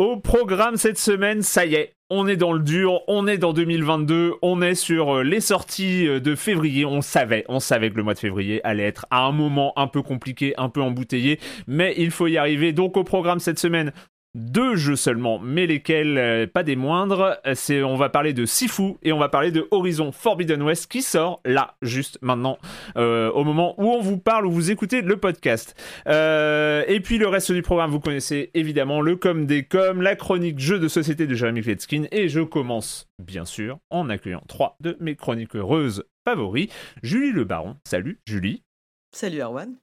Au programme cette semaine, ça y est, on est dans le dur, on est dans 2022, on est sur euh, les sorties euh, de février. On savait, on savait que le mois de février allait être à un moment un peu compliqué, un peu embouteillé, mais il faut y arriver. Donc au programme cette semaine, deux jeux seulement, mais lesquels euh, pas des moindres. C'est, on va parler de Sifu et on va parler de Horizon Forbidden West qui sort là, juste maintenant, euh, au moment où on vous parle, où vous écoutez le podcast. Euh, et puis le reste du programme, vous connaissez évidemment le com des com, la chronique jeu de société de Jeremy Kletskin. Et je commence, bien sûr, en accueillant trois de mes chroniques heureuses favoris. Julie Le Baron. Salut, Julie. Salut Erwan.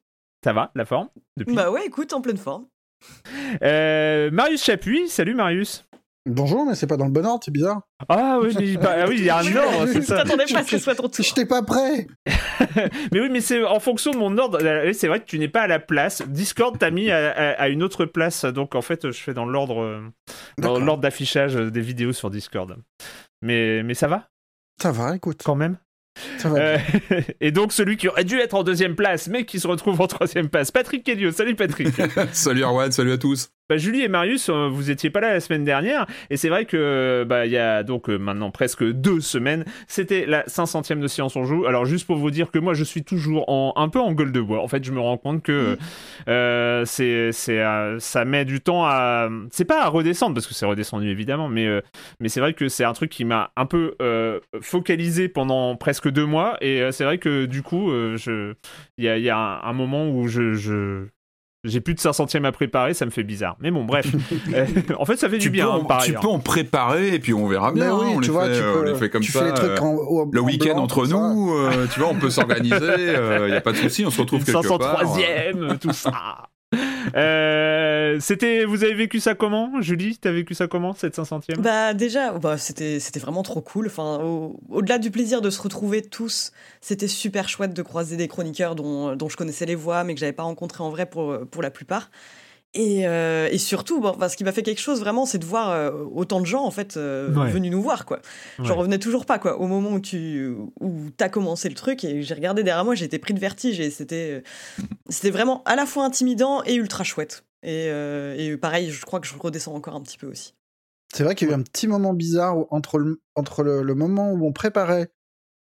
Ça va, la forme depuis? Bah ouais, écoute, en pleine forme. Euh, Marius Chapuis, salut Marius. Bonjour, mais c'est pas dans le bon ordre, c'est bizarre. Ah oui, mais, bah, oui, il y a un ordre, c'est Je ça. pas à ce que ce soit ton tour. J'étais pas prêt. Mais oui, mais c'est en fonction de mon ordre. euh, C'est vrai que tu n'es pas à la place. Discord t'a mis à, à- à une autre place, donc en fait, je fais dans l'ordre, euh, dans l'ordre d'affichage des vidéos sur Discord. Mais mais ça va? Ça va, écoute. quand même? Euh, et donc celui qui aurait dû être en deuxième place, mais qui se retrouve en troisième place, Patrick Kelly. Salut Patrick. salut Arwan, salut à tous. Bah, Julie et Marius, euh, vous étiez pas là la semaine dernière, et c'est vrai que bah il y a donc euh, maintenant presque deux semaines, c'était la 500e de Science on joue. Alors juste pour vous dire que moi je suis toujours en un peu en gueule de bois. En fait, je me rends compte que euh, c'est c'est euh, ça met du temps à c'est pas à redescendre parce que c'est redescendu évidemment, mais euh, mais c'est vrai que c'est un truc qui m'a un peu focalisé pendant presque deux mois, et c'est vrai que du coup je il y a, il y a un, un moment où je, je j'ai plus de 500e à préparer, ça me fait bizarre. Mais bon, bref. Euh, en fait, ça fait du bien, peux, hein, en, par tu ailleurs. peux en préparer et puis on verra bien. Mais oui, hein, on tu les vois, fait, tu euh, peux. on les fait comme tu ça. fais les trucs euh, en, le en week-end entre nous, euh, tu vois, on peut s'organiser, il n'y a pas de souci, on se retrouve quelque part. 503e, tout ça. Euh, c'était, vous avez vécu ça comment, Julie? T'as vécu ça comment cette 500e Bah déjà, bah, c'était c'était vraiment trop cool. Enfin, au- au-delà du plaisir de se retrouver tous, c'était super chouette de croiser des chroniqueurs dont, dont je connaissais les voix, mais que j'avais pas rencontrés en vrai pour, pour la plupart. Et, euh, et surtout, bon, enfin, ce qui m'a fait quelque chose vraiment, c'est de voir euh, autant de gens en fait euh, Ouais. venus nous voir quoi. J'en Ouais. revenais toujours pas quoi. Au moment où tu où t'as commencé le truc et j'ai regardé derrière moi, j'ai été pris de vertige et c'était c'était vraiment à la fois intimidant et ultra chouette. Et, euh, et pareil, je crois que je redescends encore un petit peu aussi. C'est vrai qu'il y a eu un petit moment bizarre où- entre le, entre le, le moment où on préparait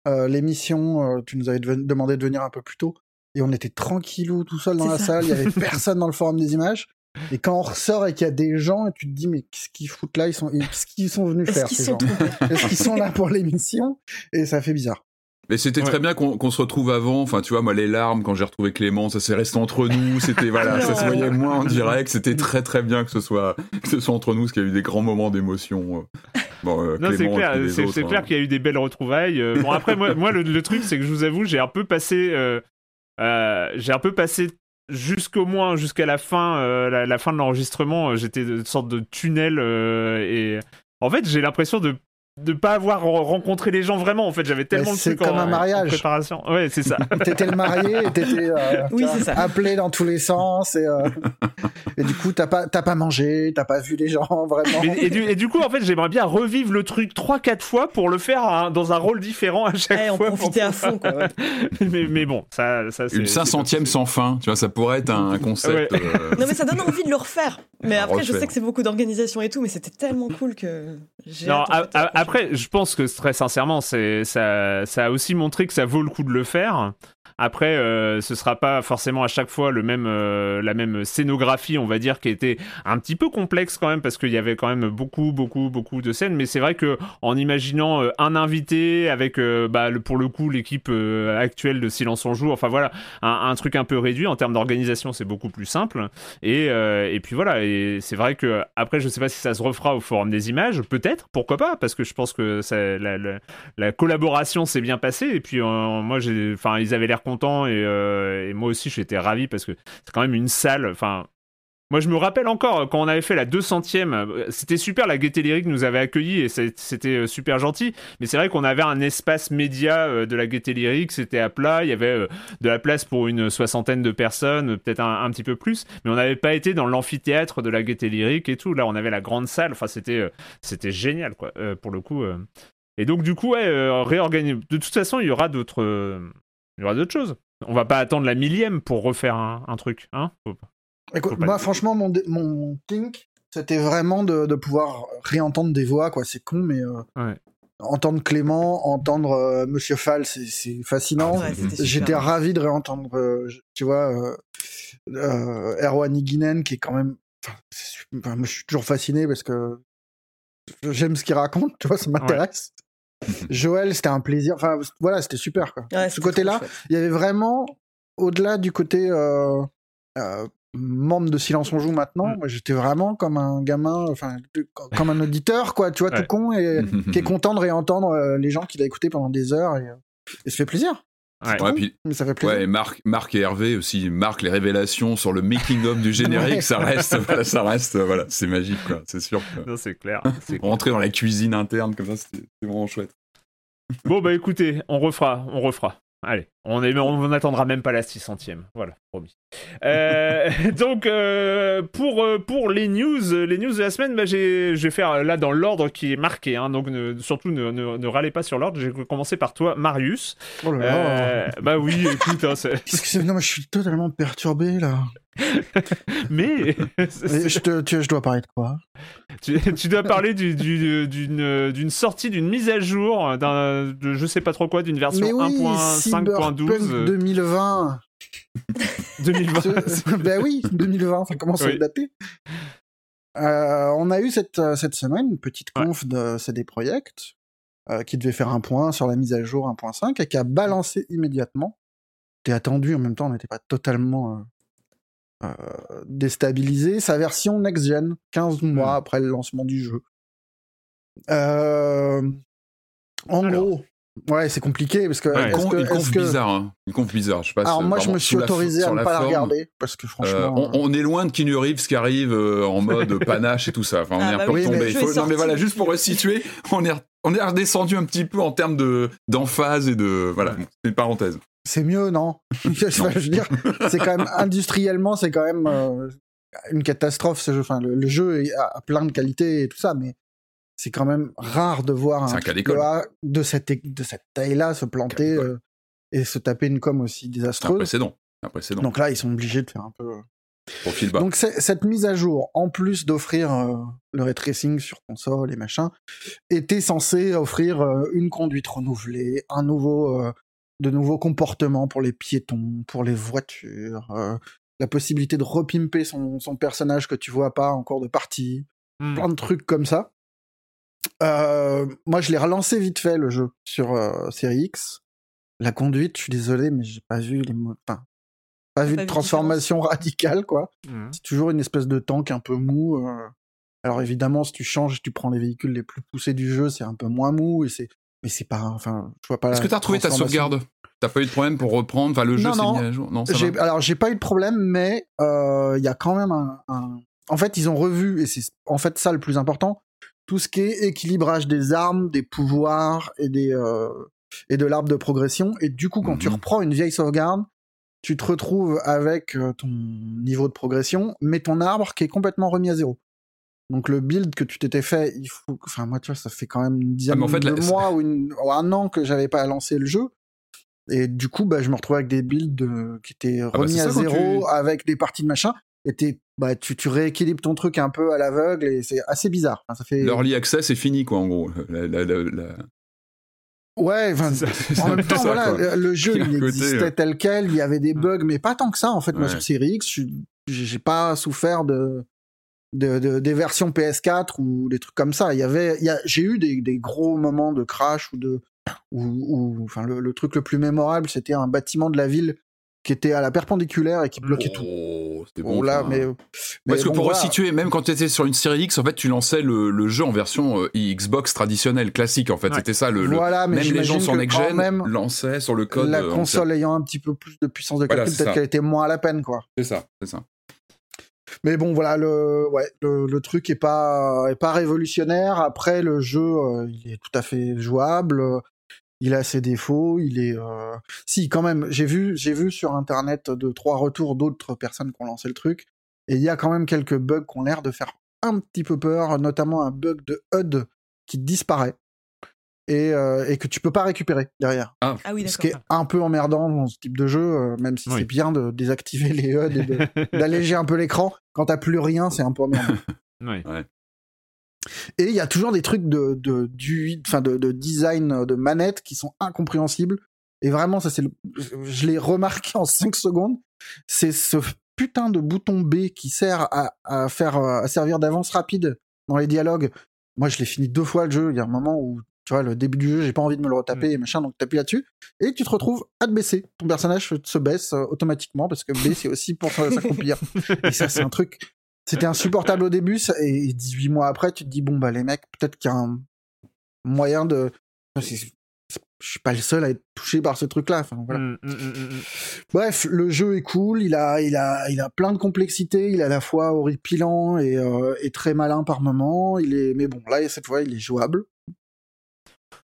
euh, l'émission, euh, tu nous avais demandé de venir un peu plus tôt, et on était tranquillou tout seul dans C'est la ça. salle, il y avait personne dans le forum des images. Et quand on ressort et qu'il y a des gens, et tu te dis mais qu'est-ce qu'ils foutent là? Ils sont, qu'est-ce qu'ils sont venus Est-ce faire qu'ils ces sont Est-ce qu'ils sont là pour l'émission? Et ça fait bizarre. Mais c'était Ouais. très bien qu'on qu'on se retrouve avant. Enfin, tu vois, moi, les larmes, quand j'ai retrouvé Clément, ça s'est resté entre nous. C'était, voilà, ça se voyait moins en direct. C'était très, très bien que ce soit, que ce soit entre nous, parce qu'il y a eu des grands moments d'émotion. euh. Bon, euh, Non, c'est Clément et clair, c'est autres, c'est hein. clair qu'il y a eu des belles retrouvailles. Euh, bon, après, moi, moi le, le truc, c'est que je vous avoue, j'ai un peu passé. euh, euh, j'ai un peu passé jusqu'au moins, jusqu'à la fin, euh, la, fin de l'enregistrement. euh, J'étais une sorte de tunnel euh, et. En fait, j'ai l'impression de de pas avoir re- rencontré les gens vraiment en fait j'avais tellement le c'est truc comme en, un mariage. en préparation ouais c'est ça T'étais le marié, t'étais euh, Oui, appelé dans tous les sens, et, euh, et du coup t'as pas t'as pas mangé, t'as pas vu les gens vraiment. Et, du, et du coup en fait j'aimerais bien revivre le truc 3-4 fois pour le faire hein, dans un rôle différent à chaque Ouais, on fois profitait à fond quoi. ouais. mais, mais bon ça, ça c'est Une c'est 500e pas- sans fin, tu vois, ça pourrait être un concept. Ouais. euh, Non mais ça donne envie de le refaire. Mais après, je sais que c'est beaucoup d'organisation et tout, mais c'était tellement cool que j'ai. Après, je pense que très sincèrement, ça, ça a aussi montré que ça vaut le coup de le faire. Après, euh, ce sera pas forcément à chaque fois le même, euh, la même scénographie, on va dire, qui était un petit peu complexe quand même, parce qu'il y avait quand même beaucoup, beaucoup, beaucoup de scènes. Mais c'est vrai que en imaginant euh, un invité avec, bah, le, pour le coup, l'équipe actuelle de Silence on joue, enfin voilà, un, truc un peu réduit en termes d'organisation, c'est beaucoup plus simple. Et, et puis voilà, et c'est vrai que après, je sais pas si ça se refera au Forum des images, peut-être, pourquoi pas, parce que je pense que la, la, la collaboration s'est bien passée. Et puis moi, enfin, ils avaient l'air contents et, et, moi aussi, j'étais ravi parce que c'est quand même une salle. Enfin, moi, je me rappelle encore quand on avait fait la 200e, c'était super, la Gaieté Lyrique nous avait accueillis et c'était super gentil. Mais c'est vrai qu'on avait un espace média de la Gaieté Lyrique, c'était à plat, il y avait de la place pour une soixantaine de personnes, peut-être un, petit peu plus. Mais on n'avait pas été dans l'amphithéâtre de la Gaieté Lyrique et tout. Là, on avait la grande salle. Enfin, c'était c'était génial, quoi, euh, pour le coup. Et donc, du coup, ouais, euh, réorganiser. De toute façon, il y aura d'autres il y aura d'autres choses. On va pas attendre la millième pour refaire un, un truc, hein? Écoute, moi, franchement, mon, mon think, c'était vraiment de, de, pouvoir réentendre des voix, quoi. C'est con, mais euh, ouais. entendre Clément, entendre euh, Monsieur Fall, c'est fascinant. Ouais, J'étais ravi de réentendre, euh, tu vois, Erwan Higuinen, qui est quand même. Enfin, moi, je suis toujours fasciné parce que j'aime ce qu'il raconte, tu vois, ça m'intéresse. Joël, c'était un plaisir. Enfin, voilà, c'était super. Quoi. Ouais, Ce côté-là, il y avait vraiment, au-delà du côté euh, euh, membre de Silence on joue maintenant, Mm. moi j'étais vraiment comme un gamin, enfin, comme un auditeur, quoi, tu vois, Ouais. tout con, et qui est content de réentendre euh, les gens qu'il a écoutés pendant des heures, et, euh, et ça fait plaisir. Ouais. Ouais, puis, Mais ça fait plaisir. ouais, et Marc, Marc et Hervé aussi, Marc, les révélations sur le making-of du générique, ça reste, voilà, ça reste, voilà, c'est magique, quoi, c'est sûr. que- Non, c'est clair. c'est clair. Rentrer dans la cuisine interne comme ça, c'était vraiment chouette. Bon, bah écoutez, on refera, on refera. Allez, on est, on n'attendra même pas la 600e. Voilà, promis. Euh, donc, euh, pour, euh, pour les news, les news de la semaine, bah, j'ai- je vais faire là dans l'ordre qui est marqué. Hein, donc, ne- surtout, ne, ne, ne râlez pas sur l'ordre. Je vais commencer par toi, Marius. Oh là là. Euh, bah oui, écoute, hein, c'est- Qu'est-ce que c'est? Non, mais je suis totalement perturbé, là. Mais je, te, tu, je dois parler de quoi? Tu, tu dois parler du- du- d'une sortie, d'une mise à jour, d'un, de je sais pas trop quoi, d'une version oui, 1.5.12 Cyberpunk euh, 2020. 2020. Ce- ben oui, 2020, ça commence à daté. Euh, on a eu cette, euh, cette semaine une petite Ouais. conf de CD Projekt euh, qui devait faire un point sur la mise à jour 1.5 et qui a balancé immédiatement. C'était attendu, en même temps, on n'était pas totalement euh, euh, déstabilisé. Sa version next-gen, 15 mois Hmm. après le lancement du jeu. Euh, en Alors. gros, ouais, c'est compliqué parce que. Ouais. Une est-ce conf, que- une conf est-ce que- bizarre, hein. Une conf bizarre, je sais pas. Alors moi, je me suis autorisé à ne pas la forme. regarder parce que Euh, franchement. on, on est loin de Reeves qui arrive euh, en mode panache et tout ça. Enfin, on Ah est un bah peu oui, faut- est Non mais voilà, juste pour resituer, on est on est redescendu un petit peu en termes de d'emphase et de voilà. c'est une parenthèse. C'est mieux, non, je, je veux dire, c'est quand même industriellement, c'est quand même euh, une catastrophe ce jeu. Enfin, le, le jeu a plein de qualités et tout ça, mais c'est quand même rare de voir un un cas de cette de cette taille-là se planter euh, et se taper une com aussi C'est un désastreuse. précédent. Un précédent. Donc là, ils sont obligés de faire un peu. Profil bas. Donc cette mise à jour, en plus d'offrir euh, le ray tracing sur console et machin, était censée offrir euh, une conduite renouvelée, un nouveau, euh, de nouveaux comportements pour les piétons, pour les voitures, euh, la possibilité de repimper son, son personnage que tu vois pas en cours de partie, Hmm. plein de trucs comme ça. Euh, moi, je l'ai relancé vite fait le jeu sur euh, Série X. La conduite, je suis désolé, mais j'ai pas vu les mots. Enfin, pas vu pas de transformation radicale, quoi. Mhm. C'est toujours une espèce de tank un peu mou. euh. Alors évidemment, si tu changes, tu prends les véhicules les plus poussés du jeu, c'est un peu moins mou et c'est. Mais c'est pas. Enfin, je vois pas. Est-ce que t'as retrouvé ta sauvegarde? T'as pas eu de problème pour reprendre Enfin, le jeu Non, s'est non. mis à jour? Non, ça J'ai- va Alors j'ai pas eu de problème, mais euh, il y a quand même un, un- En fait, ils ont revu et c'est en fait ça le plus important. Tout ce qui est équilibrage des armes, des pouvoirs et des euh, et de l'arbre de progression. Et du coup, quand tu Mhm. reprends une vieille sauvegarde, tu te retrouves avec euh, ton niveau de progression, mais ton arbre qui est complètement remis à zéro. Donc le build que tu t'étais fait, il faut, enfin moi tu vois, ça fait quand même une dizaine Ah, en fait, de là, mois ou, une- ou un an que j'avais pas lancé le jeu. Et du coup, bah, je me retrouvais avec des builds euh, qui étaient bah, remis à zéro, tu- avec des parties de machin. Et bah, tu, tu rééquilibres ton truc un peu à l'aveugle et c'est assez bizarre. Enfin, ça fait... L'early access est fini, quoi, en gros. La- la- la- la- Ouais, enfin, C'est ça. en même temps, ça, voilà, le jeu, Il côté, existait tel quel, il y avait des bugs, mais pas tant que ça, en fait. Moi, sur Series X, j'ai pas souffert de, de, de- des versions PS4 ou des trucs comme ça. Il y avait, il y a, j'ai eu des, des gros moments de crash ou de, ou, ou- enfin, le, le truc le plus mémorable, c'était un bâtiment de la ville qui était à la perpendiculaire et qui bloquait tout. Oh, c'était Bon, bon. là, ça. mais, Parce que bon, pour voilà. resituer, même quand tu étais sur une série X, en fait, tu lançais le, le jeu en version euh, Xbox traditionnelle, classique, en fait. Ouais. C'était ça, le, le- voilà, mais même les gens sur Next Gen même, lançaient sur le code. la euh, console ayant un petit peu plus de puissance de calcul, peut-être qu'elle était moins à la peine, quoi. C'est ça, c'est ça. Mais bon, voilà, le, ouais, le, truc est pas, révolutionnaire. Après, le jeu, euh, il est tout à fait jouable. Il a ses défauts. Il est, euh, si, quand même, j'ai vu, j'ai vu sur internet de trois retours d'autres personnes qui ont lancé le truc. Et il y a quand même quelques bugs qui ont l'air de faire un petit peu peur, notamment un bug de HUD qui disparaît. Et, euh, et que tu peux pas récupérer derrière. Ah oui, Ce qui est un peu emmerdant dans ce type de jeu, euh, même si Oui. c'est bien de désactiver les HUD et de- d'alléger un peu l'écran. Quand t'as plus rien, c'est un peu emmerdant. Ouais. Et il y a toujours des trucs de, de, du, enfin de, de design de manette qui sont incompréhensibles. Et vraiment, ça c'est le, je l'ai remarqué en 5 secondes. C'est ce putain de bouton B qui sert à, à faire, euh, à servir d'avance rapide dans les dialogues. Moi, je l'ai fini deux fois le jeu. Il y a un moment où, tu vois, le début du jeu, j'ai pas envie de me le retaper et machin, donc t'appuies là-dessus. Et tu te retrouves à te baisser. Ton personnage se baisse euh, automatiquement parce que B, c'est aussi pour s'accomplir. Et ça, c'est un truc. C'était insupportable au début, ça- et 18 mois après, tu te dis, bon, bah, les mecs, peut-être qu'il y a un moyen de. Je suis pas le seul à être touché par ce truc-là. Enfin, voilà. Mm, mm, mm, mm. Bref, le jeu est cool, il a, il a, il a plein de complexité, il est à la fois horripilant et, euh, et très malin par moment. Il est, mais bon, là, cette fois, il est jouable.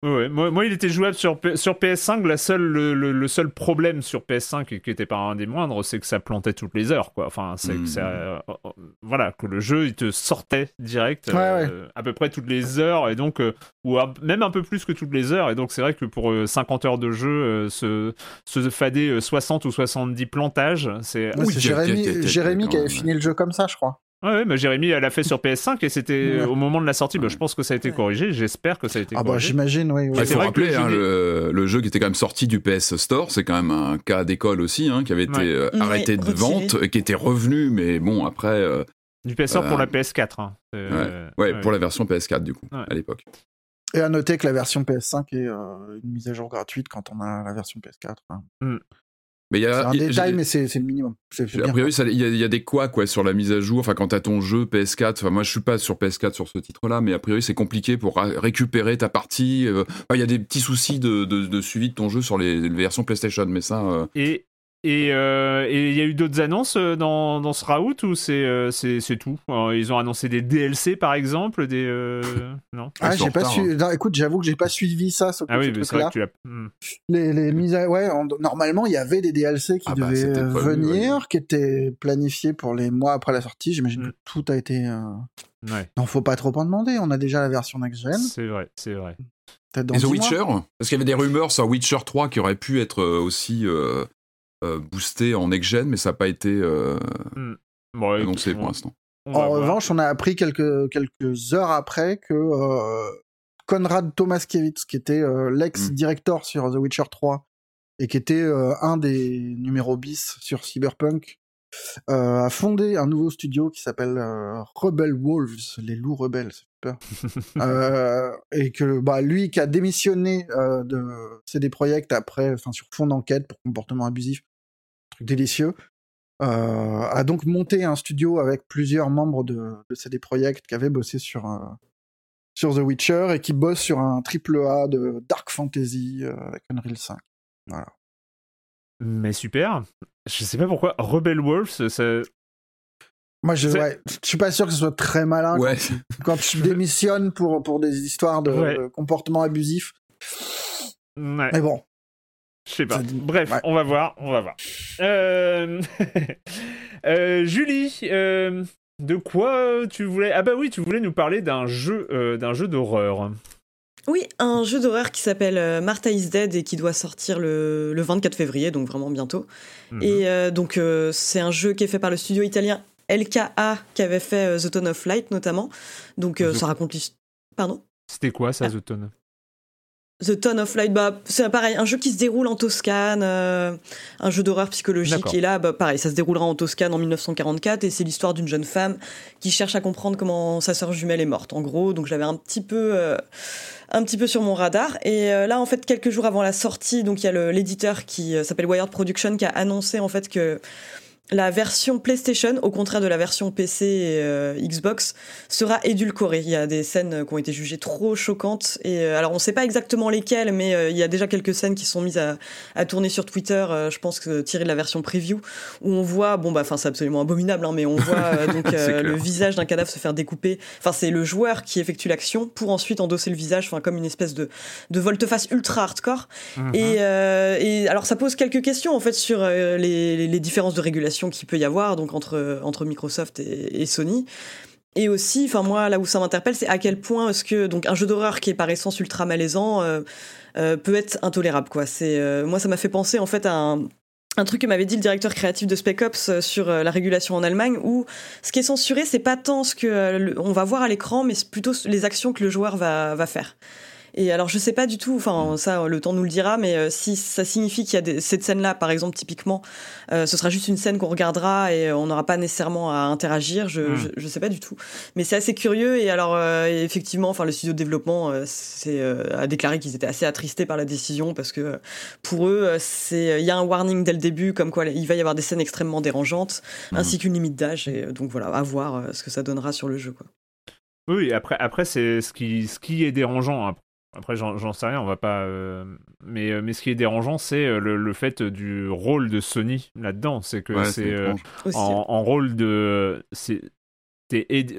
Ouais. Moi, moi, il était jouable sur, P- sur PS5. La seule, le, le- le seul problème sur PS5, et qui était pas un des moindres, c'est que ça plantait toutes les heures. Quoi. Enfin, c'est que Mm. ça, euh, euh, voilà, que le jeu, il te sortait direct Ouais, euh, à peu près toutes les heures, et donc, euh, ou un- même un peu plus que toutes les heures. Et donc, c'est vrai que pour euh, 50 heures de jeu, se, se fader euh, 60 ou 70 plantages, c'est. Ouais, Oui, Jérémy, Jérémy qui avait fini le jeu comme ça, je crois. Ouais, ouais, bah, Jérémy, elle a fait sur PS5 et c'était Ouais. au moment de la sortie. Bah, Ouais. je pense que ça a été Ouais. corrigé. J'espère que ça a été Ah bah corrigé. j'imagine, oui. oui. Il faut rappeler, le hein, jeu le, le jeu qui était quand même sorti du PS Store, c'est quand même un cas d'école aussi, hein, qui avait été Ouais. euh, Ouais, arrêté de retiré. vente et qui était revenu, mais bon, après, euh, Du PS4 pour Euh, la PS4. hein. Euh, ouais, pour la version PS4 du coup, Ouais. à l'époque. Et à noter que la version PS5 est euh, une mise à jour gratuite quand on a la version PS4. Enfin, Mais il y c'est a, un il y a- détail, mais c'est c'est le minimum. C'est c'est A priori, il y, a- il y a des quoi quoi sur la mise à jour. Enfin, quand t'as ton jeu PS4, enfin moi je suis pas sur PS4 sur ce titre-là, mais a priori c'est compliqué pour ra- récupérer ta partie. euh, Il y a des petits soucis de, de- de suivi de ton jeu sur les, les versions PlayStation, mais ça, euh, Et et euh, et il y a eu d'autres annonces euh, dans, dans ce raout ou c'est euh, tout? Ils ont annoncé des DLC par exemple, des euh, non? Ah, j'ai pas su... hein. non, écoute, j'avoue que j'ai pas suivi ça, ce, Ah oui, ce mais c'est vrai truc-là. que tu l'as. Hmm. Les, les mises à... ouais, en- normalement, il y avait des DLC qui Ah bah, devaient venir, qui étaient planifiés pour les mois après la sortie. J'imagine Mm. que tout a été. euh, Ouais, Non, faut pas trop en demander. On a déjà la version next gen. c'est vrai, c'est vrai. Et The 10 mois. Witcher? Parce qu'il y avait des rumeurs sur Witcher 3 qui aurait pu être aussi euh, boosté en next-gen, mais ça n'a pas été euh, Bon, annoncé pour on- l'instant. En voir. revanche, on a appris quelques, quelques heures après que euh, Konrad Tomaskiewicz, qui était euh, l'ex-director sur The Witcher 3 et qui était euh, un des numéros bis sur Cyberpunk, euh, a fondé un nouveau studio qui s'appelle euh, Rebel Wolves, les loups rebelles, peur. Euh, et que bah, lui qui a démissionné euh, de CD Projekt après, enfin sur fond d'enquête pour comportement abusif, truc délicieux, euh, a donc monté un studio avec plusieurs membres de, de CD Projekt qui avaient bossé sur euh, sur The Witcher et qui bossent sur un triple A de Dark Fantasy euh, avec Unreal 5. Voilà. Mais super. Je sais pas pourquoi Rebel Wolves, ça. Moi, je, C'est- ouais, je suis pas sûr que ce soit très malin Ouais, quand tu démissionnes pour, pour des histoires de, Ouais. de comportement abusif. Ouais. Mais bon, Je sais pas. Bref, ouais. on va voir, on va voir. Euh... euh, Julie, euh, de quoi tu voulais Ah bah oui, tu voulais nous parler d'un jeu, euh, d'un jeu d'horreur. Oui, un jeu d'horreur qui s'appelle Martha is Dead et qui doit sortir le, le 24 février, donc vraiment bientôt. Mhm. Et euh, donc, euh, c'est un jeu qui est fait par le studio italien LKA, qui avait fait euh, The Tone of Light notamment. Donc, euh, The- ça raconte l'histoire. Pardon? C'était quoi ça, Ah. The Tone? The Ton of Light, bah, c'est pareil, un jeu qui se déroule en Toscane, euh, un jeu d'horreur psychologique. Et là, bah, pareil, ça se déroulera en Toscane en 1944 et c'est l'histoire d'une jeune femme qui cherche à comprendre comment sa sœur jumelle est morte, en gros. Donc j'avais un petit peu, euh, un petit peu sur mon radar. Et euh, là, en fait, quelques jours avant la sortie, donc il y a l'éditeur qui s'appelle Wired Production qui a annoncé en fait que la version PlayStation, au contraire de la version PC et euh, Xbox, sera édulcorée. Il y a des scènes qui ont été jugées trop choquantes. Et euh, alors, on ne sait pas exactement lesquelles, mais euh, il y a déjà quelques scènes qui sont mises à, tourner sur Twitter. je pense que tirées de la version preview, où on voit, bon bah, enfin, c'est absolument abominable, hein, mais on voit donc le visage d'un cadavre se faire découper. Enfin, c'est le joueur qui effectue l'action pour ensuite endosser le visage, enfin, comme une espèce de de volte-face ultra hardcore. Mhm. et, alors, ça pose quelques questions en fait sur les, les différences de régulation qu'il peut y avoir donc entre, entre Microsoft et, Sony. Et aussi, enfin moi, là où ça m'interpelle, c'est à quel point est-ce que donc un jeu d'horreur qui est par essence ultra malaisant euh, euh, peut être intolérable quoi. C'est euh, moi ça m'a fait penser en fait à un, un truc que m'avait dit le directeur créatif de Spec Ops sur la régulation en Allemagne, où ce qui est censuré, c'est pas tant ce que on va voir à l'écran, mais plutôt les actions que le joueur va, va faire. Et alors, je sais pas du tout, enfin, ça, le temps nous le dira, mais euh, si ça signifie qu'il y a des, cette scène-là, par exemple, typiquement, euh, ce sera juste une scène qu'on regardera et on n'aura pas nécessairement à interagir, je, hmm. je, sais pas du tout. Mais c'est assez curieux et alors, euh, effectivement, enfin, le studio de développement c'est, a déclaré qu'ils étaient assez attristés par la décision parce que pour eux, il y a un warning dès le début, comme quoi il va y avoir des scènes extrêmement dérangeantes, hmm. ainsi qu'une limite d'âge. Et donc voilà, à voir ce que ça donnera sur le jeu, quoi. Oui, après, après c'est ce qui, ce qui est dérangeant. Hein, après, j'en sais rien, on va pas. Euh, mais, euh, mais ce qui est dérangeant, c'est euh, le, fait du rôle de Sony là-dedans. C'est que c'est en, rôle de.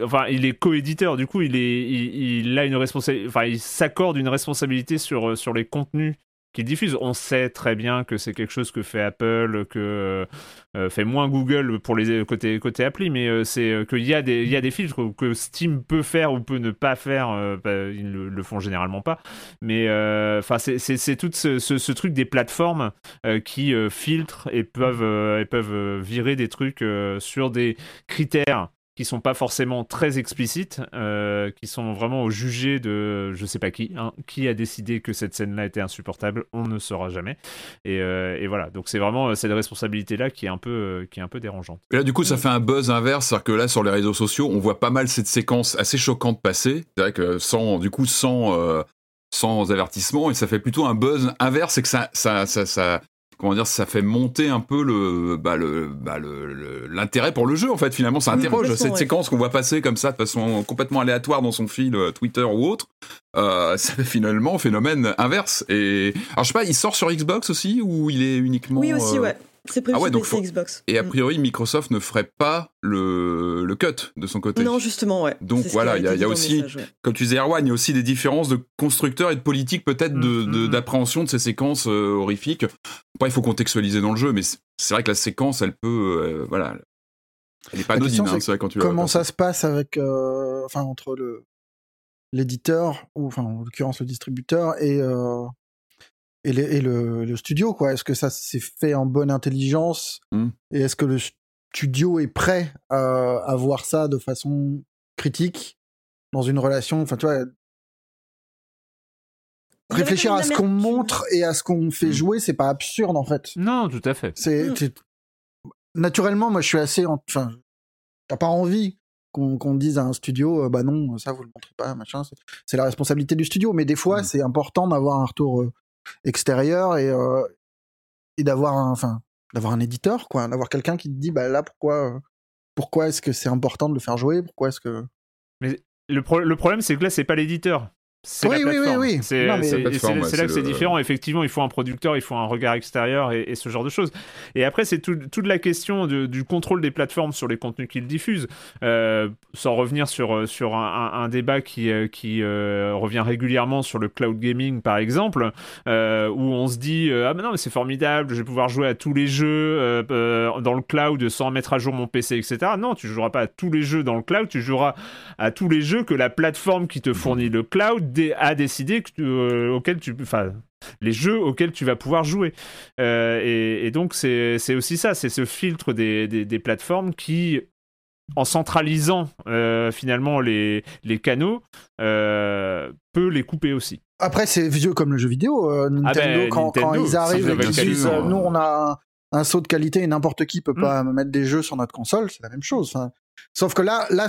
enfin, il est coéditeur, du coup, il, est, il, a une responsabilité. Enfin, il s'accorde une responsabilité sur, sur les contenus qu'il diffuse. On sait très bien que c'est quelque chose que fait Apple, que euh, fait moins Google pour les côté côté appli, mais euh, c'est euh, qu'il y a des y a des filtres que Steam peut faire ou peut ne pas faire. Bah, ils le, le, font généralement pas, mais enfin c'est tout ce, ce, truc des plateformes qui filtrent et peuvent et peuvent virer des trucs sur des critères qui sont pas forcément très explicites, euh, qui sont vraiment au jugé de je sais pas qui, hein, qui a décidé que cette scène-là était insupportable, on ne saura jamais. Et, euh, et voilà, donc c'est vraiment euh, cette responsabilité-là qui est un peu qui est un peu dérangeante. Et là, du coup, ça fait un buzz inverse, c'est-à-dire que là, sur les réseaux sociaux, on voit pas mal cette séquence assez choquante passer, c'est vrai que sans, du coup, sans sans avertissement, et ça fait plutôt un buzz inverse, c'est que ça, ça, ça, comment dire, ça fait monter un peu le, bah, le, bah, le, l'intérêt pour le jeu en fait. Finalement, ça interroge cette séquence qu'on voit passer comme ça de façon complètement aléatoire dans son fil euh, Twitter ou autre. Euh, ça fait finalement phénomène inverse. Et alors je sais pas, il sort sur Xbox aussi ou il est uniquement Oui aussi, euh, ouais. C'est prévu ah sur Xbox. Et a mm. priori, Microsoft ne ferait pas le, le cut de son côté. Non, justement, ouais. Donc voilà, il y a, aussi, comme tu disais, Erwan, il y a aussi des différences de constructeurs et de politique peut-être mm, mm, d'appréhension de, ces séquences euh, horrifiques. Après, il faut contextualiser dans le jeu, mais c'est vrai que la séquence, elle peut, euh, voilà, elle n'est pas anodine, hein, c'est vrai quand tu Comment ça se passe avec, euh, enfin, entre le l'éditeur ou, enfin, en l'occurrence le distributeur et et, le, studio, quoi. Est-ce que ça s'est fait en bonne intelligence mmh. Et est-ce que le studio est prêt à, voir ça de façon critique dans une relation? Enfin, tu vois, réfléchir à ce qu'on montre et à ce qu'on fait mmh. jouer, c'est pas absurde en fait. Non, tout à fait. C'est mmh. naturellement, moi, je suis assez, enfin, t'as pas envie qu'on dise à un studio, euh, bah non, ça vous le montrez pas, machin. C'est la responsabilité du studio, mais des fois, c'est important d'avoir un retour euh, extérieur et, euh, et d'avoir un, enfin, d'avoir un éditeur, quoi, d'avoir quelqu'un qui te dit, bah là, pourquoi, euh, pourquoi est-ce que c'est important de le faire jouer, pourquoi est-ce que. Mais le, le problème, c'est que là, c'est pas l'éditeur. C'est oui, oui, oui, C'est là que c'est différent. Effectivement, il faut un producteur, il faut un regard extérieur et, ce genre de choses. Et après, c'est toute la question du contrôle des plateformes sur les contenus qu'ils diffusent. Euh, sans revenir sur, sur un, débat qui, euh, qui euh, revient régulièrement sur le cloud gaming, par exemple, où on se dit Ah, mais non, mais c'est formidable, je vais pouvoir jouer à tous les jeux dans le cloud sans mettre à jour mon PC, etc. Non, tu joueras pas à tous les jeux dans le cloud, tu joueras à tous les jeux que la plateforme qui te fournit le cloud à décider que, euh, auquel tu, enfin, les jeux auxquels tu vas pouvoir jouer. Euh, et, donc c'est aussi ça, c'est ce filtre des, des, plateformes qui en centralisant finalement les, les canaux, peut les couper aussi. Après, c'est vieux comme le jeu vidéo. Ah ben, Nintendo, quand, ils arrivent et qu'ils disent nous, on a un, saut de qualité et n'importe qui peut pas mm. mettre des jeux sur notre console, c'est la même chose. Sauf que là, là,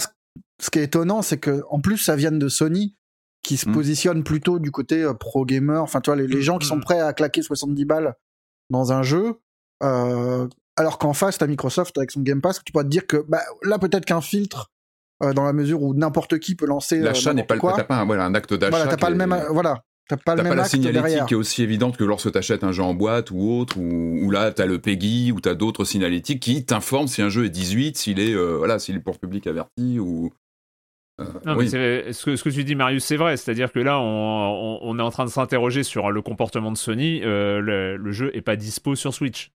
ce qui est étonnant, c'est que en plus, ça vient de Sony qui se mm. positionne plutôt du côté pro gamer. Enfin, tu vois, les, gens qui sont prêts à claquer 70 balles dans un jeu. Euh, alors qu'en face, t'as Microsoft avec son Game Pass, tu pourrais te dire que bah, là, peut-être qu'un filtre, euh, dans la mesure où n'importe qui peut lancer. Euh, l'achat n'est pas le. T'as pas un, voilà, un acte d'achat. Voilà, t'as pas le même. Voilà. T'as pas le même pas la signalétique qui est aussi évidente que lorsque tu achètes un jeu en boîte ou autre, ou, ou là t'as le PEGI ou t'as d'autres signalétiques qui t'informent si un jeu est 18, s'il est voilà, s'il est pour public averti ou. Non, mais ce, que, ce que tu dis, Marius, c'est vrai. C'est-à-dire que là, on, on, est en train de s'interroger sur le comportement de Sony. le, le, jeu est pas dispo sur Switch.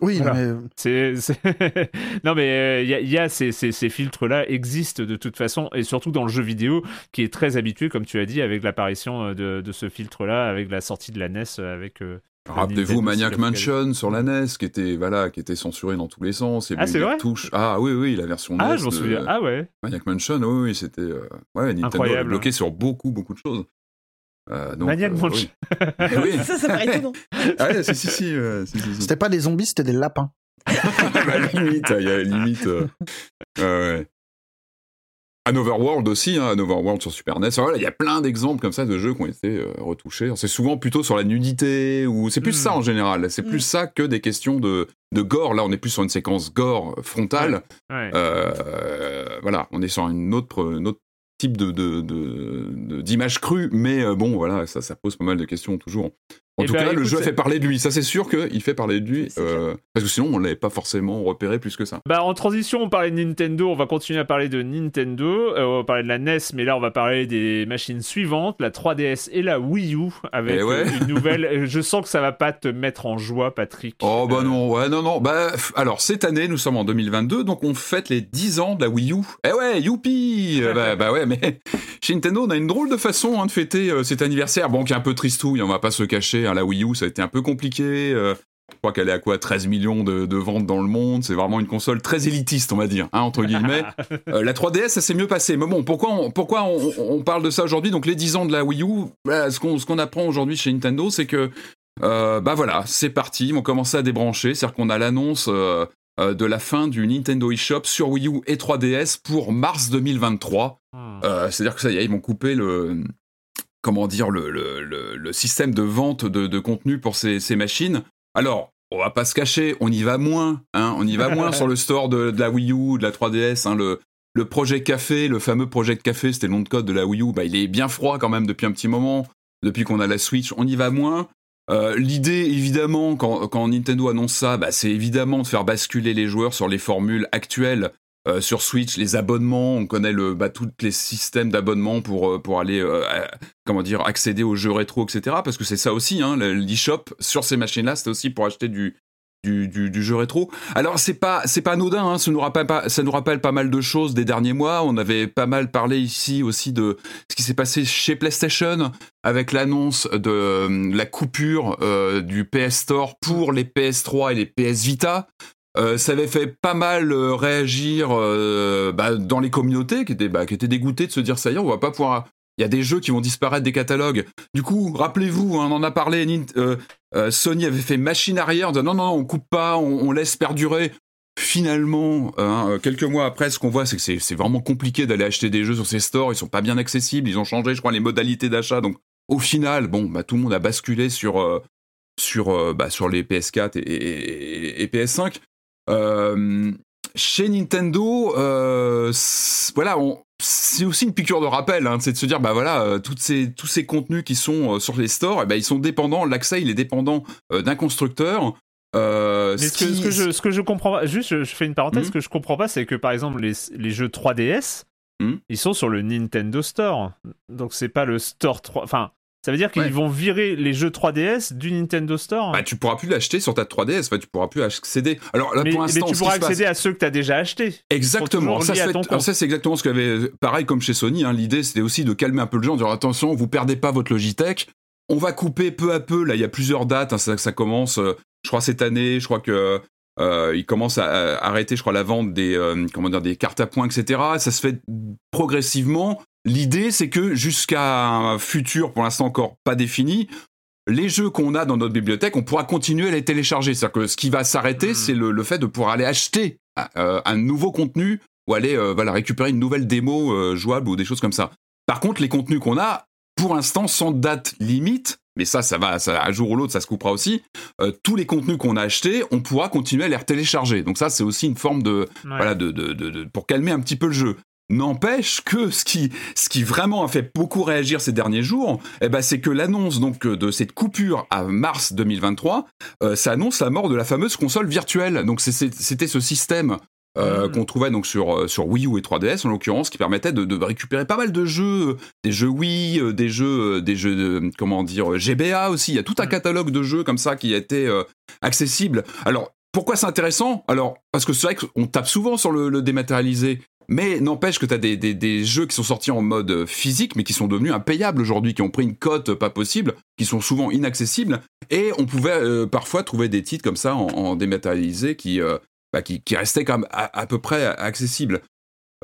Oui, mais... c'est, non mais il euh, y, a, ces, ces, filtres-là existent de toute façon et surtout dans le jeu vidéo qui est très habitué, comme tu as dit, avec l'apparition euh, de, de ce filtre-là, avec la sortie de la NES, avec. Euh, Rappelez-vous Maniac Mansion sur la NES qui était voilà qui était censuré dans tous les sens et ah c'est vrai touche. ah oui oui la version ah, NES je m'en souviens ah ouais Maniac Mansion oui, oui c'était ouais Nintendo Incroyable. bloqué sur beaucoup beaucoup de choses euh, Maniac euh, oui. oui. ça, ça paraît étonnant. ah, si, si, si, C'était pas des zombies, c'était des lapins. bah, limite, il y a limite. Euh, ouais. Un Overworld aussi, hein, un Overworld sur Super NES. Voilà, il y a plein d'exemples comme ça de jeux qui ont été euh, retouchés. C'est souvent plutôt sur la nudité, ou c'est plus mm. ça en général. C'est plus mm. ça que des questions de, de gore. Là, on est plus sur une séquence gore frontale. Ouais. Euh, voilà, on est sur une autre, une autre type de, d'image crue, mais euh, bon, voilà, ça, ça pose pas mal de questions toujours. En tout bah, cas, le jeu fait parler de lui. Ça, c'est sûr qu'il fait parler de lui. Euh, parce que sinon, on l'avait pas forcément repéré plus que ça. Bah, en transition, on parlait de Nintendo. On va continuer à parler de Nintendo. Euh, on va parler de la NES, mais là, on va parler des machines suivantes la 3DS et la Wii U. Avec eh une nouvelle. Je sens que ça va pas te mettre en joie, Patrick. Oh, bah non, ouais, non, non. Bah, alors, cette année, nous sommes en 2022, donc on fête les 10 ans de la Wii U. Eh ouais, youpi bah, bah, ouais, mais chez Nintendo, on a une drôle de façon hein, de fêter cet anniversaire. Bon, qui est un peu tristouille, on va pas se cacher Hein, la Wii U, ça a été un peu compliqué. Euh, je crois qu'elle est à quoi 13 millions de, ventes dans le monde. C'est vraiment une console très élitiste, on va dire, hein, entre guillemets. Euh, la 3DS, ça s'est mieux passé. Mais bon, pourquoi on, pourquoi on, parle de ça aujourd'hui? Donc, les 10 ans de la Wii U, bah, ce qu'on apprend aujourd'hui chez Nintendo, c'est que, euh, bah voilà, c'est parti. On commence à débrancher. C'est-à-dire qu'on a l'annonce de la fin du Nintendo eShop sur Wii U et 3DS pour mars 2023. Hmm. C'est-à-dire que ça y est, ils vont couper le comment dire, le, le, le, système de vente de, de contenu pour ces, ces, machines. Alors, on va pas se cacher, on y va moins, hein, on y va moins sur le store de, de, la Wii U, de la 3DS, hein, le, le projet Café, le fameux projet Café, c'était le nom de code de la Wii U, bah, il est bien froid quand même depuis un petit moment, depuis qu'on a la Switch, on y va moins. Euh, L'idée, évidemment, quand, quand, Nintendo annonce ça, bah, c'est évidemment de faire basculer les joueurs sur les formules actuelles euh, sur Switch, les abonnements, on connaît le, bah, tous les systèmes d'abonnement pour, euh, pour aller, euh, comment dire, accéder aux jeux rétro, etc. Parce que c'est ça aussi, hein, l'eShop sur ces machines-là, c'était aussi pour acheter du, du, du, jeu rétro. Alors c'est pas c'est pas anodin, hein, ça nous rappelle pas ça nous rappelle pas mal de choses des derniers mois. On avait pas mal parlé ici aussi de ce qui s'est passé chez PlayStation avec l'annonce de la coupure du PS Store pour les PS3 et les PS Vita. Euh, ça avait fait pas mal euh, réagir euh, bah, dans les communautés qui étaient, bah, dégoûtées de se dire ça y est, on va pas pouvoir. Il y a des jeux qui vont disparaître des catalogues. Du coup, rappelez-vous, hein, on en a parlé. Sony avait fait machine arrière en disant non, non, on coupe pas, on, laisse perdurer. Finalement, hein, quelques mois après, ce qu'on voit, c'est que c'est vraiment compliqué d'aller acheter des jeux sur ces stores. Ils sont pas bien accessibles. Ils ont changé, je crois, les modalités d'achat. Donc, au final, bon, bah, tout le monde a basculé sur bah, sur les PS4 et, et PS5. Euh, chez Nintendo, euh, voilà, c'est aussi une piqûre de rappel, hein, c'est de se dire, bah voilà, euh, toutes ces, tous ces contenus qui sont sur les stores, eh ben, ils sont dépendants, l'accès il est dépendant d'un constructeur. Ce, que, ce, que, je, ce que je comprends pas, juste je, fais une parenthèse, hmm. ce que je comprends pas, c'est que par exemple les, les jeux 3DS, hmm. ils sont sur le Nintendo Store, donc c'est pas le Store 3, enfin ça veut dire qu'ils vont virer les jeux 3DS du Nintendo Store Bah, tu pourras plus l'acheter sur ta 3DS, enfin, tu pourras plus accéder. Alors là, mais, pour l'instant, mais tu pourras accéder à ceux que tu as déjà achetés. Exactement. Ça, ça c'est exactement ce qu'il y avait. Pareil comme chez Sony, hein, l'idée c'était aussi de calmer un peu le gens, de dire attention, vous perdez pas votre Logitech. On va couper peu à peu. Là, il y a plusieurs dates. Hein, ça, ça commence, euh, je crois, cette année. Je crois que Euh, ils commencent à, à arrêter, je crois, la vente des, euh, comment dire, des cartes à points, etc. Ça se fait progressivement. L'idée, c'est que jusqu'à un futur, pour l'instant encore pas défini, les jeux qu'on a dans notre bibliothèque, on pourra continuer à les télécharger. C'est-à-dire que ce qui va s'arrêter, Mhm. c'est le, le fait de pouvoir aller acheter euh, un nouveau contenu ou aller euh, voilà, récupérer une nouvelle démo euh, jouable ou des choses comme ça. Par contre, les contenus qu'on a, pour l'instant, sans date limite, mais ça, ça va, ça, un jour ou l'autre, ça se coupera aussi. euh, tous les contenus qu'on a achetés, on pourra continuer à les télécharger. Donc ça, c'est aussi une forme de, Ouais. voilà, de, de, de- de- pour calmer un petit peu le jeu. N'empêche que ce qui, ce qui vraiment a fait beaucoup réagir ces derniers jours, eh ben, c'est que l'annonce donc de cette coupure à mars 2023, euh, ça annonce la mort de la fameuse console virtuelle. Donc c'était ce système euh, Mhm. qu'on trouvait donc sur, euh, sur Wii U et 3DS en l'occurrence, qui permettait de, de récupérer pas mal de jeux, des jeux Wii, des jeux, des jeux de, comment dire, GBA aussi. Il y a tout un Mhm. catalogue de jeux comme ça qui a été euh, accessible. Alors pourquoi c'est intéressant? Alors parce que c'est vrai qu'on tape souvent sur le, le dématérialisé. Mais n'empêche que tu as des, des, des jeux qui sont sortis en mode euh, physique, mais qui sont devenus impayables aujourd'hui, qui ont pris une cote pas possible, qui sont souvent inaccessibles. Et on pouvait euh, parfois trouver des titres comme ça en, en dématérialisé qui, euh, bah, qui, qui restaient quand même à, à peu près accessibles.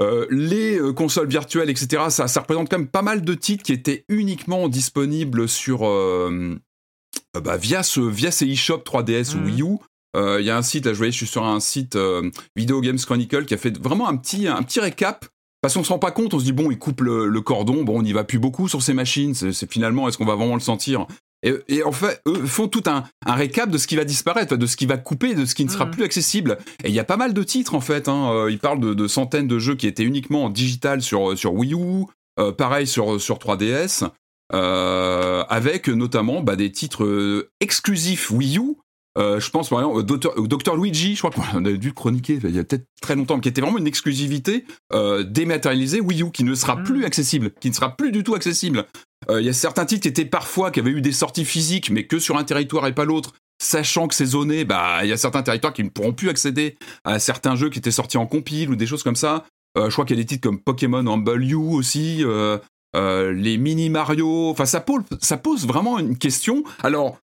Euh, les euh, consoles virtuelles, etc., ça, ça représente quand même pas mal de titres qui étaient uniquement disponibles sur euh, euh, bah, via ce via ces eShop 3DS ou Mhm. Wii U. Euh, Il y a un site, là je voyais, je suis sur un site euh, Video Games Chronicle qui a fait vraiment un petit un petit récap. Parce qu'on se rend pas compte, on se dit bon, il coupe le, le cordon, bon, on n'y va plus beaucoup sur ces machines. C'est finalement, est-ce qu'on va vraiment le sentir? Et, et en fait, eux font tout un, un récap de ce qui va disparaître, de ce qui va couper, de ce qui ne sera Mhm. plus accessible. Et il y a pas mal de titres en fait. Hein. Euh, Ils parlent de, de centaines de jeux qui étaient uniquement en digital sur, sur Wii U, euh, pareil sur, sur 3DS, euh, avec notamment bah, des titres exclusifs Wii U. Euh, je pense par exemple au Dr Luigi, je crois qu'on a dû chroniquer il y a peut-être très longtemps, mais qui était vraiment une exclusivité euh, dématérialisée Wii U, qui ne sera Mhm. plus accessible, qui ne sera plus du tout accessible. Euh, Il y a certains titres qui étaient parfois, qui avaient eu des sorties physiques, mais que sur un territoire et pas l'autre, sachant que c'est zoné, bah il y a certains territoires qui ne pourront plus accéder à certains jeux qui étaient sortis en compile ou des choses comme ça. Je crois qu'il y a des titres comme Pokémon Humble You aussi, euh, les mini Mario. Enfin, ça pose, ça pose vraiment une question. Alors,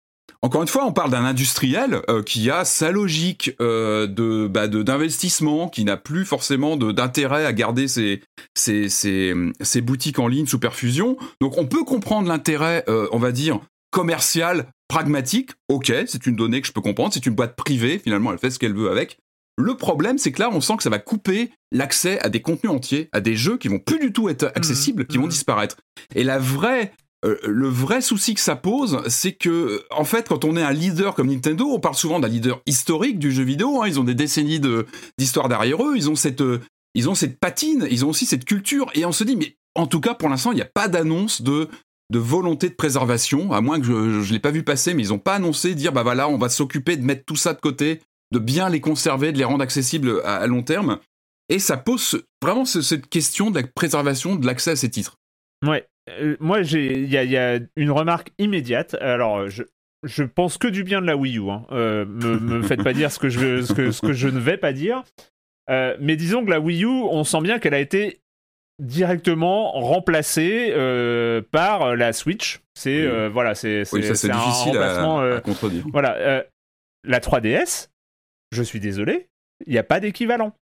encore une fois, on parle d'un industriel euh, qui a sa logique euh, de bah, de- d'investissement, qui n'a plus forcément d'intérêt à garder ses, ses, ses, ses boutiques en ligne sous perfusion. Donc, on peut comprendre l'intérêt, euh, on va dire, commercial, pragmatique. Ok, c'est une donnée que je peux comprendre. C'est une boîte privée. Finalement, elle fait ce qu'elle veut avec. Le problème, c'est que là, on sent que ça va couper l'accès à des contenus entiers, à des jeux qui vont plus du tout être accessibles, qui vont mhm. disparaître. Et la vraie, euh, le vrai souci que ça pose, c'est que, en fait, quand on est un leader comme Nintendo, on parle souvent d'un leader historique du jeu vidéo. hein, ils ont des décennies d'histoire derrière eux. Ils ont cette, euh, ils ont cette patine. Ils ont aussi cette culture. Et on se dit, mais en tout cas, pour l'instant, il n'y a pas d'annonce de volonté de préservation, à moins que je ne l'ai pas vu passer, mais ils n'ont pas annoncé dire bah voilà, on va s'occuper de mettre tout ça de côté, de bien les conserver, de les rendre accessibles à, à long terme. Et ça pose vraiment ce- cette question de la préservation de l'accès à ces titres. Ouais. Euh, moi, j'ai, il y a, il y a une remarque immédiate. Alors, je, je pense que du bien de la Wii U. Hein. Euh, me, me faites pas dire ce que je, ce que, ce que je ne vais pas dire. Euh, mais disons que la Wii U, on sent bien qu'elle a été directement remplacée euh, par la Switch. C'est Oui. voilà, c'est Oui, un difficile à, remplacement, euh, à contredire. voilà, la 3DS, je suis désolé, il n'y a pas d'équivalent.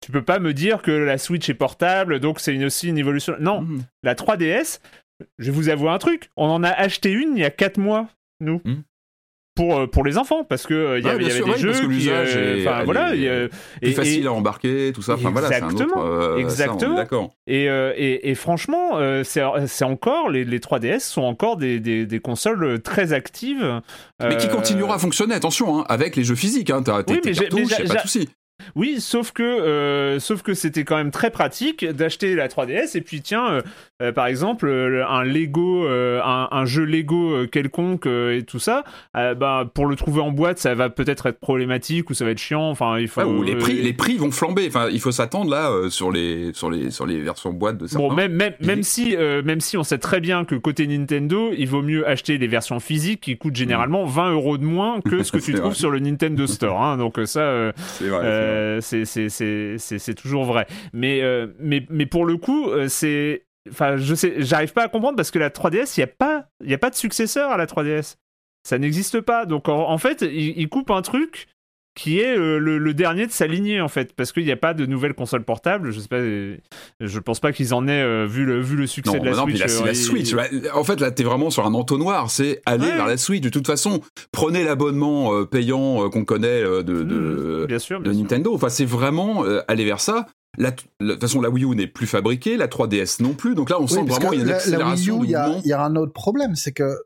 Tu peux pas me dire que la Switch est portable, donc c'est une- aussi une évolution. Non, Mhm. la 3DS, je vais vous avouer un truc, on en a acheté une il y a 4 mois, nous. Mhm. Pour, euh, pour les enfants, parce que euh, il y Ouais, avait, bien il y avait sûr, des oui, jeux parce que qui, euh, est- enfin, voilà, Plus et- facile et- à embarquer, tout ça. Enfin voilà, c'est un autre. Exactement, euh, ça, on est exactement. D'accord. Et, et, et franchement, c'est c'est encore, les, les 3DS sont encore des, des, des consoles très actives. Mais qui continuera à fonctionner, attention, hein, avec les jeux physiques. Hein, T'as Oui, tes mais j'ai- cartouches, pas de souci. Oui, sauf que, euh, sauf que c'était quand même très pratique d'acheter la 3DS et puis tiens, euh, euh, par exemple, un Lego, un, un jeu Lego quelconque et tout ça, bah, pour le trouver en boîte, ça va peut-être être problématique ou ça va être chiant. Enfin, il faut. Ou les prix, les prix vont flamber. Enfin, il faut s'attendre là sur les sur les sur les versions boîte de certains. Bon, même, même, même, si, même si on sait très bien que côté Nintendo, il vaut mieux acheter les versions physiques qui coûtent généralement 20 euros de moins que ce que tu trouves vrai. sur le Nintendo Store. hein. donc ça, euh, vrai. Euh, c'est toujours vrai. Mais, euh, mais, mais pour le coup, euh, c'est. Enfin, je sais, j'arrive pas à comprendre parce que la 3DS, il n'y a, pas- y a pas de successeur à la 3DS. Ça n'existe pas. Donc en, fait, il coupent un truc qui est euh, le, le dernier de sa lignée en fait, parce qu'il n'y a pas de nouvelle console portable. Je sais pas, euh, je pense pas qu'ils en aient euh, vu le vu le succès Non, de la bah non, Switch. la, euh, la et- Switch. ouais. En fait, là, t'es vraiment sur un entonnoir. C'est aller Ouais. vers la Switch. De toute façon, prenez l'abonnement euh, payant euh, qu'on connaît euh, de, de, Mmh, bien sûr, de bien sûr. Nintendo. Enfin, c'est vraiment euh, aller vers ça. La- la- De toute façon, la Wii U n'est plus fabriquée, la 3DS non plus. Donc là, on Oui, sent vraiment il y a une la, la Wii accélération U, il y, a- y un autre problème, c'est que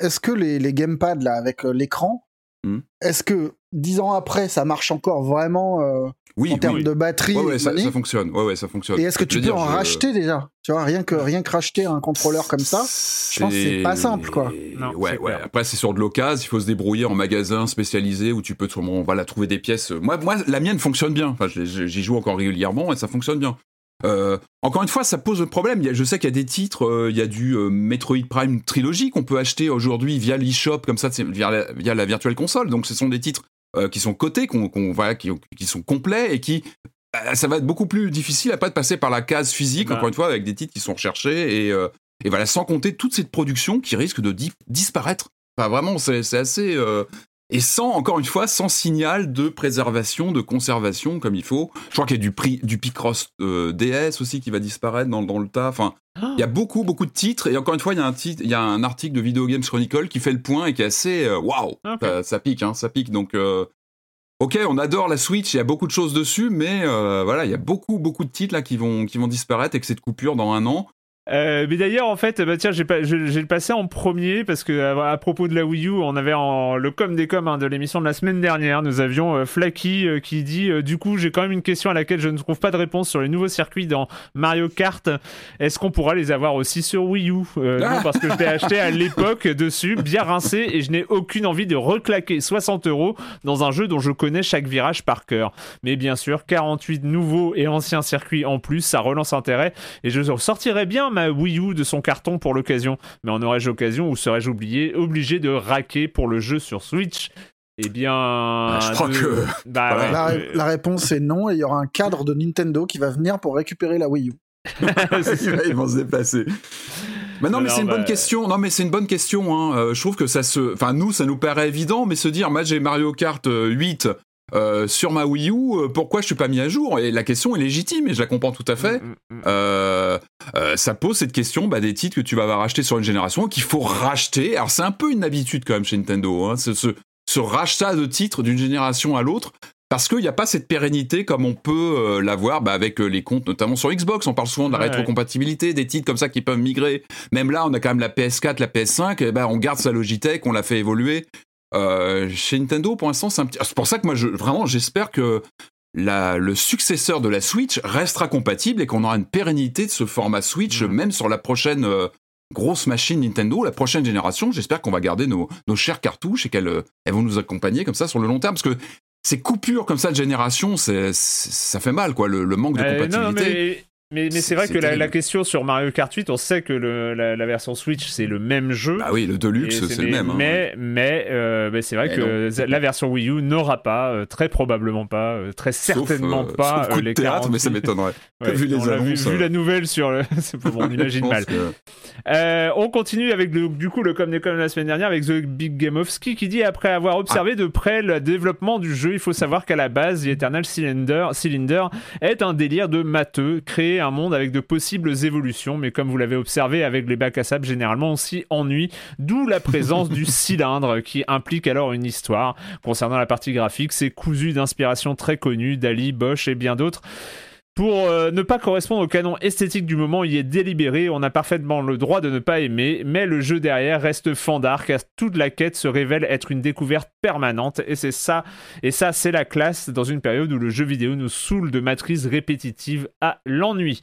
est-ce que les, les gamepads là avec euh, l'écran, Hmm. est-ce que dix ans après ça marche encore vraiment euh, Oui, en oui. termes de batterie Ouais, ouais, ça, ça fonctionne. Ouais, ouais, ça fonctionne. Et est-ce que tu peux dire, en je- racheter déjà? Tu vois, rien que rien que racheter un contrôleur comme ça. je pense que c'est pas simple, quoi. Non, ouais, ouais. Après, c'est sur de l'occasion. Il faut se débrouiller en magasin spécialisé où tu peux sûrement, voilà, trouver des pièces. Moi, moi, la mienne fonctionne bien. Enfin, j'y joue encore régulièrement et ça fonctionne bien. Euh, encore une fois, ça pose un problème. Je sais qu'il y a des titres, euh, il y a du euh, Metroid Prime trilogie qu'on peut acheter aujourd'hui via l'eShop, comme ça, via la, via la Virtual Console. Donc, ce sont des titres euh, qui sont cotés, qu'on, qu'on- voilà, qui, qui sont complets et qui ça va être beaucoup plus difficile après de passer par la case physique, Bah. encore une fois, avec des titres qui sont recherchés et, euh, et voilà, sans compter toute cette production qui risque de di- disparaître. Enfin, vraiment, c'est c'est assez. euh, et sans, encore une fois, sans signal de préservation, de conservation comme il faut. Je crois qu'il y a du, prix, du Picross euh, DS aussi qui va disparaître dans, dans le tas. Enfin, il y a beaucoup, beaucoup de titres. Et encore une fois, il y a un, titre, il y a un article de Video Games Chronicle qui fait le point et qui est assez. euh, Waouh ça pique, hein, ça pique. Donc. euh, Ok, on adore la Switch, il y a beaucoup de choses dessus, mais euh, voilà, il y a beaucoup, beaucoup de titres là qui vont, qui vont disparaître avec cette coupure dans un an. Euh, mais d'ailleurs, en fait, bah tiens, j'ai le passé en premier parce que euh, à propos de la Wii U, on avait en, le com des coms hein, de l'émission de la semaine dernière, nous avions euh, Flaky euh, qui dit du coup, j'ai quand même une question à laquelle je ne trouve pas de réponse sur les nouveaux circuits dans Mario Kart. Est-ce qu'on pourra les avoir aussi sur Wii U? Euh, Ah. Non, parce que je l'ai acheté à l'époque dessus, bien rincé, et je n'ai aucune envie de reclaquer 60 euros dans un jeu dont je connais chaque virage par cœur. Mais bien sûr, 48 nouveaux et anciens circuits en plus, ça relance intérêt et je sortirais bien ma Wii U de son carton pour l'occasion. Mais en aurais-je l'occasion ou serais-je oublié, obligé de raquer pour le jeu sur Switch? Eh bien. je crois de- que- Bah, voilà. ouais, La, euh, la réponse est non et il y aura un cadre de Nintendo qui va venir pour récupérer la Wii U. Ils vont se déplacer. Mais non, mais c'est une bonne bah, question. Non, mais c'est une bonne question. Hein. Euh, je trouve que ça se. Enfin, nous, ça nous paraît évident, mais se dire, moi, j'ai Mario Kart euh, 8 euh, sur ma Wii U, euh, pourquoi je suis pas mis à jour? Et la question est légitime et je la comprends tout à fait. mm, mm, mm. Euh, euh, ça pose cette question bah, des titres que tu vas avoir rachetés sur une génération qu'il faut racheter. Alors c'est un peu une habitude quand même chez Nintendo, hein, ce, ce, ce rachat de titres d'une génération à l'autre. Parce qu'il n'y a pas cette pérennité comme on peut euh, l'avoir bah, avec euh, les comptes, notamment sur Xbox. On parle souvent de la Ouais, rétrocompatibilité, des titres comme ça qui peuvent migrer. Même là, on a quand même la PS4, la PS5. Et ben, on garde sa Logitech, on l'a fait évoluer. Euh, chez Nintendo, pour l'instant, c'est un petit. C'est pour ça que moi, je, vraiment, j'espère que la- le successeur de la Switch restera compatible et qu'on aura une pérennité de ce format Switch, Mhm. même sur la prochaine euh, grosse machine Nintendo, la prochaine génération. J'espère qu'on va garder nos, nos chères cartouches et qu'elles euh, elles vont nous accompagner comme ça sur le long terme. Parce que ces coupures comme ça de génération, c'est, c'est- ça fait mal, quoi, le, le manque de Euh, compatibilité. non, mais, mais, mais c'est vrai que la, question sur Mario Kart 8, on sait que le- la, la version Switch, c'est le même jeu. Bah oui, le Deluxe, c'est, le même. hein. Mais, mais, euh, mais c'est vrai Mais que la version Wii U n'aura pas, euh, très probablement pas, euh, très Sauf, certainement euh, pas sauf coup de les théâtre, 48. mais ça m'étonnerait. Ouais, vu les vu, annonces, vu la nouvelle sur le. bon, on imagine mal. que- on continue avec le, du coup le comme des comme la semaine dernière avec The Big Game of Ski qui dit après avoir observé de près le développement du jeu, il faut savoir qu'à la base, The Eternal Cylinder, Cylinder est un délire de matheux, un monde avec de possibles évolutions, mais comme vous l'avez observé avec les bacs à sable, généralement on s'y ennuie, d'où la présence du cylindre qui implique alors une histoire. Concernant la partie graphique, c'est cousu d'inspiration très connues, Dali, Bosch et bien d'autres. Pour euh, ne pas correspondre au canon esthétique du moment, il est délibéré, on a parfaitement le droit de ne pas aimer, mais le jeu derrière reste fandard car toute la quête se révèle être une découverte permanente et c'est ça, et ça c'est la classe dans une période où le jeu vidéo nous saoule de matrices répétitives à l'ennui.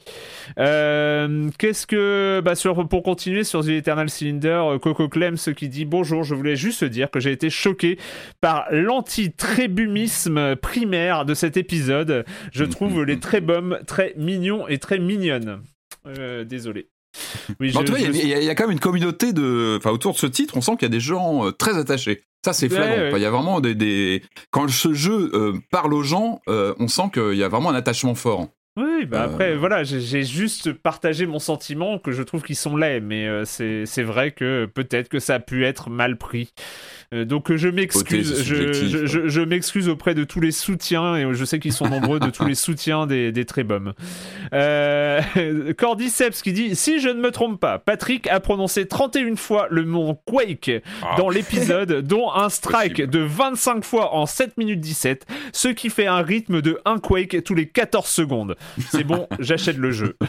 Euh, Qu'est-ce que, bah sur, pour continuer sur The Eternal Cylinder, euh, Coco Clems qui dit bonjour, je voulais juste dire que j'ai été choqué par l'anti-trébumisme primaire de cet épisode. Je trouve les trébums très mignons et très mignonnes. Euh, désolé. Oui, en tout cas, il y a- je- il y, a- il y a quand même une communauté de, enfin, autour de ce titre, on sent qu'il y a des gens euh, très attachés. Ça, c'est flagrant. ouais. Il y a vraiment des, des... quand ce jeu euh, parle aux gens, euh, on sent qu'il y a vraiment un attachement fort. Oui, bah Euh. après, voilà, j'ai- juste partagé mon sentiment que je trouve qu'ils sont laids, mais euh, c'est vrai que peut-être que ça a pu être mal pris. Euh, donc euh, je m'excuse, je, je, ouais. je- je m'excuse auprès de tous les soutiens, et je sais qu'ils sont nombreux, de tous les soutiens des, des Trébums. Euh, Cordyceps qui dit Si je ne me trompe pas, Patrick a prononcé 31 fois le nom Quake dans l'épisode, dont un strike Possible. de 25 fois en 7 minutes 17, ce qui fait un rythme de 1 Quake tous les 14 secondes. C'est bon, j'achète le jeu.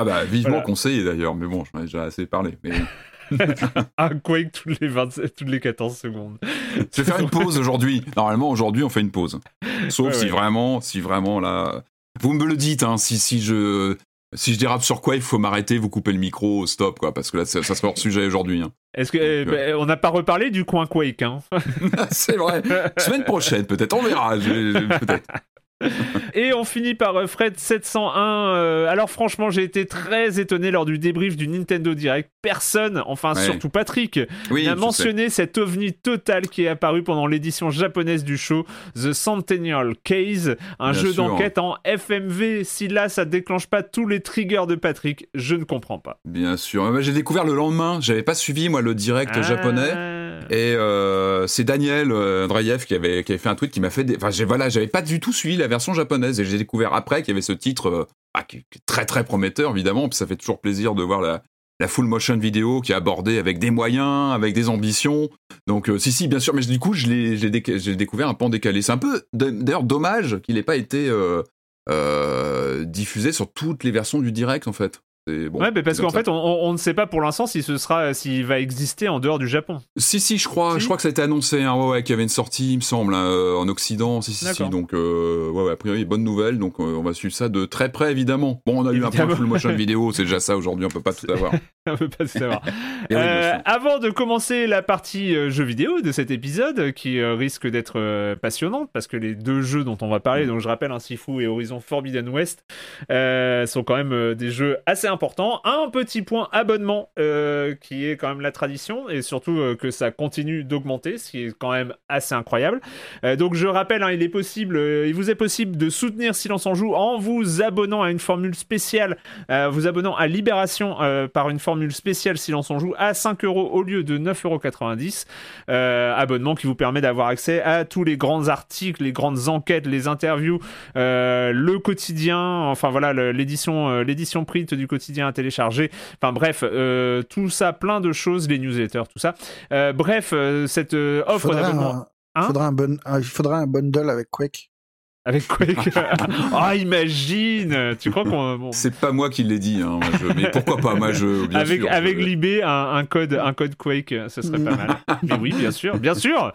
Ah bah vivement Voilà. conseillé d'ailleurs, mais bon, j'en ai déjà assez parlé. Mais... Un Quake toutes les, 27 toutes les 14 secondes. Je vais faire une pause aujourd'hui. Normalement, aujourd'hui, on fait une pause. Sauf Ouais, si ouais. vraiment, si vraiment là, vous me le dites, hein, si si je si je dérape sur quoi, il faut m'arrêter, vous coupez le micro, stop quoi, parce que là, ça, ça serait hors sujet aujourd'hui. hein. Est-ce que eh, Donc, ben, on n'a pas reparlé du coin Quake hein C'est vrai. Semaine prochaine, peut-être, on verra. peut-être. Et on finit par euh, Fred 701. euh, alors franchement, j'ai été très étonné lors du débrief du Nintendo Direct. Personne, enfin Ouais. surtout Patrick, Oui, n'a sais. mentionné cet ovni total qui est apparu pendant l'édition japonaise du show, The Centennial Case, un Bien jeu d'enquête en FMV. Si là, ça déclenche pas tous les triggers de Patrick, je ne comprends pas. Bien sûr. Moi, J'ai découvert le lendemain. J'avais pas suivi moi le direct Ah. japonais. Et euh, c'est Daniel euh, Andreev qui avait, qui avait fait un tweet qui m'a fait. Des... Enfin, voilà, j'avais pas du tout suivi la version japonaise et j'ai découvert après qu'il y avait ce titre euh, ah, qui, est très très prometteur évidemment. Puis ça fait toujours plaisir de voir la, la full motion vidéo qui est abordée avec des moyens, avec des ambitions. Donc euh, si si bien sûr, mais du coup je l'ai, découvert un pan décalé. C'est un peu d'ailleurs dommage qu'il n'ait pas été diffusé sur toutes les versions du direct en fait. Bon, ouais, mais parce qu'en fait, on, ne sait pas pour l'instant si ce sera, s'il va exister en dehors du Japon. Si, si, je crois, Si je crois que ça a été annoncé, hein, ouais, ouais, qu'il y avait une sortie, il me semble, hein, euh, en Occident, si, si, si. Donc, euh, ouais, ouais, a priori, bonne nouvelle. Donc, euh, on va suivre ça de très près, évidemment. Bon, on a eu un de full motion vidéo, c'est déjà ça aujourd'hui, on peut pas tout avoir. On peut pas Euh, sûr. avant de commencer la partie jeux vidéo de cet épisode, qui risque d'être passionnante, parce que les deux jeux dont on va parler, donc je rappelle, un Sifu et Horizon Forbidden West, sont quand même des jeux assez importants. Un petit point abonnement, euh, qui est quand même la tradition, et surtout euh, que ça continue d'augmenter, ce qui est quand même assez incroyable. Euh, donc je rappelle, hein, il est possible, il vous est possible de soutenir Silence en Joue en vous abonnant à une formule spéciale vous abonnant à Libération par une formule spéciale Silence on joue à 5 euros au lieu de 9,90 euros. Abonnement qui vous permet d'avoir accès à tous les grands articles, les grandes enquêtes, les interviews, le quotidien, enfin voilà, l'édition, l'édition print du quotidien à télécharger. Enfin bref, euh, tout ça, plein de choses, les newsletters, tout ça. Euh, bref, euh, cette offre d'abonnement. un, Hein? faudrait un, bon, il faudrait un bundle avec Quake. Avec Quake. Ah, imagine Tu crois qu'on. bon. C'est pas moi qui l'ai dit, hein, moi, je- mais pourquoi pas, moi, je, bien avec sûr. avec je- Libé, un, un code un code Quake, ce serait pas mal. Mais oui, bien sûr, bien sûr.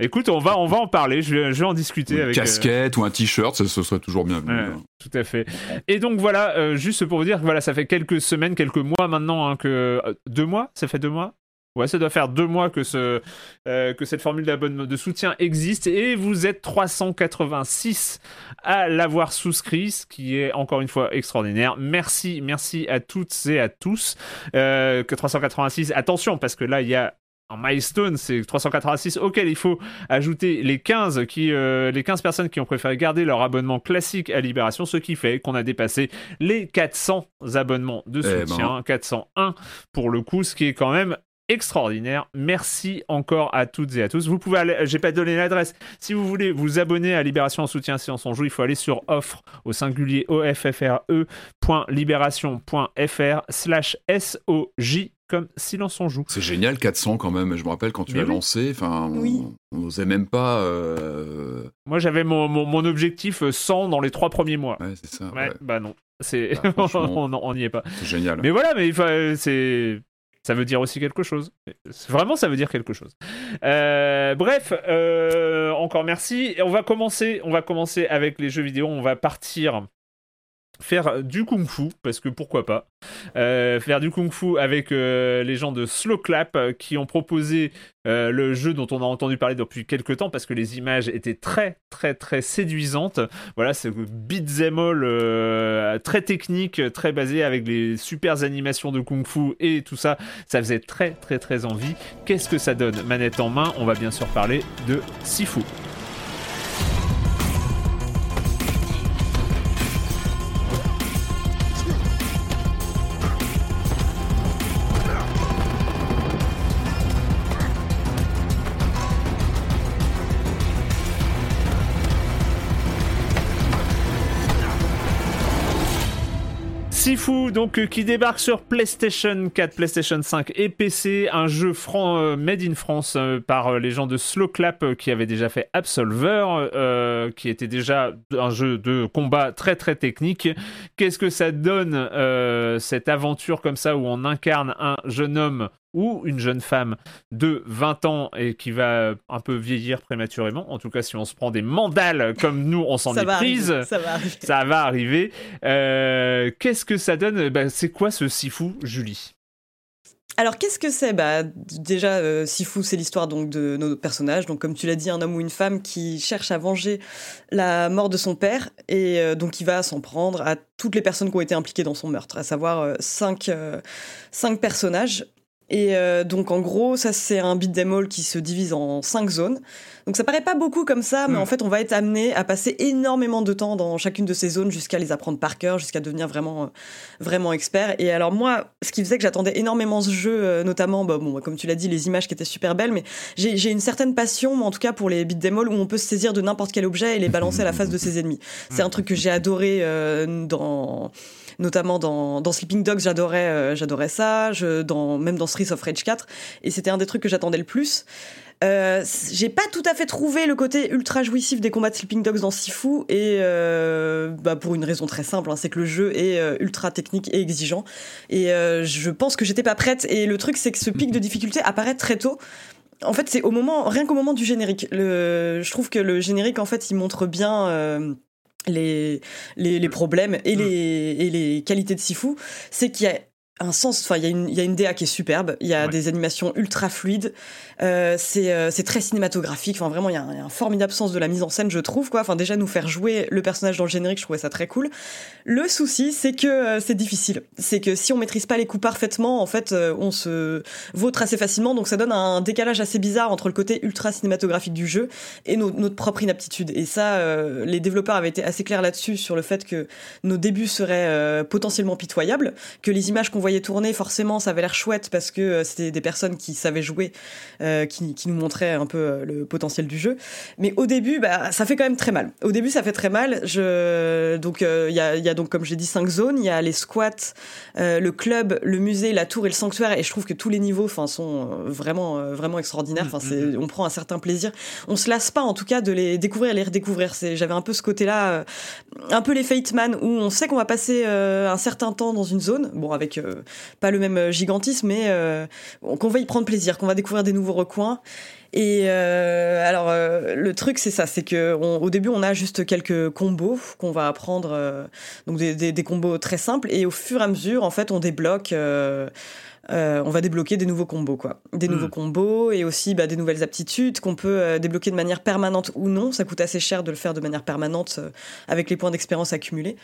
Écoute, on va on va en parler. Je vais, je vais en discuter une avec. euh, casquette ou un t-shirt, ça, ce serait toujours bienvenu. Ouais. hein. Tout à fait. Et donc voilà, euh, juste pour vous dire, que voilà, ça fait quelques semaines, quelques mois maintenant hein, que euh, deux mois, ça fait deux mois. Ouais, ça doit faire deux mois que, ce, euh, que cette formule d'abonnement de soutien existe et vous êtes 386 à l'avoir souscrit, ce qui est encore une fois extraordinaire. Merci, merci à toutes et à tous. Euh, que 386, attention, parce que là, il y a un milestone, c'est 386 auquel il faut ajouter les 15 qui euh, les 15 personnes qui ont préféré garder leur abonnement classique à Libération, ce qui fait qu'on a dépassé les 400 abonnements de Eh ben. soutien, 401 pour le coup, ce qui est quand même extraordinaire. Merci encore à toutes et à tous. Vous pouvez aller, j'ai pas donné l'adresse. Si vous voulez vous abonner à Libération en soutien Silence en joue, il faut aller sur offre au singulier offre.libération.fr slash SOJ comme Silence en joue. C'est génial, 400 quand même. Je me rappelle quand tu l'as oui. lancé, enfin, on Oui. on n'osait même pas. euh, Moi, j'avais mon, mon, mon objectif euh, 100 dans les trois premiers mois. Ouais, c'est ça. Ouais, ouais. bah non, c'est Ah, franchement. on on n'y est pas. C'est génial. Mais voilà, mais il faut- euh, c'est ça veut dire aussi quelque chose. Vraiment, ça veut dire quelque chose. Euh, bref, euh, encore merci. On va commencer, on va commencer avec les jeux vidéo. On va partir faire du kung fu parce que pourquoi pas Euh, faire du kung fu avec euh, les gens de Slow Clap euh, qui ont proposé le jeu dont on a entendu parler depuis quelques temps parce que les images étaient très très très séduisantes. Voilà c'est beat'em all très technique très basé avec les super animations de kung fu et tout ça ça faisait très très très envie. Qu'est-ce que ça donne? Manette en main on va bien sûr parler de Sifu Sifu, donc euh, qui débarque sur PlayStation 4, PlayStation 5 et PC, un jeu franc, euh, made in France euh, par les gens de Slow Clap qui avaient déjà fait Absolver, qui était déjà un jeu de combat très très technique. Qu'est-ce que ça donne cette aventure comme ça où on incarne un jeune homme ou une jeune femme de 20 ans et qui va un peu vieillir prématurément. En tout cas, si on se prend des mandales comme nous, on s'en est prise. ça va arriver. Ça va arriver. Euh, qu'est-ce que ça donne? Bah, C'est quoi ce Sifu, Julie? Alors qu'est-ce que c'est? Bah déjà euh, Sifu c'est l'histoire donc de nos personnages donc comme tu l'as dit un homme ou une femme qui cherche à venger la mort de son père et euh, donc il va s'en prendre à toutes les personnes qui ont été impliquées dans son meurtre à savoir cinq, cinq personnages et euh, donc en gros, ça c'est un beat'em all qui se divise en cinq zones. Donc ça paraît pas beaucoup comme ça, mais hmm. en fait on va être amené à passer énormément de temps dans chacune de ces zones jusqu'à les apprendre par cœur, jusqu'à devenir vraiment euh, vraiment expert. Et alors moi, ce qui faisait que j'attendais énormément ce jeu, euh, notamment, bah, bon, comme tu l'as dit, les images qui étaient super belles, mais j'ai une certaine passion, en tout cas pour les beat'em all où on peut se saisir de n'importe quel objet et les balancer à la face de ses ennemis. C'est un truc que j'ai adoré dans notamment dans, Sleeping Dogs, j'adorais, euh, j'adorais ça, dans, même dans Streets of Rage 4, et c'était un des trucs que j'attendais le plus. Euh, j'ai pas tout à fait trouvé le côté ultra jouissif des combats de Sleeping Dogs dans Sifu et euh, bah pour une raison très simple, hein, c'est que le jeu est ultra technique et exigeant et je pense que j'étais pas prête et le truc c'est que ce pic de difficulté apparaît très tôt. En fait, c'est au moment, rien qu'au moment du générique. Je trouve que le générique, en fait, il montre bien les, les, les, problèmes et les, et les qualités de Sifu, c'est qu'il y a un sens, enfin il y, y, a une DA qui est superbe, il y a des animations ultra fluides, euh, euh, c'est très cinématographique, enfin vraiment il y, a un, formidable sens de la mise en scène je trouve quoi, enfin déjà nous faire jouer le personnage dans le générique je trouvais ça très cool. Le souci c'est que euh, c'est difficile, c'est que si on maîtrise pas les coups parfaitement en fait euh, on se vautre assez facilement donc ça donne un décalage assez bizarre entre le côté ultra cinématographique du jeu et notre propre inaptitude. Et ça les développeurs avaient été assez clairs là-dessus sur le fait que nos débuts seraient potentiellement pitoyables, que les images qu'on voyait tourner, forcément, ça avait l'air chouette parce que euh, c'était des personnes qui savaient jouer, euh, qui, qui, nous montraient un peu euh, le potentiel du jeu. Mais au début, bah, ça fait quand même très mal. Au début, ça fait très mal. Je... Donc, il y, a, y, a, donc, comme j'ai dit, cinq zones. Il y a les squats, le club, le musée, la tour et le sanctuaire. Et je trouve que tous les niveaux, enfin, sont vraiment, vraiment extraordinaires. Enfin, c'est, mm, mm, mm. on prend un certain plaisir. On se lasse pas, en tout cas, de les découvrir les redécouvrir. C'est, j'avais un peu ce côté-là, un peu les Fate Man, où on sait qu'on va passer un certain temps dans une zone. Bon, avec pas le même euh, gigantisme, mais euh, qu'on va y prendre plaisir, qu'on va découvrir des nouveaux recoins. Et euh, alors le truc c'est ça, c'est que au début on a juste quelques combos qu'on va apprendre, donc des, des, des, combos très simples, et au fur et à mesure en fait on débloque. Euh, on va débloquer des nouveaux combos, quoi. Des nouveaux hmm. combos et aussi bah, des nouvelles aptitudes qu'on peut débloquer de manière permanente ou non. Ça coûte assez cher de le faire de manière permanente avec les points d'expérience accumulés.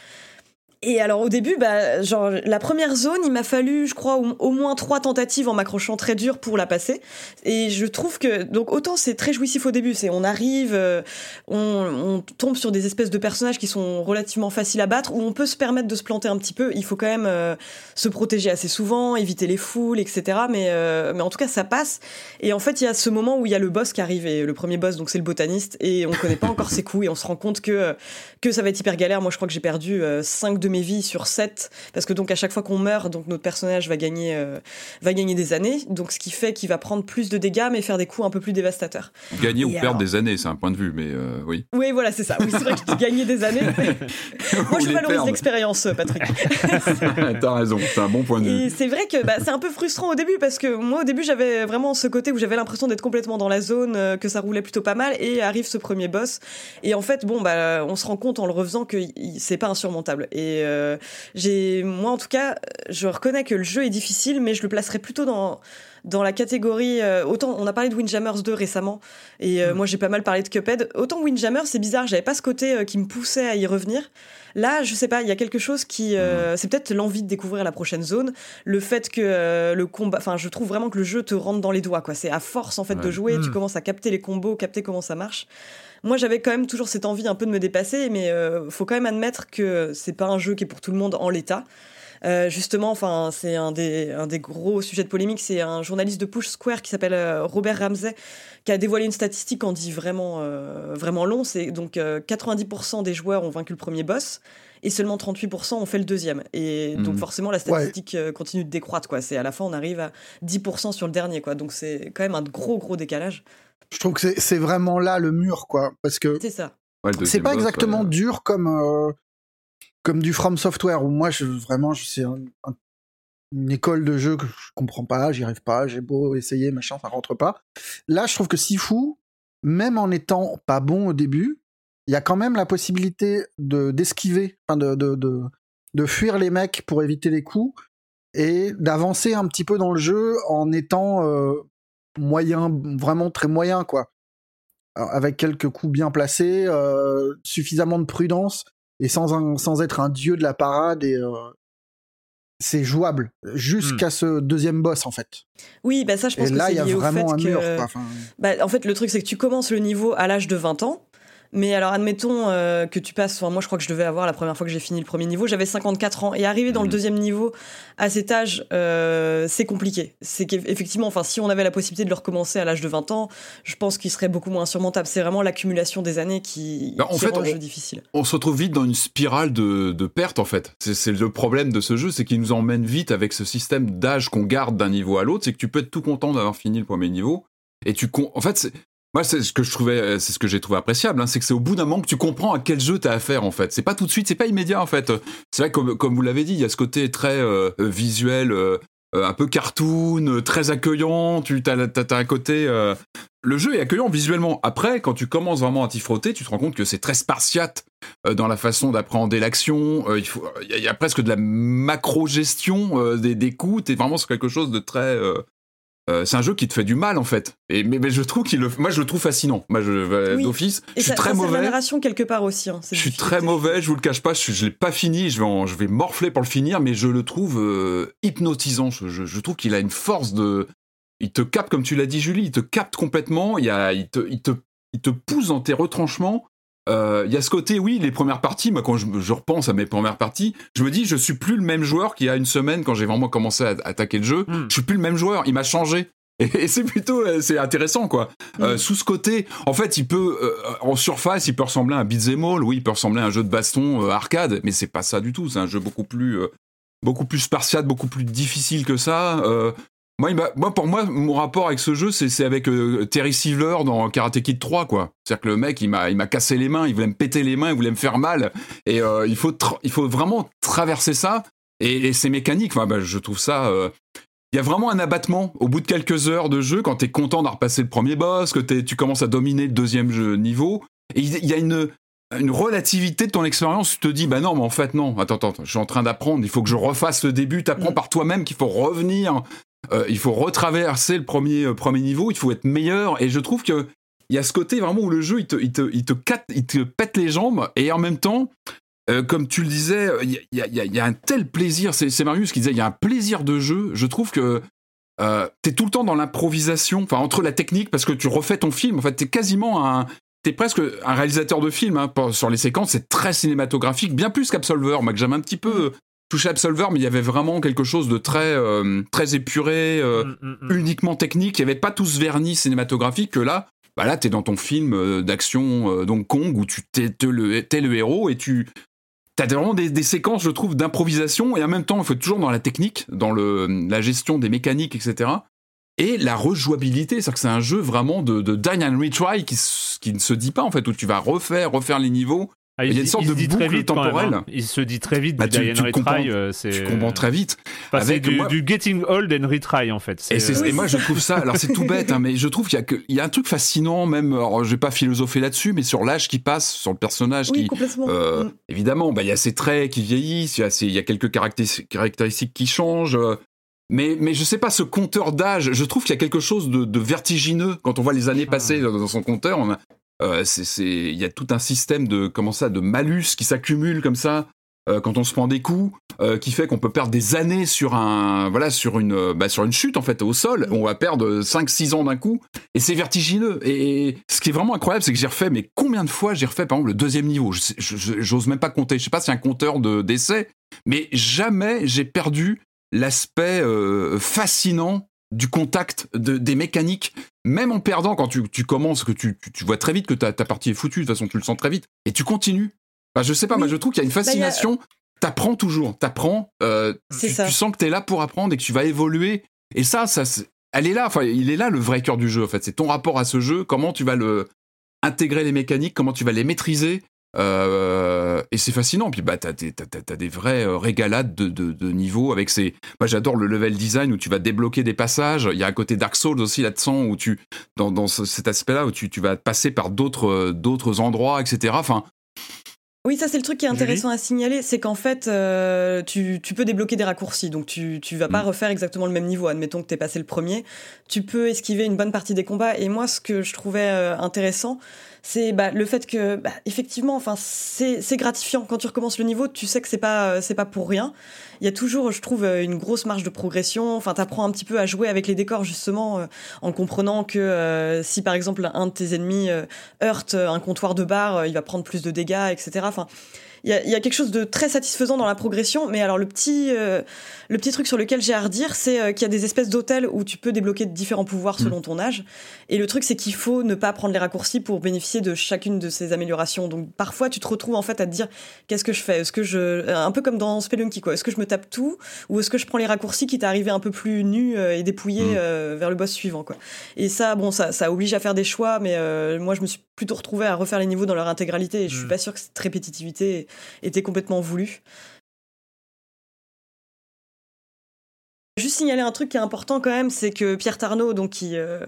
Et alors au début, bah, genre la première zone, il m'a fallu, je crois, au, moins trois tentatives en m'accrochant très dur pour la passer. Et je trouve que donc autant c'est très jouissif au début, c'est on arrive, euh, on, on, tombe sur des espèces de personnages qui sont relativement faciles à battre, où on peut se permettre de se planter un petit peu. Il faut quand même euh, se protéger assez souvent, éviter les foules, etc. Mais euh, mais en tout cas ça passe. Et en fait il y a ce moment où il y a le boss qui arrive, et le premier boss donc c'est le botaniste, et on connaît pas encore ses coups, et on se rend compte que que ça va être hyper galère. Moi je crois que j'ai perdu 5 de mes vies sur 7 parce que donc à chaque fois qu'on meurt donc notre personnage va gagner euh, va gagner des années. Donc ce qui fait qu'il va prendre plus de dégâts mais faire des coups un peu plus dévastateurs. Gagner ou perdre des années c'est un point de vue mais euh, oui. Oui voilà c'est ça. Oui c'est vrai que tu gagner des années moi je valorise l'expérience Patrick. T'as raison c'est un bon point de vue. C'est vrai que bah, c'est un peu frustrant au début parce que moi au début j'avais vraiment ce côté où j'avais l'impression d'être complètement dans la zone euh, que ça roulait plutôt pas mal et arrive ce premier boss. Et en fait bon bah on se rend compte en le refaisant que c'est pas insurmontable. Et j'ai, moi en tout cas, je reconnais que le jeu est difficile, mais je le placerais plutôt dans dans la catégorie euh, autant on a parlé de Windjammers 2 récemment et euh, mm. moi j'ai pas mal parlé de Cuphead autant Windjammers c'est bizarre j'avais pas ce côté euh, qui me poussait à y revenir là je sais pas il y a quelque chose qui mm. c'est peut-être l'envie de découvrir la prochaine zone le fait que le combat enfin je trouve vraiment que le jeu te rentre dans les doigts quoi c'est à force en fait de jouer tu mm. commences à capter les combos capter comment ça marche moi j'avais quand même toujours cette envie un peu de me dépasser, mais euh, faut quand même admettre que c'est pas un jeu qui est pour tout le monde en l'état. Euh, justement, enfin, c'est un des, un des gros sujets de polémique. C'est un journaliste de Push Square qui s'appelle euh, Robert Ramsey qui a dévoilé une statistique en dit vraiment, euh, vraiment long. C'est donc 90% des joueurs ont vaincu le premier boss et seulement 38% ont fait le deuxième. Et donc Mhm. forcément, la statistique euh, continue de décroître. Quoi. C'est à la fin, on arrive à 10% sur le dernier. Quoi. Donc c'est quand même un gros, gros décalage. Je trouve que c'est- vraiment là le mur, quoi. Parce que C'est ça. Ouais, c'est pas boss, exactement ouais. dur comme, euh, comme du From Software, où moi, je, vraiment, je- c'est un- un- une école de jeu que je comprends pas, j'y arrive pas, j'ai beau essayer, machin, ça rentre pas. Là, je trouve que Sifu, même en étant pas bon au début, il y a quand même la possibilité de d'esquiver, enfin de, de, de, de fuir les mecs pour éviter les coups et d'avancer un petit peu dans le jeu en étant euh, moyen, vraiment très moyen, quoi. Alors, avec quelques coups bien placés, euh, suffisamment de prudence et sans, un- sans être un dieu de la parade et euh, c'est jouable jusqu'à ce deuxième boss en fait. Oui, bah ça, je pense Et que là, c'est il y a lié au fait vraiment un que... mur. Quoi. Enfin, Bah, en fait, le truc, c'est que tu commences le niveau à l'âge de 20 ans. Mais alors, admettons euh, que tu passes. Enfin, moi, je crois que je devais avoir la première fois que j'ai fini le premier niveau, j'avais 54 ans. Et arriver dans le Mhm. deuxième niveau à cet âge, euh, c'est compliqué. C'est qu'effectivement, enfin, si on avait la possibilité de le recommencer à l'âge de 20 ans, je pense qu'il serait beaucoup moins surmontable. C'est vraiment l'accumulation des années qui, Bah, en fait, rend le on- jeu difficile. on se retrouve vite dans une spirale de, de perte en fait. C'est- le problème de ce jeu, c'est qu'il nous emmène vite avec ce système d'âge qu'on garde d'un niveau à l'autre. C'est que tu peux être tout content d'avoir fini le premier niveau et tu con- en fait c'est- moi c'est ce que je trouvais euh, c'est ce que j'ai trouvé appréciable hein, c'est que c'est au bout d'un moment que tu comprends à quel jeu t'as affaire en fait c'est pas tout de suite c'est pas immédiat en fait c'est vrai comme comme vous l'avez dit il y a ce côté très euh, euh, visuel un peu cartoon très accueillant tu t'as un côté le jeu est accueillant visuellement. Après, quand tu commences vraiment à t'y frotter, tu te rends compte que c'est très spartiate dans la façon d'appréhender l'action. Il y, a- presque de la macro-gestion euh, des, des coups. T'es vraiment sur quelque chose de très. Euh, c'est un jeu qui te fait du mal en fait. Et mais, mais je trouve qu'il le, moi je le trouve fascinant. Moi je euh, Oui. d'office, je suis ça, très ça mauvais. narration quelque part aussi. hein, Je suis très mauvais, je vous le cache pas, je, je l'ai pas fini, je vais, en- je vais morfler pour le finir, mais je le trouve euh, hypnotisant. Je, je- je trouve qu'il a une force de. Il te capte, comme tu l'as dit, Julie, il te capte complètement, il, y a, il, te, il, te, il te pousse dans tes retranchements. Euh, Il y a ce côté, oui, les premières parties, moi quand je, je repense à mes premières parties, je me dis, je suis plus le même joueur qu'il y a une semaine quand j'ai vraiment commencé à attaquer le jeu. Hmm. Je suis plus le même joueur, il m'a changé. Et, et c'est plutôt euh, c'est intéressant quoi. Euh, Mm. Sous ce côté, en fait, il peut euh, en surface, il peut ressembler à un beat'em all, oui, il peut ressembler à un jeu de baston arcade, mais c'est pas ça du tout. C'est un jeu beaucoup plus beaucoup plus spartiate, beaucoup plus difficile que ça. Euh, moi, moi, pour moi, mon rapport avec ce jeu, c'est c'est avec euh, Terry Silver dans Karate Kid 3, quoi. C'est-à-dire que le mec, il m'a, il m'a cassé les mains, il voulait me péter les mains, il voulait me faire mal, et euh, il faut, il faut vraiment traverser ça. Et, et ces mécaniques, enfin, bah, je trouve ça. euh, il y a vraiment un abattement au bout de quelques heures de jeu quand t'es content d'avoir passé le premier boss, que t'es- tu commences à dominer le deuxième jeu niveau. Et il il y a une, une relativité de ton expérience. Tu te dis, bah non, mais en fait, non. Attends, attends, je suis en train d'apprendre. Il faut que je refasse le début. T'apprends Mm. par toi-même qu'il faut revenir. Euh, il faut retraverser le premier, euh, premier niveau. Il faut être meilleur. Et je trouve que il y a ce côté vraiment où le jeu, il te, il te, il te, pète les jambes. Et en même temps, euh, comme tu le disais, il y, a- un tel plaisir. C'est Marius qui disait, il y a un plaisir de jeu. Je trouve que t'es tout le temps dans l'improvisation, enfin entre la technique, parce que tu refais ton film. En fait, t'es quasiment un, t'es presque un réalisateur de film. Hein, sur les séquences, c'est très cinématographique, bien plus qu'Absolver. Moi, j'aime un petit peu touché Absolver, mais il y avait vraiment quelque chose de très, euh, très épuré, euh, Mm, mm, mm. uniquement technique. Il n'y avait pas tout ce vernis cinématographique que là. Bah là, t'es dans ton film euh, d'action euh, Hong Kong où tu t'es t'es le, t'es le héros et tu T'as vraiment des, des séquences, je trouve, d'improvisation et en même temps, il faut être toujours dans la technique, dans le, la gestion des mécaniques, etc. Et la rejouabilité, c'est-à-dire que c'est un jeu vraiment de, de die and retry qui, qui ne se dit pas en fait, où tu vas refaire, refaire les niveaux. Ah, il y a une se- sorte se de dit très boucle vite quand même, temporelle. hein. Il se dit très vite Bah, du tu- tu retry. comprends- euh, Tu comprends très vite. Enfin, avec du, moi- du getting old and retry en fait. Et, euh, et moi, je trouve ça. Alors, c'est tout bête, hein, mais je trouve qu'il y, a que- il y a un truc fascinant, même. Alors, je vais pas philosopher là-dessus, mais sur l'âge qui passe, sur le personnage Oui, qui. complètement. Euh, Mm. Évidemment, bah, il y a ces traits qui vieillissent, il y a, ces- il y a quelques caractéris- caractéristiques qui changent. euh, mais, mais je sais pas, ce compteur d'âge, je trouve qu'il y a quelque chose de, de vertigineux quand on voit les années passer dans, dans son compteur. On a, euh, c'est- c'est- il y a tout un système de comment ça, de malus qui s'accumule comme ça euh, quand on se prend des coups. euh, qui fait qu'on peut perdre des années sur un voilà sur une euh, bah, sur une chute en fait au sol. On va perdre 5-6 ans d'un coup et c'est vertigineux. Et ce qui est vraiment incroyable, c'est que j'ai refait mais combien de fois j'ai refait par exemple le deuxième niveau? J'ose même pas compter. Je sais pas si c'est un compteur de d'essais, mais jamais j'ai perdu l'aspect euh, fascinant du contact de, des mécaniques, même en perdant quand tu, tu commences, que tu, tu, vois très vite que ta, ta partie est foutue, de toute façon tu le sens très vite, et tu continues. Enfin, je sais pas, moi je trouve qu'il y a une bah, fascination, t'apprends toujours, t'apprends, euh, tu, tu, sens que t'es là pour apprendre et que tu vas évoluer, et ça, ça elle est là, enfin il est là le vrai cœur du jeu en fait, c'est ton rapport à ce jeu, comment tu vas le intégrer les mécaniques, comment tu vas les maîtriser, euh, et c'est fascinant. Puis bah t'as des, des vraies euh, régalades de, de, de niveau avec ces. Moi j'adore le level design où tu vas débloquer des passages. Il y a un côté Dark Souls aussi là-dedans où tu dans, dans cet aspect-là où tu, tu vas passer par d'autres euh, d'autres endroits, etc. Enfin. Oui, ça c'est le truc qui est intéressant à signaler, c'est qu'en fait, euh, tu, tu, peux débloquer des raccourcis, donc tu, tu vas pas mm. refaire exactement le même niveau. Admettons que tu es passé le premier, tu peux esquiver une bonne partie des combats. Et moi, ce que je trouvais intéressant, c'est bah, le fait que bah, effectivement, enfin, c'est gratifiant quand tu recommences le niveau. Tu sais que c'est pas euh, c'est pas pour rien. Il y a toujours, je trouve, euh, une grosse marge de progression. Enfin, t'apprends un petit peu à jouer avec les décors justement, euh, en comprenant que si par exemple un de tes ennemis heurte un comptoir de bar, il va prendre plus de dégâts, etc. Enfin, il y a, quelque chose de très satisfaisant dans la progression. Mais alors le petit, euh, le petit truc sur lequel j'ai à redire, c'est euh, qu'il y a des espèces d'hôtels où tu peux débloquer différents pouvoirs selon mm. ton âge. Et le truc, c'est qu'il faut ne pas prendre les raccourcis pour bénéficier de chacune de ces améliorations. Donc parfois, tu te retrouves en fait à te dire qu'est-ce que je fais? Est-ce que je, un peu comme dans Spelunky quoi Est-ce que je me tape tout? Ou est-ce que je prends les raccourcis qui t'arrivaient un peu plus nu euh, et dépouillé mm. vers le boss suivant quoi Et ça, bon, ça, ça oblige à faire des choix. Mais moi, je me suis plutôt retrouvé à refaire les niveaux dans leur intégralité. Et je suis mm. pas sûr que cette répétitivité était complètement voulu. Juste signaler un truc qui est important quand même, c'est que Pierre Tarnot, donc qui euh,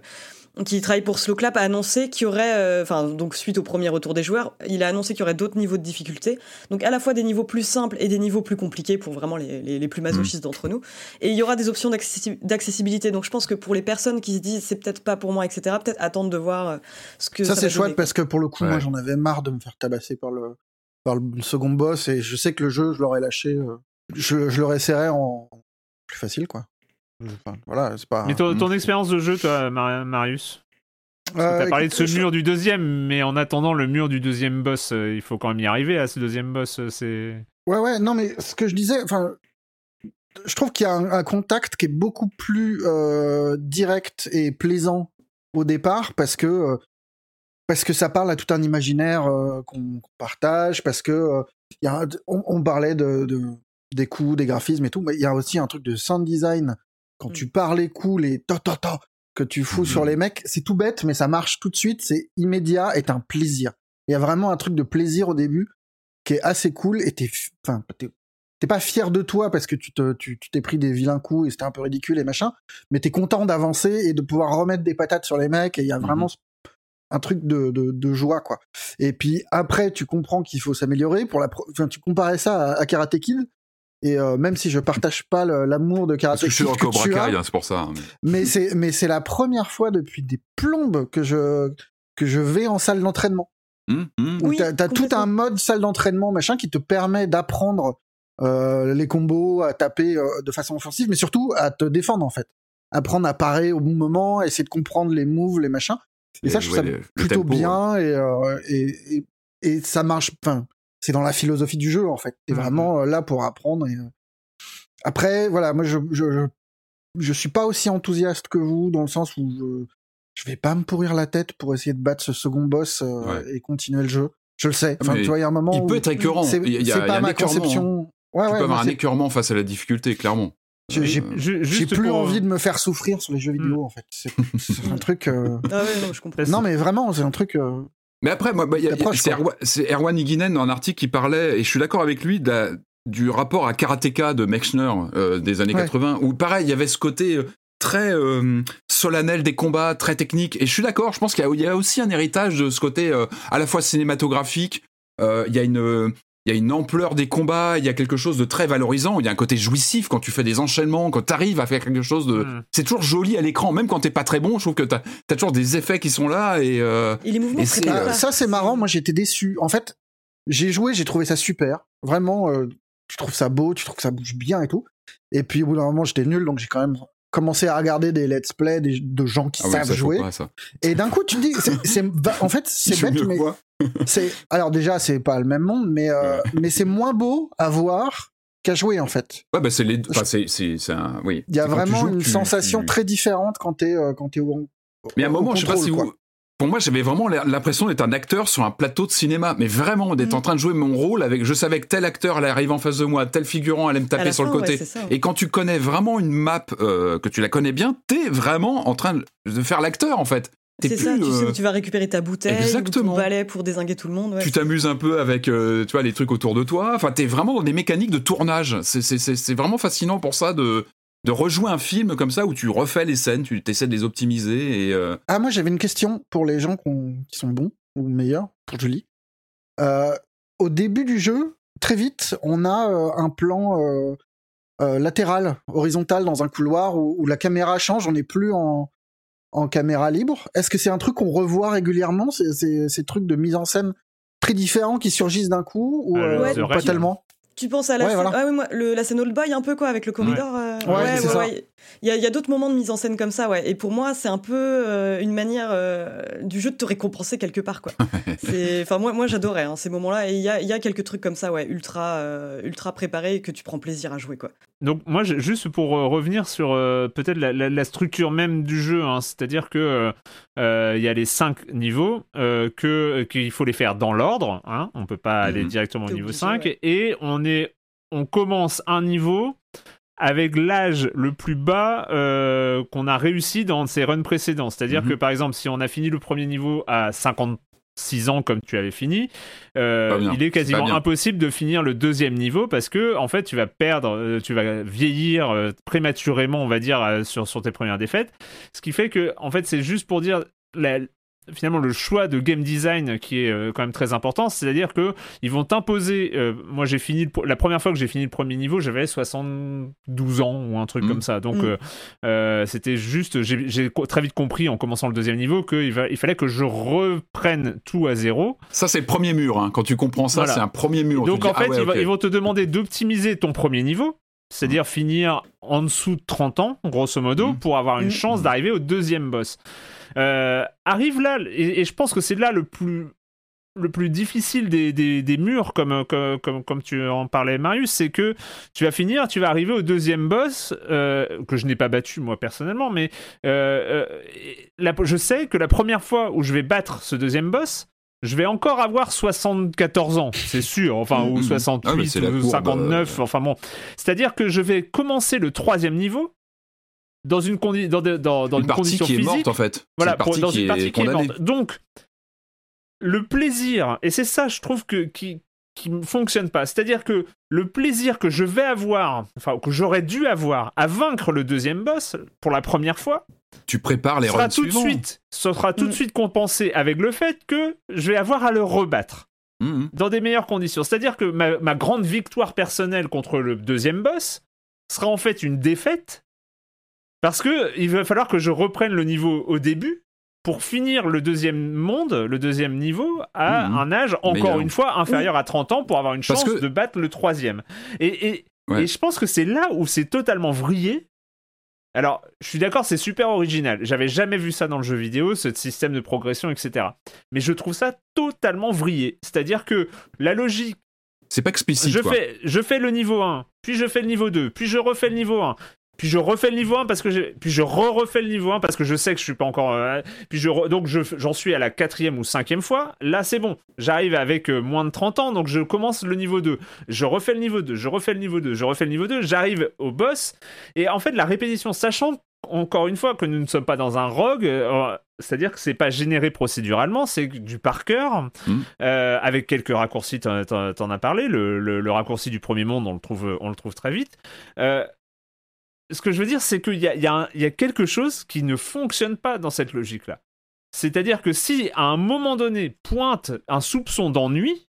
qui travaille pour Slowclap, a annoncé qu'il y aurait, euh, enfin donc suite au premier retour des joueurs, il a annoncé qu'il y aurait d'autres niveaux de difficulté, donc à la fois des niveaux plus simples et des niveaux plus compliqués pour vraiment les, les, plus masochistes d'entre nous, et il y aura des options d'accessibilité. Donc je pense que pour les personnes qui se disent c'est peut-être pas pour moi, etc., peut-être attendre de voir euh, ce que ça, ça c'est chouette parce que pour le coup moi j'en avais marre de me faire tabasser par le par le second boss et je sais que le jeu je l'aurais lâché euh, je, je l'aurais serré en plus facile quoi voilà c'est pas mais ton, ton expérience de jeu toi Marius? Euh, T'as parlé de ce mur du deuxième, mais en attendant le mur du deuxième boss, euh, il faut quand même y arriver à ce deuxième boss. C'est. Ouais, ouais, non, mais ce que je disais, enfin, je trouve qu'il y a un, contact qui est beaucoup plus direct et plaisant au départ parce que parce que ça parle à tout un imaginaire euh, qu'on partage, parce que euh, y a, on, parlait de, des coups, des graphismes et tout, mais il y a aussi un truc de sound design. Quand mm. tu parles les coups, les ta ta ta que tu fous sur les mecs, c'est tout bête, mais ça marche tout de suite, c'est immédiat et un plaisir. Il y a vraiment un truc de plaisir au début qui est assez cool et t'es, enfin, t'es pas fier de toi parce que tu te, tu t'es pris des vilains coups et c'était un peu ridicule et machin, mais t'es content d'avancer et de pouvoir remettre des patates sur les mecs et il y a vraiment un truc de, de, joie quoi. Et puis après tu comprends qu'il faut s'améliorer pour la enfin tu comparais ça à, Karate Kid et euh, même si je partage pas l'amour de Karate Kid je suis dans Cobra Kai hein, c'est pour ça. Hein, mais, c'est mais c'est la première fois depuis des plombes que je que je vais en salle d'entraînement. Mmh, mmh. Oui, t'as as tout un mode salle d'entraînement machin qui te permet d'apprendre euh, les combos, à taper euh, de façon offensive, mais surtout à te défendre en fait. Apprendre à parer au bon moment, essayer de comprendre les moves, les machins. Et, ça, je trouve ça plutôt bien euh, et, et, et, ça marche. Enfin, c'est dans la philosophie du jeu en fait. T'es mmh, vraiment mmh. Euh, là pour apprendre. Et, euh, Après, voilà, moi je, je, je, suis pas aussi enthousiaste que vous dans le sens où je, je vais pas me pourrir la tête pour essayer de battre ce second boss et continuer le jeu. Je le sais. Enfin, tu vois, il y a un moment. Il peut être écœurant. C'est pas ma conception. Ouais, tu peux avoir un écœurement face à la difficulté, clairement. J'ai plus envie de me faire souffrir sur les jeux vidéo, hmm. en fait. C'est un truc. Euh, ah ouais, non, je comprends. Non, mais vraiment, c'est un truc. Euh, mais après, moi, bah, c'est Erwan Higuinen dans un article qui parlait, et je suis d'accord avec lui, du rapport à Karateka de Mechner euh, des années 80, où pareil, il y avait ce côté très solennel des combats, très technique. Et je suis d'accord, je pense qu'il y, a aussi un héritage de ce côté à la fois cinématographique. Il y a une il y a une ampleur des combats, il y a quelque chose de très valorisant, il y a un côté jouissif quand tu fais des enchaînements, quand tu arrives à faire quelque chose de... Hmm. C'est toujours joli à l'écran, même quand t'es pas très bon, je trouve que t'as as toujours des effets qui sont là et... Euh, et les mouvements, Ça c'est marrant, moi j'étais déçu. En fait, j'ai joué, j'ai trouvé ça super. Vraiment, euh, tu trouves ça beau, tu trouves que ça bouge bien et tout. Et puis au bout d'un moment, j'étais nul, donc j'ai quand même commencé à regarder des let's play des, de gens qui Ah savent jouer. pas. Et d'un coup, tu te dis, va- en fait, c'est bête, mais c'est, alors déjà, c'est pas le même monde, mais, euh, mais c'est moins beau à voir qu'à jouer, en fait. Ouais, bah c'est les. Enfin, c'est c'est c'est un. Oui. Il y a vraiment joues, une tu- sensation tu- très différente quand t'es, euh, quand t'es au, Mais à un au moment, je sais pas contrôle, si quoi. vous. Pour moi, j'avais vraiment l'impression d'être un acteur sur un plateau de cinéma, mais vraiment d'être Mm. en train de jouer mon rôle avec. Je savais que tel acteur allait arriver en face de moi, tel figurant allait me taper sur le côté. ouais. Et quand tu connais vraiment une map, euh, que tu la connais bien, t'es vraiment en train de- faire l'acteur en fait. C'est ça, sais euh, où tu vas récupérer ta bouteille, Exactement. ou ton balai pour désinguer tout le monde. ouais. tu t'amuses un peu avec euh, tu vois les trucs autour de toi enfin t'es vraiment dans des mécaniques de tournage c'est vraiment fascinant pour ça de de rejouer un film comme ça où tu refais les scènes tu essaies de les optimiser et euh, Ah, moi, j'avais une question pour les gens qui sont bons ou meilleurs, pour Julie. Euh, au début du jeu, très vite, on a euh, un plan euh, euh, latéral, horizontal dans un couloir où, où la caméra change, on n'est plus en, en caméra libre. Est-ce que c'est un truc qu'on revoit régulièrement, ces, ces, ces trucs de mise en scène très différents qui surgissent d'un coup ou Euh, euh, The ou pas tellement? Tu penses à la Ouais, scène, voilà. ah oui, moi, le- la scène Old Boy un peu quoi avec le corridor. euh, Ouais, c'est ça. Il y a, d'autres moments de mise en scène comme ça, ouais. Et pour moi, c'est un peu euh, une manière euh, du jeu de te récompenser quelque part, quoi. Enfin, moi, moi j'adorais hein, ces moments-là. Et il y a, il y a quelques trucs comme ça, ouais, ultra, euh, ultra préparés que tu prends plaisir à jouer, quoi. Donc moi, juste pour revenir sur peut-être la, la- la structure même du jeu, hein, c'est-à-dire que il y a les cinq niveaux, que qu'il faut les faire dans l'ordre, hein, on peut pas aller Mhm. directement au niveau obligé, 5, ouais. et on est, on commence un niveau avec l'âge le plus bas euh, qu'on a réussi dans ces runs précédents. C'est-à-dire Mhm. que par exemple, si on a fini le premier niveau à 56 ans comme tu avais fini, euh, il est quasiment impossible de finir le deuxième niveau parce que en fait tu vas perdre, euh, tu vas vieillir euh, prématurément, on va dire, sur, sur tes premières défaites. Ce qui fait que en fait c'est juste pour dire la- finalement le choix de game design qui est euh, quand même très important, c'est-à-dire que ils vont t'imposer. euh, moi j'ai fini le la première fois que j'ai fini le premier niveau, j'avais 72 ans ou un truc Mm. comme ça. Donc Mm. euh, c'était juste, j'ai très vite compris en commençant le deuxième niveau qu'il il fallait que je reprenne tout à zéro. ça c'est le premier mur hein. quand tu comprends ça Voilà. c'est un premier mur Donc dis, en fait, ah ouais, ils, vont- ok. ils vont te demander d'optimiser ton premier niveau, c'est-à-dire finir en dessous de 30 ans, grosso modo, pour avoir une chance d'arriver au deuxième boss. Euh, arrive là, et, et je pense que c'est là le plus le plus difficile des, des, des murs, comme, comme, comme, comme tu en parlais, Marius, c'est que tu vas finir, tu vas arriver au deuxième boss, euh, que je n'ai pas battu moi personnellement, mais euh, euh, la- je sais que la première fois où je vais battre ce deuxième boss, je vais encore avoir 74 ans, c'est sûr, enfin, ou Mhm. 68, Ah, ou courbe, 59, euh. enfin bon. C'est-à-dire que je vais commencer le troisième niveau dans une, condi- dans, de- dans, dans une une, partie condition qui est physique morte en fait voilà, une pour- dans une partie est qui est morte. Donc, le plaisir, et c'est ça, je trouve que qui qui ne fonctionne pas. C'est-à-dire que le plaisir que je vais avoir, enfin que j'aurais dû avoir à vaincre le deuxième boss pour la première fois, tu prépares les sera tout de suite, ce sera tout de Mm. suite compensé avec le fait que je vais avoir à le rebattre Mhm. dans des meilleures conditions. C'est-à-dire que ma, ma grande victoire personnelle contre le deuxième boss sera en fait une défaite parce que il va falloir que je reprenne le niveau au début pour finir le deuxième monde, le deuxième niveau, à Mhm. un âge encore Meilleur. une fois inférieur à 30 ans pour avoir une chance que- de battre le troisième. Et, et, Ouais. et je pense que c'est là où c'est totalement vrillé. Alors, je suis d'accord, c'est super original. J'avais jamais vu ça dans le jeu vidéo, ce système de progression, etc. Mais je trouve ça totalement vrillé. C'est-à-dire que la logique c'est pas explicite je quoi. fais, je fais le niveau 1, puis je fais le niveau 2, puis je refais le niveau 1, puis je refais le niveau 1 parce que j'ai, puis je re-refais le niveau 1 parce que je sais que je suis pas encore, euh, puis je re- donc je, j'en suis à la quatrième ou cinquième fois. Là, c'est bon. J'arrive avec euh, moins de 30 ans, donc je commence le niveau 2. Je refais le niveau 2, je refais le niveau 2, je refais le niveau 2, j'arrive au boss. Et en fait, la répétition, sachant encore une fois que nous ne sommes pas dans un rogue, euh, c'est-à-dire que c'est pas généré procéduralement, c'est du par cœur, euh, avec quelques raccourcis, t'en, t'en as parlé, le, le- le raccourci du premier monde, on le trouve, on le trouve très vite. Euh, ce que je veux dire, c'est qu'il y a, y, y quelque chose qui ne fonctionne pas dans cette logique-là. C'est-à-dire que si à un moment donné pointe un soupçon d'ennui,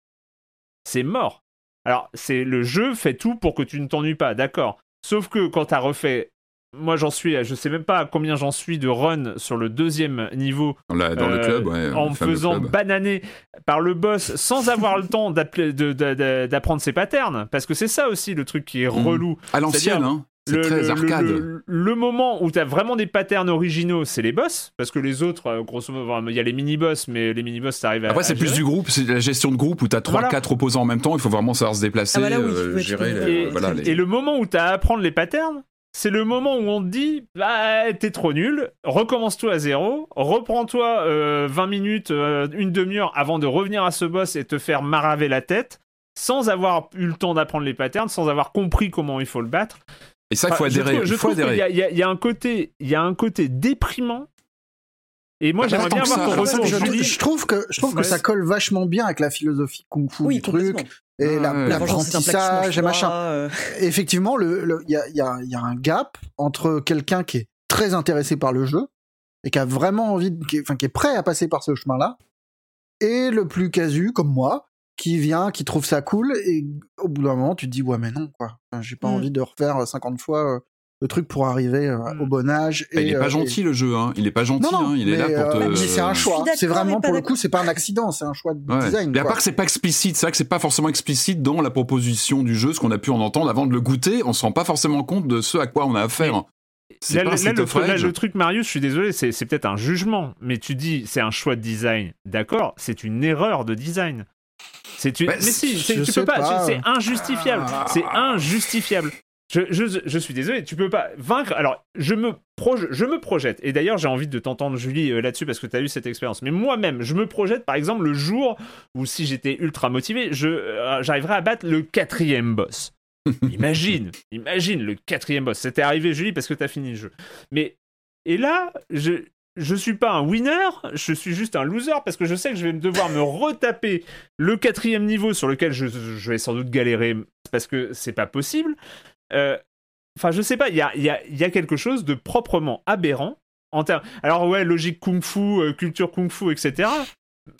c'est mort. Alors, c'est le jeu fait tout pour que tu ne t'ennuies pas, d'accord. Sauf que quand tu as refait moi j'en suis, je sais même pas à combien j'en suis de run sur le deuxième niveau Dans, le euh, club, ouais. en me faisant club. bananer par le boss sans avoir le temps d'apprendre ses patterns. Parce que c'est ça aussi le truc qui est Mhm. relou. À l'ancienne, hein. C'est Le, très le- arcade. le- le moment où tu as vraiment des patterns originaux, c'est les boss. Parce que les autres, euh, grosso modo, il y a les mini-boss, mais les mini-boss, t'arrives à. Après, c'est plus du groupe, c'est la gestion de groupe où t'as 3 Voilà. 4 opposants en même temps, il faut vraiment savoir se déplacer, Ah bah là, oui, euh, tu gérer peux- les- Et, voilà, les- et le moment où tu as à apprendre les patterns, c'est le moment où on te dit bah, t'es trop nul, recommence-toi à zéro, reprends-toi euh, 20 minutes, euh, une demi-heure avant de revenir à ce boss et te faire maraver la tête, sans avoir eu le temps d'apprendre les patterns, sans avoir compris comment il faut le battre. Et ça, il faut Enfin, je adhérer. trouve- je il trouve y a- il y, a- il y a un côté, il y a un côté déprimant. Et moi, j'aimerais bien avoir ton retour, je, trouve que je trouve que ça colle vachement bien avec la philosophie kung fu Oui, du truc et Ah la- ouais. La l'apprentissage et machin. euh, Effectivement, le- le- il y, a, il y a- il y a un gap entre quelqu'un qui est très intéressé par le jeu et qui a vraiment envie, de- qui, est- enfin, qui est prêt à passer par ce chemin-là, et le plus casu comme moi qui vient, qui trouve ça cool et au bout d'un moment tu te dis ouais mais non quoi, j'ai pas Mm. envie de refaire 50 fois euh, le truc pour arriver euh, Mm. au bon âge. Bah, il est pas euh, gentil le jeu, hein. Il est pas gentil, Non, non, hein. Il est là pour te. euh, c'est un choix. C'est d'accord, vraiment pour le coup, c'est pas un accident, c'est un choix de Ouais. design. Mais à quoi. part que c'est pas explicite, c'est vrai que c'est pas forcément explicite dans la proposition du jeu, ce qu'on a pu en entendre avant de le goûter, on se rend pas forcément compte de ce à quoi on a affaire. C'est Là, pas là, un là, state le, là, le truc, Marius, je suis désolé, c'est peut-être un jugement, mais tu dis c'est un choix de design. D'accord, c'est une erreur de design. C'est une... Mais si, tu peux pas, pas. c'est injustifiable. C'est injustifiable. Je, je, je suis désolé, tu peux pas vaincre. Alors, je me, proje- je me projette, et d'ailleurs, j'ai envie de t'entendre, Julie, euh, là-dessus, parce que tu as eu cette expérience. Mais moi-même, je me projette, par exemple, le jour où, si j'étais ultra motivé, euh, j'arriverais à battre le quatrième boss. imagine, imagine le quatrième boss. C'était arrivé, Julie, parce que t'as fini le jeu. Mais, et là, je, je suis pas un winner, je suis juste un loser parce que je sais que je vais devoir me retaper le quatrième niveau sur lequel je, vais sans doute galérer parce que c'est pas possible. Euh, Enfin, je sais pas, il y a, y, a, y a quelque chose de proprement aberrant en termes. Alors, ouais, logique kung-fu, euh, culture kung-fu, etc.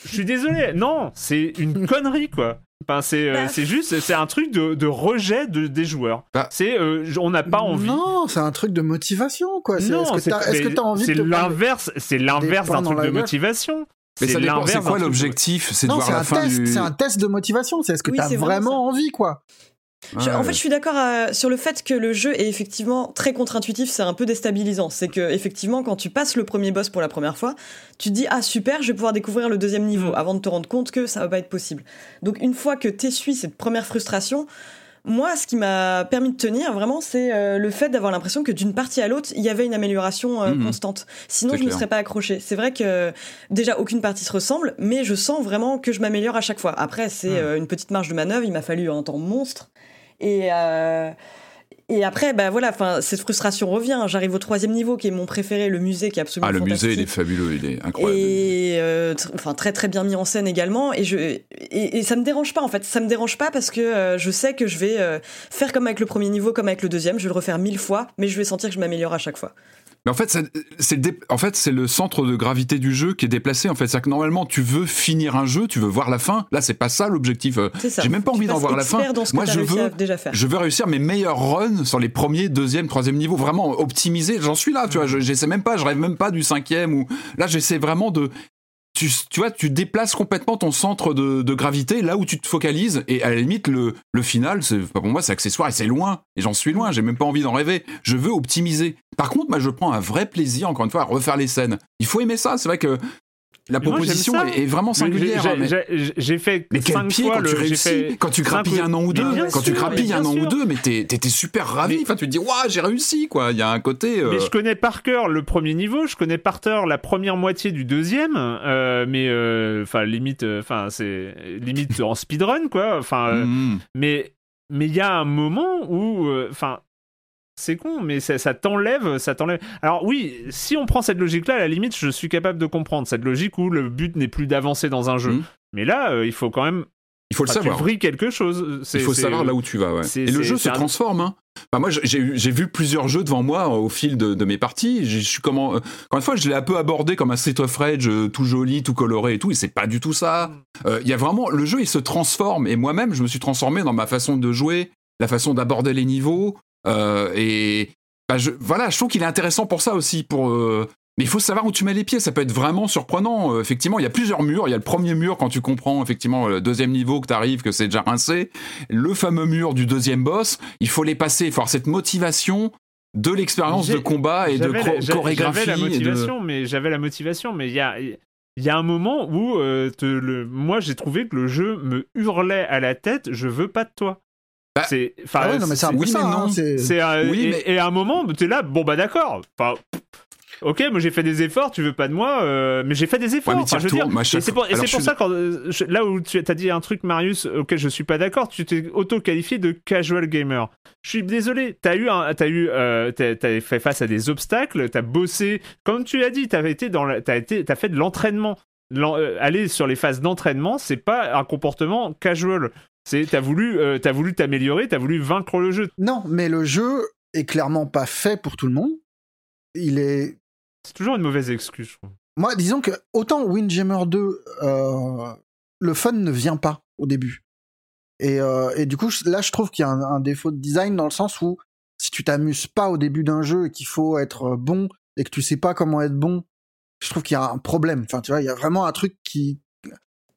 Je suis désolé, non, c'est une connerie, quoi. Enfin, c'est euh, Bah. c'est juste, c'est un truc de, de rejet de, des joueurs. Bah. C'est, euh, on n'a pas envie. Non, c'est un truc de motivation quoi. Est-ce que t'as mais t'as envie c'est l'inverse, c'est l'inverse d'un truc de motivation. Mais ça dépend, l'inverse c'est quoi l'objectif? C'est de Non, voir c'est la un fin test, du. c'est un test de motivation. C'est est-ce que Oui, t'as vraiment vraiment ça. envie quoi Je- en Ouais. fait, je suis d'accord euh, sur le fait que le jeu est effectivement très contre-intuitif, c'est un peu déstabilisant. C'est que effectivement, quand tu passes le premier boss pour la première fois, tu te dis ah super, je vais pouvoir découvrir le deuxième niveau, avant de te rendre compte que ça va pas être possible. Donc une fois que t'essuies cette première frustration, moi, ce qui m'a permis de tenir vraiment, c'est euh, le fait d'avoir l'impression que d'une partie à l'autre, il y avait une amélioration euh, Mhm. constante. Sinon, je ne serais pas accroché. C'est vrai que déjà aucune partie se ressemble, mais je sens vraiment que je m'améliore à chaque fois. Après, c'est euh, une petite marge de manœuvre. Il m'a fallu un temps monstre. Et, euh, et après, bah voilà, enfin, cette frustration revient. J'arrive au troisième niveau, qui est mon préféré, le musée, qui est absolument Ah, le musée, il est fabuleux, il est incroyable. Et euh, enfin très très bien mis en scène également. Et je et, et ça me dérange pas en fait. Ça me dérange pas parce que euh, je sais que je vais euh, faire comme avec le premier niveau comme avec le deuxième. Je vais le refaire mille fois mais je vais sentir que je m'améliore à chaque fois Mais en fait, c'est le, dé- en fait, c'est le centre de gravité du jeu qui est déplacé. En fait, c'est que normalement, tu veux finir un jeu, tu veux voir la fin. Là, c'est pas ça l'objectif. Euh, J'ai même pas envie d'en voir la fin. Moi, je veux, à déjà faire je veux réussir mes meilleurs runs sur les premiers, deuxième, troisième niveaux. Vraiment optimiser. J'en suis là, tu vois. Je- J'essaie même pas. Je rêve même pas du cinquième ou là, j'essaie vraiment de. Tu, vois, tu déplaces complètement ton centre de, de gravité là où tu te focalises et à la limite le, le final, c'est pas pour moi, c'est accessoire et c'est loin et j'en suis loin. J'ai même pas envie d'en rêver. Je veux optimiser. Par contre, moi, je prends un vrai plaisir encore une fois à refaire les scènes. Il faut aimer ça. C'est vrai que la moi, proposition ça. est, est vraiment singulière. j'ai- hein, mais- j'ai- fait mais quel cinq pied fois quand le. tu réussis, fait quand tu grappilles un an ou deux, quand tu sûr, grappilles mais un an ou deux, mais t'es super ravi. Mais- Enfin, tu te dis, waouh, j'ai réussi, quoi. Il y a un côté. euh, Mais je connais par cœur le premier niveau, je connais par cœur la première moitié du deuxième, euh, mais euh, enfin limite, euh, enfin c'est limite en speedrun quoi. Enfin, euh, mm. mais mais il y a un moment où, euh, enfin. C'est con, mais ça, ça t'enlève, ça t'enlève. Alors oui, si on prend cette logique-là, à la limite, je suis capable de comprendre cette logique où le but n'est plus d'avancer dans un jeu. Mhm. Mais là, euh, il faut quand même, Il faut le enfin, tu savoir. vrilles quelque chose. C'est- Il faut savoir là où tu vas. Ouais. Et le jeu se transforme. Hein. Moi, j'ai vu plusieurs jeux devant moi au fil de, de mes parties. Je suis comment. euh, Encore une fois, je l'ai un peu abordé comme un Street of Rage euh, tout joli, tout coloré et tout. Et c'est pas du tout ça. Euh, Il y a vraiment le jeu, il se transforme. Et moi-même, je me suis transformé dans ma façon de jouer, la façon d'aborder les niveaux. Euh, et bah, je, voilà, je trouve qu'il est intéressant pour ça aussi, pour. euh, mais il faut savoir où tu mets les pieds, ça peut être vraiment surprenant. Euh, effectivement, il y a plusieurs murs. Il y a le premier mur quand tu comprends effectivement le deuxième niveau que tu arrives, que c'est déjà rincé. Le fameux mur du deuxième boss, il faut les passer, il faut avoir cette motivation de l'expérience de combat et de chorégraphie. J'avais la de- motivation, mais j'avais la motivation, mais il y a, il y a un moment où euh, te- le, moi j'ai trouvé que le jeu me hurlait à la tête, je veux pas de toi. Bah, c'est, enfin, Ah ouais, non, mais c'est oui, ça. mais hein, non. c'est- c'est un- Oui, et, mais- et à un moment, t'es là, bon bah d'accord. Enfin, ok, moi j'ai fait des efforts, tu veux pas de moi, euh, mais j'ai fait des efforts. Ouais, mais Enfin, je veux dire, chaque- c'est pour, alors, suis- ça quand euh, je- là où tu as dit un truc, Marius, auquel je suis pas d'accord, tu t'es auto-qualifié de casual gamer. Je suis désolé, t'as eu, un, t'as eu, euh, fait face à des obstacles, t'as bossé, comme tu l'as dit, t'as été dans, la- t'as été, t'as fait de l'entraînement. L'en- euh, aller sur les phases d'entraînement, c'est pas un comportement casual. C'est, t'as voulu, euh, t'as voulu t'améliorer, t'as voulu vaincre le jeu. Non, mais le jeu est clairement pas fait pour tout le monde. Il est. C'est toujours une mauvaise excuse, je trouve. Moi, disons que autant Windjammer 2, euh, le fun ne vient pas au début. Et, euh, et du coup, là, je trouve qu'il y a un, un défaut de design dans le sens où si tu t'amuses pas au début d'un jeu et qu'il faut être bon et que tu sais pas comment être bon, je trouve qu'il y a un problème. Enfin, tu vois, il y a vraiment un truc qui,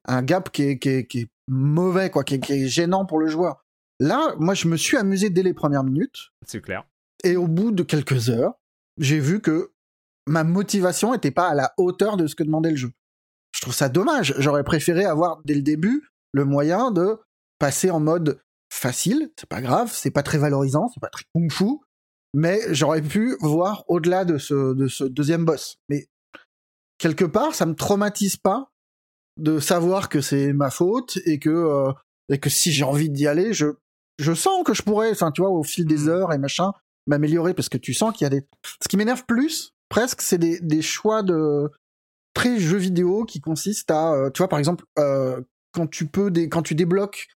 un gap qui est, qui est, qui est mauvais, quoi, qui est, qui est gênant pour le joueur. Là, moi, je me suis amusé dès les premières minutes. C'est clair. Et au bout de quelques heures, j'ai vu que ma motivation n'était pas à la hauteur de ce que demandait le jeu. Je trouve ça dommage. J'aurais préféré avoir dès le début le moyen de passer en mode facile. C'est pas grave, c'est pas très valorisant, c'est pas très kung-fu, mais j'aurais pu voir au-delà de ce, de ce deuxième boss. Mais quelque part, ça me traumatise pas de savoir que c'est ma faute et que, euh, et que si j'ai envie d'y aller, je, je sens que je pourrais, enfin, tu vois, au fil des Mm. heures et machin, m'améliorer parce que tu sens qu'il y a des. Ce qui m'énerve plus, presque, c'est des, des choix de très jeux vidéo qui consistent à, euh, tu vois, par exemple, euh, quand tu peux, des, quand tu débloques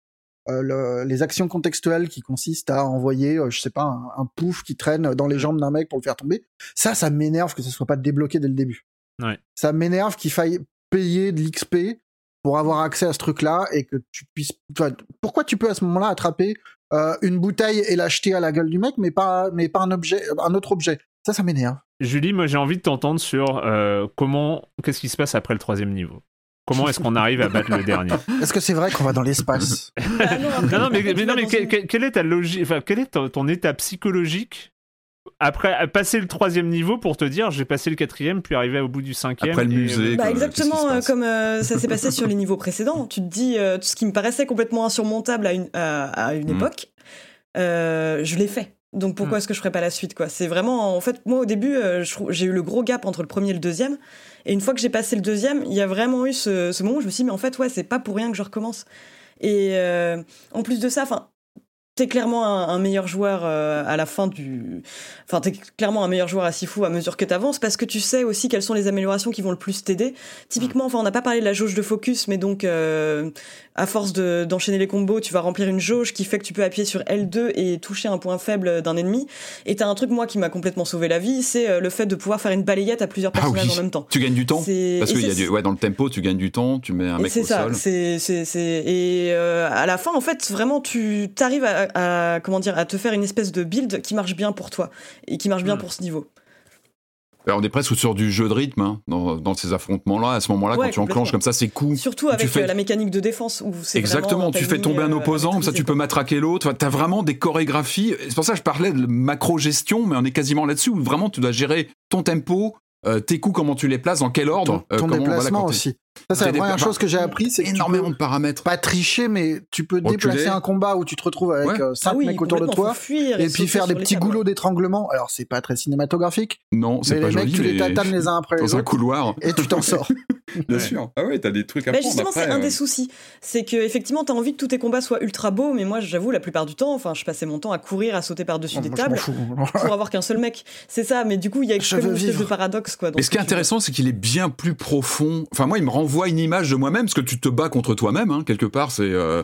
euh, le- les actions contextuelles qui consistent à envoyer, euh, je sais pas, un, un pouf qui traîne dans les jambes d'un mec pour le faire tomber, ça, ça m'énerve que ce soit pas débloqué dès le début. Ouais. Ça m'énerve qu'il faille payer de l'XP pour avoir accès à ce truc-là et que tu puisses. enfin, pourquoi tu peux à ce moment-là attraper euh, une bouteille et l'acheter à la gueule du mec, mais pas, mais pas un objet, un autre objet? Ça, ça m'énerve. Julie, moi j'ai envie de t'entendre sur euh, comment, qu'est-ce qui se passe après le troisième niveau? Comment est-ce qu'on arrive à battre le dernier? Est-ce que c'est vrai qu'on va dans l'espace? Bah non, après, Non, non, mais, non, mais que- que- quelle est ta logique, enfin, quel est ton, ton état psychologique après passer le troisième niveau pour te dire j'ai passé le quatrième puis arrivé au bout du cinquième Après le et, musée, euh, Bah exactement euh, comme euh, ça s'est passé sur les niveaux précédents. Tu te dis, euh, tout ce qui me paraissait complètement insurmontable à une, à, à une Mm. époque, euh, je l'ai fait. Donc pourquoi Mm. est-ce que je ferais pas la suite quoi? C'est vraiment, en fait, moi au début, euh, j'ai eu le gros gap entre le premier et le deuxième. Et une fois que j'ai passé le deuxième, il y a vraiment eu ce, ce moment où je me suis dit, mais en fait, ouais, c'est pas pour rien que je recommence. Et euh, en plus de ça, enfin, t'es clairement un, un meilleur joueur euh, à la fin du. Enfin, t'es clairement un meilleur joueur à Sifu à mesure que t'avances parce que tu sais aussi quelles sont les améliorations qui vont le plus t'aider. Typiquement, enfin, on n'a pas parlé de la jauge de focus, mais donc, euh, à force de- d'enchaîner les combos, tu vas remplir une jauge qui fait que tu peux appuyer sur L2 et toucher un point faible d'un ennemi. Et t'as un truc, moi, qui m'a complètement sauvé la vie, c'est euh, le fait de pouvoir faire une balayette à plusieurs Ah personnages oui. en même temps. Tu gagnes du temps Parce qu'il y a du, ouais, dans le tempo, tu gagnes du temps, tu mets un mec c'est au ça, sol. c'est, c'est, c'est, et euh, à la fin, en fait, vraiment, tu t'arrives à, à- comment dire, à te faire une espèce de build qui marche bien pour toi et qui marche bien Hmm. pour ce niveau. Alors, on est presque sur du jeu de rythme hein, dans, dans ces affrontements-là. À ce moment-là, Ouais, quand tu enclenches comme ça, c'est coups. Surtout Tu avec fais- euh, la mécanique de défense où c'est Exactement, tu fais tomber un euh, opposant, comme ça tu peux matraquer l'autre. T'as vraiment des chorégraphies. C'est pour ça que je parlais de macro-gestion, mais on est quasiment là-dessus où vraiment tu dois gérer ton tempo, euh, tes coups, comment tu les places, dans quel ordre. Ton, euh, ton comment- déplacement aussi. Ça, c'est la première chose que j'ai appris, c'est que tu Énormément de paramètres. pas tricher, mais tu peux Reculer. déplacer un combat où tu te retrouves avec Ouais. euh, cinq Ah oui, mecs autour de toi. fuir Et puis faire des petits goulots d'étranglement. Alors, c'est pas très cinématographique, Non, c'est pas les mecs, joli. tu les tatanes les uns après les Dans un autres, couloir. et tu t'en sors. Bien Ouais. sûr. Ah ouais, t'as des trucs à Bah, prendre justement, c'est un euh. des soucis. C'est que effectivement, t'as envie que tous tes combats soient ultra beaux, mais moi, j'avoue, la plupart du temps, enfin, je passais mon temps à courir, à sauter par-dessus des je m'en tables pour avoir qu'un seul mec. C'est ça, mais du coup, il y a une espèce de paradoxe, quoi. Mais ce qui est intéressant, c'est qu'il est bien plus profond. Enfin, moi, il me renvoie une image de moi-même, parce que tu te bats contre toi-même, hein, quelque part. C'est euh,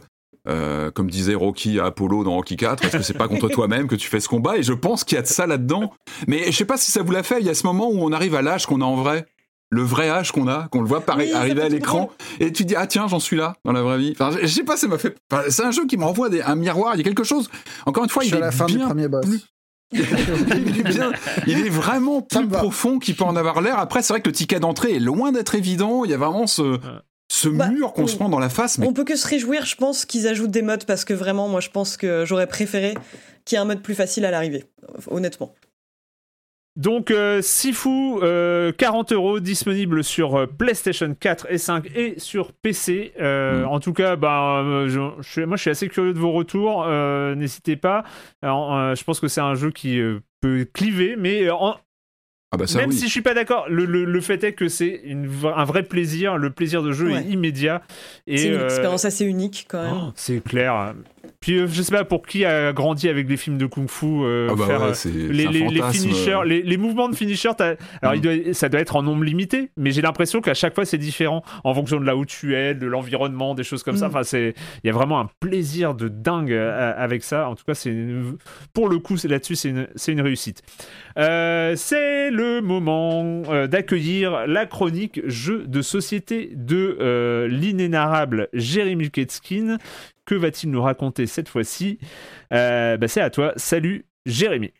euh, comme disait Rocky à Apollo dans Rocky 4, est-ce que c'est pas contre toi-même que tu fais ce combat? Et je pense qu'il y a de ça là-dedans. Mais je sais pas si ça vous l'a fait. Il y a ce moment où on arrive à l'âge qu'on a en vrai. Le vrai âge qu'on a, qu'on le voit Oui, arriver à l'écran, et tu dis ah tiens j'en suis là dans la vraie vie. Enfin, je sais pas, ça m'a fait. enfin, c'est un jeu qui me renvoie des- un miroir. Il y a quelque chose. Encore une fois, Je il suis est à la fin du bien premier boss. plus- il, est bien, il est vraiment plus profond qu'il peut en avoir l'air. Après, c'est vrai que le ticket d'entrée est loin d'être évident. Il y a vraiment ce, ce bah, mur qu'on se prend dans la face. On peut que se réjouir, je pense, qu'ils ajoutent des modes parce que vraiment, moi, je pense que j'aurais préféré qu'il y ait un mode plus facile à l'arrivée, honnêtement. Donc euh, Sifu, 40 euh, euros disponible sur euh, PlayStation 4 et 5 et sur PC. Mm. En tout cas, bah, je, moi je suis assez curieux de vos retours. N'hésitez pas. je pense que c'est un jeu qui peut cliver, mais en, ah bah Même si je suis pas d'accord, le, le, fait est que c'est un vrai plaisir, le plaisir de jeu est immédiat. C'est une expérience assez unique quand même. Oh, c'est clair. Puis euh, je sais pas pour qui a grandi avec les films de kung-fu, euh, ah bah faire euh, les, les, finishers, les, mouvements de finisher. Alors mm. ça doit être en nombre limité, mais j'ai l'impression qu'à chaque fois c'est différent en fonction de là où tu es, de l'environnement, des choses comme ça. Mm. Enfin c'est, il y a vraiment un plaisir de dingue avec ça. En tout cas c'est pour le coup là-dessus c'est une, une réussite. c'est le moment d'accueillir la chronique jeu de société de l'inénarrable Jérémy Ketskin que va-t-il nous raconter cette fois-ci? Euh, bah, C'est à toi. Salut Jérémy.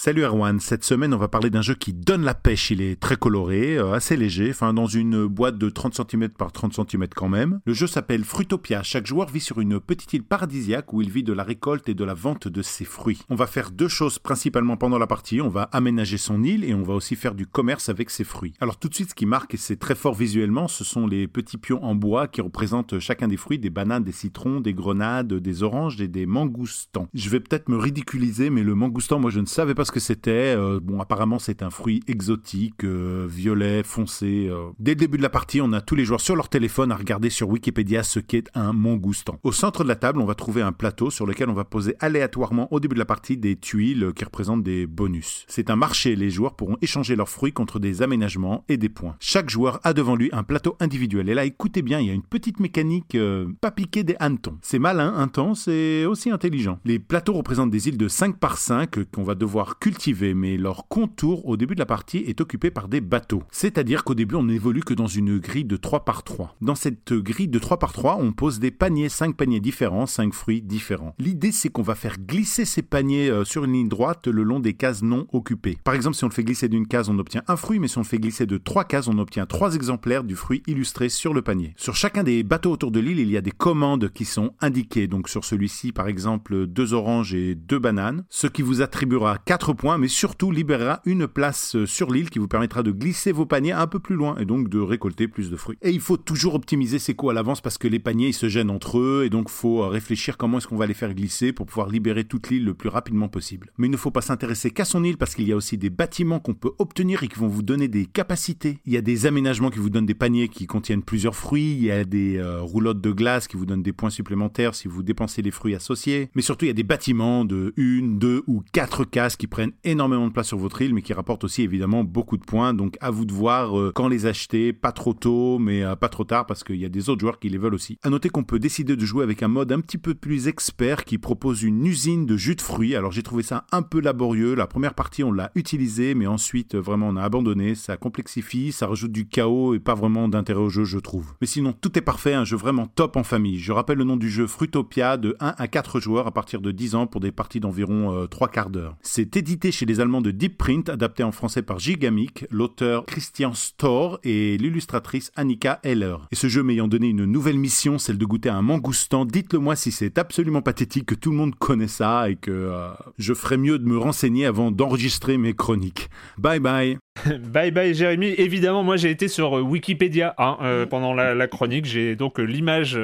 Salut Erwan, cette semaine on va parler d'un jeu qui donne la pêche, il est très coloré, euh, assez léger, enfin dans une boîte de 30 cm par 30 cm quand même. Le jeu s'appelle Fruitopia, chaque joueur vit sur une petite île paradisiaque où il vit de la récolte et de la vente de ses fruits. On va faire deux choses principalement pendant la partie, on va aménager son île et on va aussi faire du commerce avec ses fruits. Alors tout de suite ce qui marque et c'est très fort visuellement, ce sont les petits pions en bois qui représentent chacun des fruits, des bananes, des citrons, des grenades, des oranges et des mangoustans. Je vais peut-être me ridiculiser mais le mangoustan moi je ne savais pas que c'était. Euh, bon, apparemment, c'est un fruit exotique, euh, violet, foncé. Euh. Dès le début de la partie, on a tous les joueurs sur leur téléphone à regarder sur Wikipédia ce qu'est un mangoustan. Au centre de la table, on va trouver un plateau sur lequel on va poser aléatoirement au début de la partie des tuiles qui représentent des bonus. C'est un marché, les joueurs pourront échanger leurs fruits contre des aménagements et des points. Chaque joueur a devant lui un plateau individuel. Et là, écoutez bien, il y a une petite mécanique pas piquée des hannetons. C'est malin, intense et aussi intelligent. Les plateaux représentent des îles de 5 par 5 qu'on va devoir cultiver, mais leur contour au début de la partie est occupé par des bateaux. C'est-à-dire qu'au début, on n'évolue que dans une grille de 3 par 3. Dans cette grille de 3 par 3, on pose des paniers, 5 paniers différents, 5 fruits différents. L'idée, c'est qu'on va faire glisser ces paniers euh, sur une ligne droite le long des cases non occupées. Par exemple, si on le fait glisser d'une case, on obtient un fruit, mais si on le fait glisser de 3 cases, on obtient 3 exemplaires du fruit illustré sur le panier. Sur chacun des bateaux autour de l'île, il y a des commandes qui sont indiquées. Donc sur celui-ci, par exemple, 2 oranges et 2 bananes, ce qui vous attribuera 4 points, mais surtout libérera une place euh, sur l'île qui vous permettra de glisser vos paniers un peu plus loin et donc de récolter plus de fruits. Et il faut toujours optimiser ses coups à l'avance parce que les paniers ils se gênent entre eux et donc faut euh, réfléchir comment est-ce qu'on va les faire glisser pour pouvoir libérer toute l'île le plus rapidement possible. Mais il ne faut pas s'intéresser qu'à son île parce qu'il y a aussi des bâtiments qu'on peut obtenir et qui vont vous donner des capacités. Il y a des aménagements qui vous donnent des paniers qui contiennent plusieurs fruits, il y a des euh, roulottes de glace qui vous donnent des points supplémentaires si vous dépensez les fruits associés, mais surtout il y a des bâtiments de une, deux ou quatre cases qui prennent énormément de place sur votre île, mais qui rapportent aussi évidemment beaucoup de points. Donc à vous de voir euh, quand les acheter, pas trop tôt, mais euh, pas trop tard, parce qu'il y a des autres joueurs qui les veulent aussi. À noter qu'on peut décider de jouer avec un mode un petit peu plus expert qui propose une usine de jus de fruits. Alors j'ai trouvé ça un peu laborieux. La première partie on l'a utilisé, mais ensuite euh, vraiment on a abandonné. Ça complexifie, ça rajoute du chaos et pas vraiment d'intérêt au jeu, je trouve. Mais sinon tout est parfait, un jeu vraiment top en famille. Je rappelle le nom du jeu Fruitopia de 1 à 4 joueurs à partir de 10 ans pour des parties d'environ 3 quarts d'heure. C'est édité chez les Allemands de Deep Print, adapté en français par Gigamic, l'auteur Christian Storr et l'illustratrice Annika Heller. Et ce jeu m'ayant donné une nouvelle mission, celle de goûter un mangoustan, dites-le moi si c'est absolument pathétique que tout le monde connaît ça et que euh, je ferais mieux de me renseigner avant d'enregistrer mes chroniques. Bye bye Bye bye Jérémy. Évidemment, moi j'ai été sur euh, Wikipédia hein, euh, pendant la, chronique. J'ai donc l'image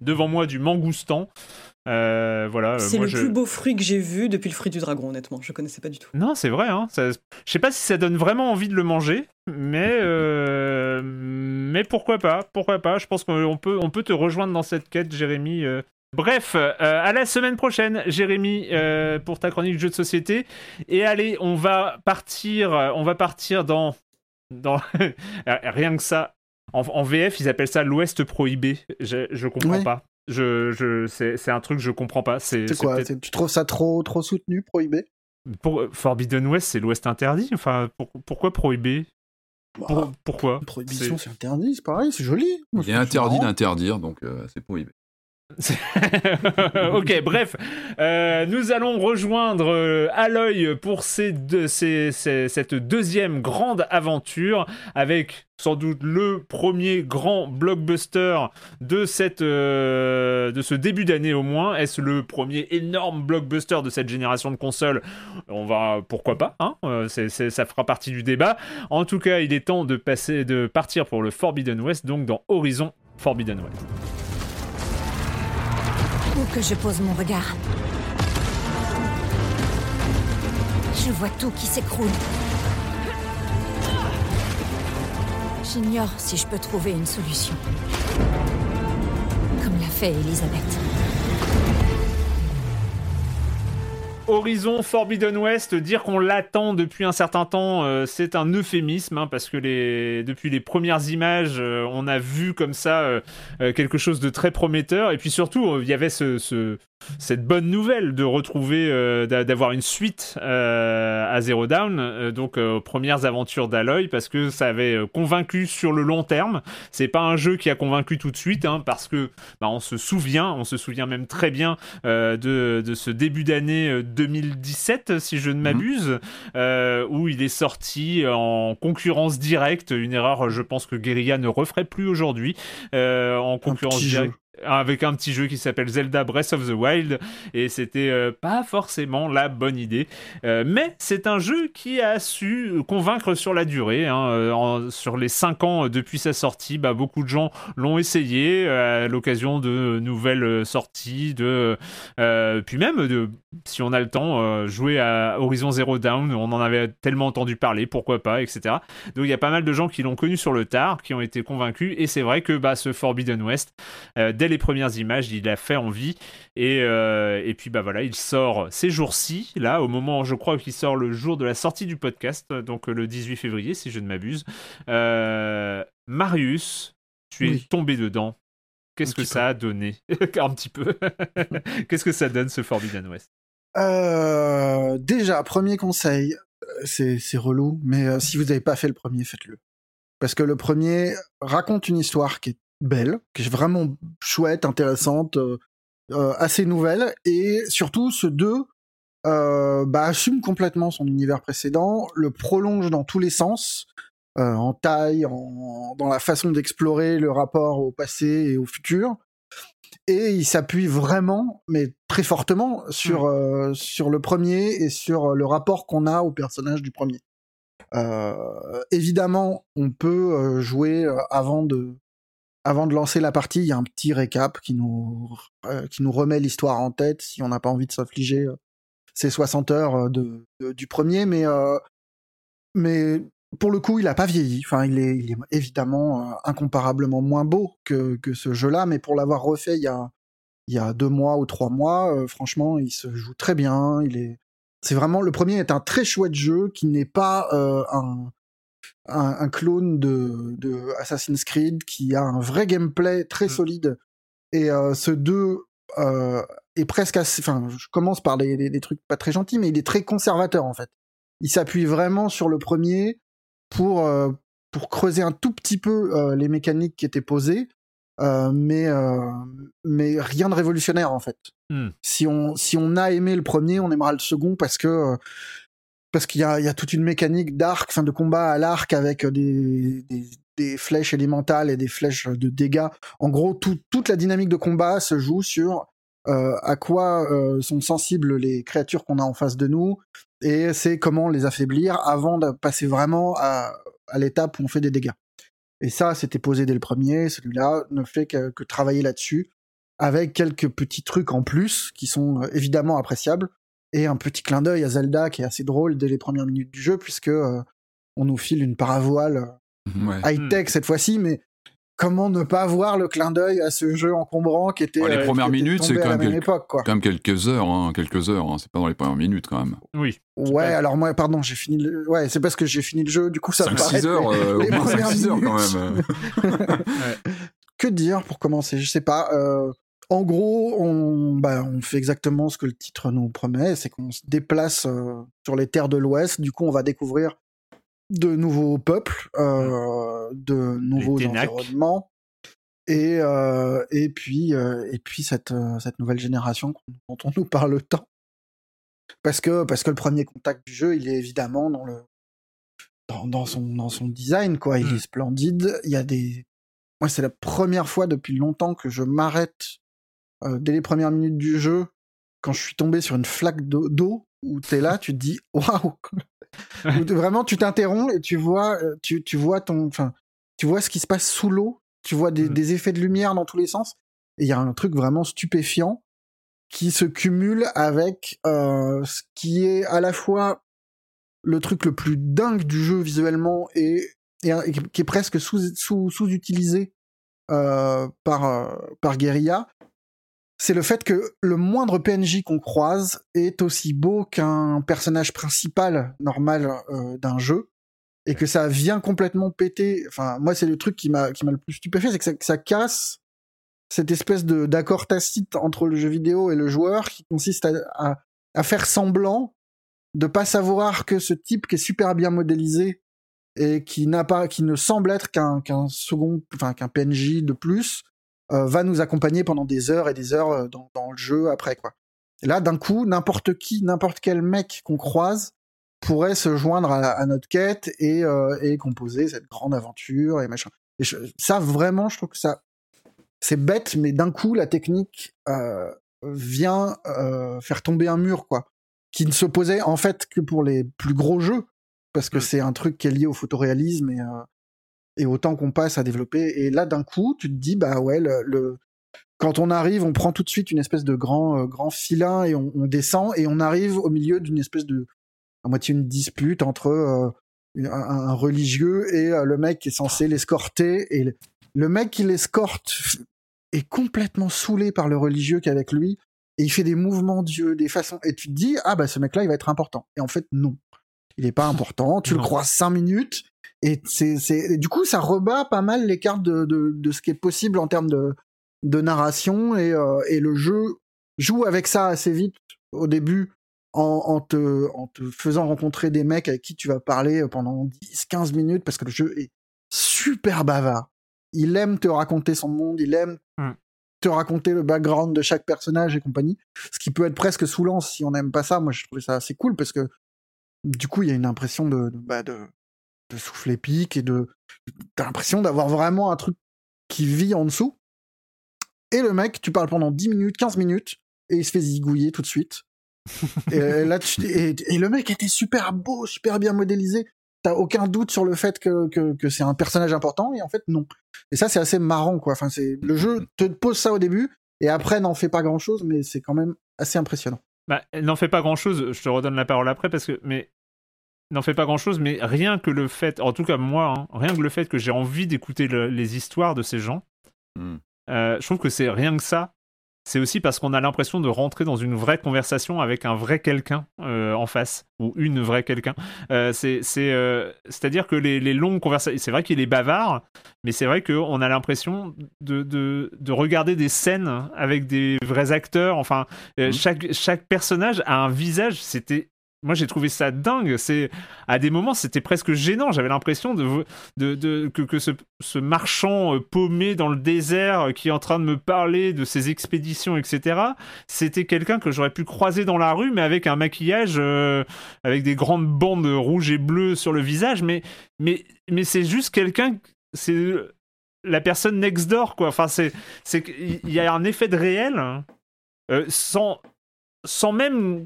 devant moi du mangoustan. Euh, voilà. Euh, c'est le plus beau fruit que j'ai vu depuis le fruit du dragon, honnêtement. Je connaissais pas du tout. Non, c'est vrai. Hein. Ça... Je sais pas si ça donne vraiment envie de le manger, mais euh, mais pourquoi pas Pourquoi pas Je pense qu'on peut on peut te rejoindre dans cette quête, Jérémy. Bref, à la semaine prochaine, Jérémy, pour ta chronique de jeux de société. Et allez, on va partir, on va partir dans dans rien que ça. En, VF, ils appellent ça l'Ouest prohibé. Je, je comprends pas. Je, je, c'est un truc que je comprends pas. C'est quoi Tu trouves ça trop, trop soutenu, prohibé? Pour Forbidden West, c'est l'Ouest interdit. Enfin, pourquoi prohibé? Bah, Pourquoi? Prohibition, c'est interdit, c'est pareil, c'est joli. Il est interdit d'interdire, donc euh, c'est prohibé. ok, bref, euh, nous allons rejoindre euh, Aloy pour cette deuxième grande aventure avec sans doute le premier grand blockbuster de, cette, euh, de ce début d'année au moins. Est-ce le premier énorme blockbuster de cette génération de consoles? On va, pourquoi pas, hein Euh, ça fera partie du débat. En tout cas, il est temps de, passer, de partir pour le Forbidden West, donc dans Horizon Forbidden West. Où que je pose mon regard, je vois tout qui s'écroule. J'ignore si je peux trouver une solution. Comme l'a fait Elisabeth. Horizon Forbidden West, dire qu'on l'attend depuis un certain temps, euh, c'est un euphémisme, hein, parce que depuis les premières images, euh, on a vu comme ça euh, quelque chose de très prometteur, et puis surtout, il y avait ce, ce- cette bonne nouvelle de retrouver, d'a- d'avoir une suite à Zero Down, donc aux premières aventures d'Aloy, parce que ça avait convaincu sur le long terme. C'est pas un jeu qui a convaincu tout de suite, hein, parce que bah, on se souvient, on se souvient même très bien de, ce début d'année 2017, si je ne m'abuse, euh, où il est sorti en concurrence directe, une erreur, je pense que Guerilla ne referait plus aujourd'hui, euh, en concurrence directe. Avec un petit jeu qui s'appelle Zelda Breath of the Wild, et c'était euh, pas forcément la bonne idée. Euh, mais c'est un jeu qui a su convaincre sur la durée. hein. Euh, sur les 5 ans depuis sa sortie, bah, beaucoup de gens l'ont essayé à l'occasion de nouvelles sorties, de, puis même, de, si on a le temps, jouer à Horizon Zero Dawn. On en avait tellement entendu parler, pourquoi pas, etc. Donc il y a pas mal de gens qui l'ont connu sur le tard, qui ont été convaincus. Et c'est vrai que bah, ce Forbidden West, euh, dès les premières images, il a fait envie. Et, euh, et puis bah voilà, il sort ces jours-ci, là, au moment, je crois qu'il sort le jour de la sortie du podcast, donc euh, le 18 février, si je ne m'abuse. Euh, Marius, tu es Oui. tombé dedans. Qu'est-ce que ça a donné? Un petit peu. Qu'est-ce que ça donne ce Forbidden West? Euh, déjà, premier conseil, c'est relou, mais si vous n'avez pas fait le premier, faites-le. Parce que le premier raconte une histoire qui est belle, qui est vraiment chouette, intéressante, euh, euh, assez nouvelle, et surtout ce 2 euh, bah, assume complètement son univers précédent, le prolonge dans tous les sens, euh, en taille, en, dans la façon d'explorer le rapport au passé et au futur. Et il s'appuie vraiment, mais très fortement, sur, sur le premier et sur le rapport qu'on a au personnage du premier. Évidemment, on peut jouer avant de, avant de lancer la partie. Il y a un petit récap qui nous, euh, qui nous remet l'histoire en tête si on n'a pas envie de s'infliger euh, ces 60 heures euh, de, du premier. Mais, mais pour le coup, il a pas vieilli. Enfin, il est, il est évidemment incomparablement moins beau que, que ce jeu-là, mais pour l'avoir refait il y a, il y a deux mois ou trois mois, franchement, il se joue très bien. Il est, c'est vraiment le premier est un très chouette jeu qui n'est pas un, un, un clone de, de Assassin's Creed, qui a un vrai gameplay très Mm. solide. Et euh, ce 2 euh, est presque assez. Enfin, je commence par des, des- des trucs pas très gentils, mais il est très conservateur en fait. Il s'appuie vraiment sur le premier pour, euh, pour creuser un tout petit peu les mécaniques qui étaient posées, mais, mais rien de révolutionnaire en fait. Hmm. Si, on, si on a aimé le premier, on aimera le second parce que parce qu'il y a, toute une mécanique d'arc, enfin de combat à l'arc avec des, des, flèches élémentales et des flèches de dégâts. En gros, tout- toute la dynamique de combat se joue sur euh, à quoi euh, sont sensibles les créatures qu'on a en face de nous, et c'est comment les affaiblir avant de passer vraiment à, l'étape où on fait des dégâts. Et ça, c'était posé dès le premier. Celui-là ne fait que, travailler là-dessus, avec quelques petits trucs en plus qui sont euh, évidemment appréciables, et un petit clin d'œil à Zelda qui est assez drôle dès les premières minutes du jeu, puisque euh, on nous file une paravoile Ouais. high-tech cette fois-ci, mais comment ne pas voir le clin d'œil à ce jeu encombrant qui était Oh, les euh, premières minutes, c'est à quand même même quelque- époque, quoi. Quand même quelques heures, hein, quelques heures. hein, C'est pas dans les premières minutes quand même. Oui. Ouais, alors moi, pardon, j'ai fini le... Ouais, c'est parce que j'ai fini le jeu, du coup ça me 5-6 paraît... heures, euh, au les moins premières 5-6 heures quand même. que dire pour commencer? Je sais pas. euh, en gros, on, bah, on fait exactement ce que le titre nous promet, c'est qu'on se déplace euh, sur les terres de l'Ouest. Du coup, on va découvrir de nouveaux peuples, euh, de nouveaux environnements. Et, euh, et puis, et puis cette, cette nouvelle génération dont on nous parle tant. Parce que, parce que le premier contact du jeu, il est évidemment dans, le, dans, dans son, dans son design, quoi. Il Mm. est splendide. Il y a des. Moi, c'est la première fois depuis longtemps que je m'arrête euh, dès les premières minutes du jeu quand je suis tombé sur une flaque d'eau- où t'es là, tu te dis waouh. T- Vraiment, tu t'interromps et tu vois, euh, tu, tu vois ton, enfin, tu vois ce qui se passe sous l'eau. Tu vois des, Mhm. des effets de lumière dans tous les sens. Et il y a un truc vraiment stupéfiant qui se cumule avec euh, ce qui est à la fois le truc le plus dingue du jeu visuellement et, et, et qui est presque sous, sous, sous-utilisé euh, par, euh, par Guerilla, c'est le fait que le moindre PNJ qu'on croise est aussi beau qu'un personnage principal normal euh, d'un jeu et que ça vient complètement péter. Enfin, moi, c'est le truc qui m'a qui m'a le plus stupéfait, c'est que ça, que ça casse cette espèce de d'accord tacite entre le jeu vidéo et le joueur qui consiste à, à, à faire semblant de pas savoir que ce type qui est super bien modélisé et qui n'a pas qui ne semble être qu'un qu'un second enfin qu'un PNJ de plus va nous accompagner pendant des heures et des heures euh, dans, dans le jeu après quoi. Et là d'un coup n'importe qui n'importe quel mec qu'on croise pourrait se joindre à, à notre quête et, euh, et composer cette grande aventure et machin. Et je- ça vraiment je trouve que ça c'est bête mais d'un coup la technique euh, vient euh, faire tomber un mur quoi qui ne se posait en fait que pour les plus gros jeux parce que Mm. c'est un truc qui est lié au photoréalisme et, euh, et au temps qu'on passe à développer. Et là, d'un coup, tu te dis, bah ouais, le, le- quand on arrive, on prend tout de suite une espèce de grand, euh, grand filin et on, on descend et on arrive au milieu d'une espèce de, à moitié une dispute entre euh, une- un, un religieux et euh, le mec qui est censé l'escorter. Et le, le mec qui l'escorte est complètement saoulé par le religieux qui est avec lui et il fait des mouvements d'yeux, des façons. Et tu te dis, ah bah ce mec-là, il va être important. Et en fait, non. Il est pas important. Tu le Non. croises cinq minutes. Et, c'est, du coup, ça rebat pas mal les cartes de, de, de ce qui est possible en termes de, de narration. Et, euh, et le jeu joue avec ça assez vite au début en, en, te, en te faisant rencontrer des mecs avec qui tu vas parler pendant 10-15 minutes parce que le jeu est super bavard. Il aime te raconter son monde, il aime Mm. te raconter le background de chaque personnage et compagnie. Ce qui peut être presque saoulant si on n'aime pas ça. Moi, je trouvais ça assez cool parce que du coup, il y a une impression de, de, bah, de, de souffle épique et de. T'as l'impression d'avoir vraiment un truc qui vit en dessous. Et le mec, tu parles pendant 10 minutes, 15 minutes, et il se fait zigouiller tout de suite. et, là, tu- et, et le mec était super beau, super bien modélisé. T'as aucun doute sur le fait que, que, que c'est un personnage important, et en fait, non. Et ça, c'est assez marrant, quoi. Enfin, c'est, le jeu te pose ça au début, et après, n'en fait pas grand chose, mais c'est quand même assez impressionnant. Bah, elle n'en fait pas grand chose, je te redonne la parole après parce que. Mais. N'en fait pas grand chose, mais rien que le fait, en tout cas moi, hein, rien que le fait que j'ai envie d'écouter le- les histoires de ces gens, Hmm. euh, je trouve que c'est rien que ça. C'est aussi parce qu'on a l'impression de rentrer dans une vraie conversation avec un vrai quelqu'un euh, en face, ou une vraie quelqu'un. Euh, c'est, c'est, c'est-à-dire que les, les longues conversations, c'est vrai qu'il est bavard, mais c'est vrai qu'on a l'impression de, de, de regarder des scènes avec des vrais acteurs. Enfin, Mhm. chaque, chaque personnage a un visage. C'était moi j'ai trouvé ça dingue. C'est à des moments c'était presque gênant. J'avais l'impression de, que, ce, marchand euh, paumé dans le désert euh, qui est en train de me parler de ses expéditions, etc. C'était quelqu'un que j'aurais pu croiser dans la rue, mais avec un maquillage, euh, avec des grandes bandes rouges et bleues sur le visage. Mais mais mais c'est juste quelqu'un. C'est la personne next door quoi. Enfin c'est c'est qu'il y a un effet de réel hein, sans sans même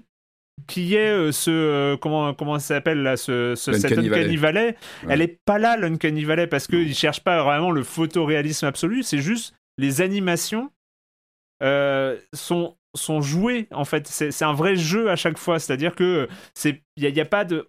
qu'il y ait euh, ce euh, comment comment ça s'appelle là ce, ce cet Uncanny Valley, Ouais. elle est pas là l'Uncanny Valley parce qu'ils cherchent pas vraiment le photoréalisme absolu c'est juste les animations euh, sont sont jouées en fait. C'est c'est un vrai jeu à chaque fois c'est à dire que c'est il y, a- il y a pas de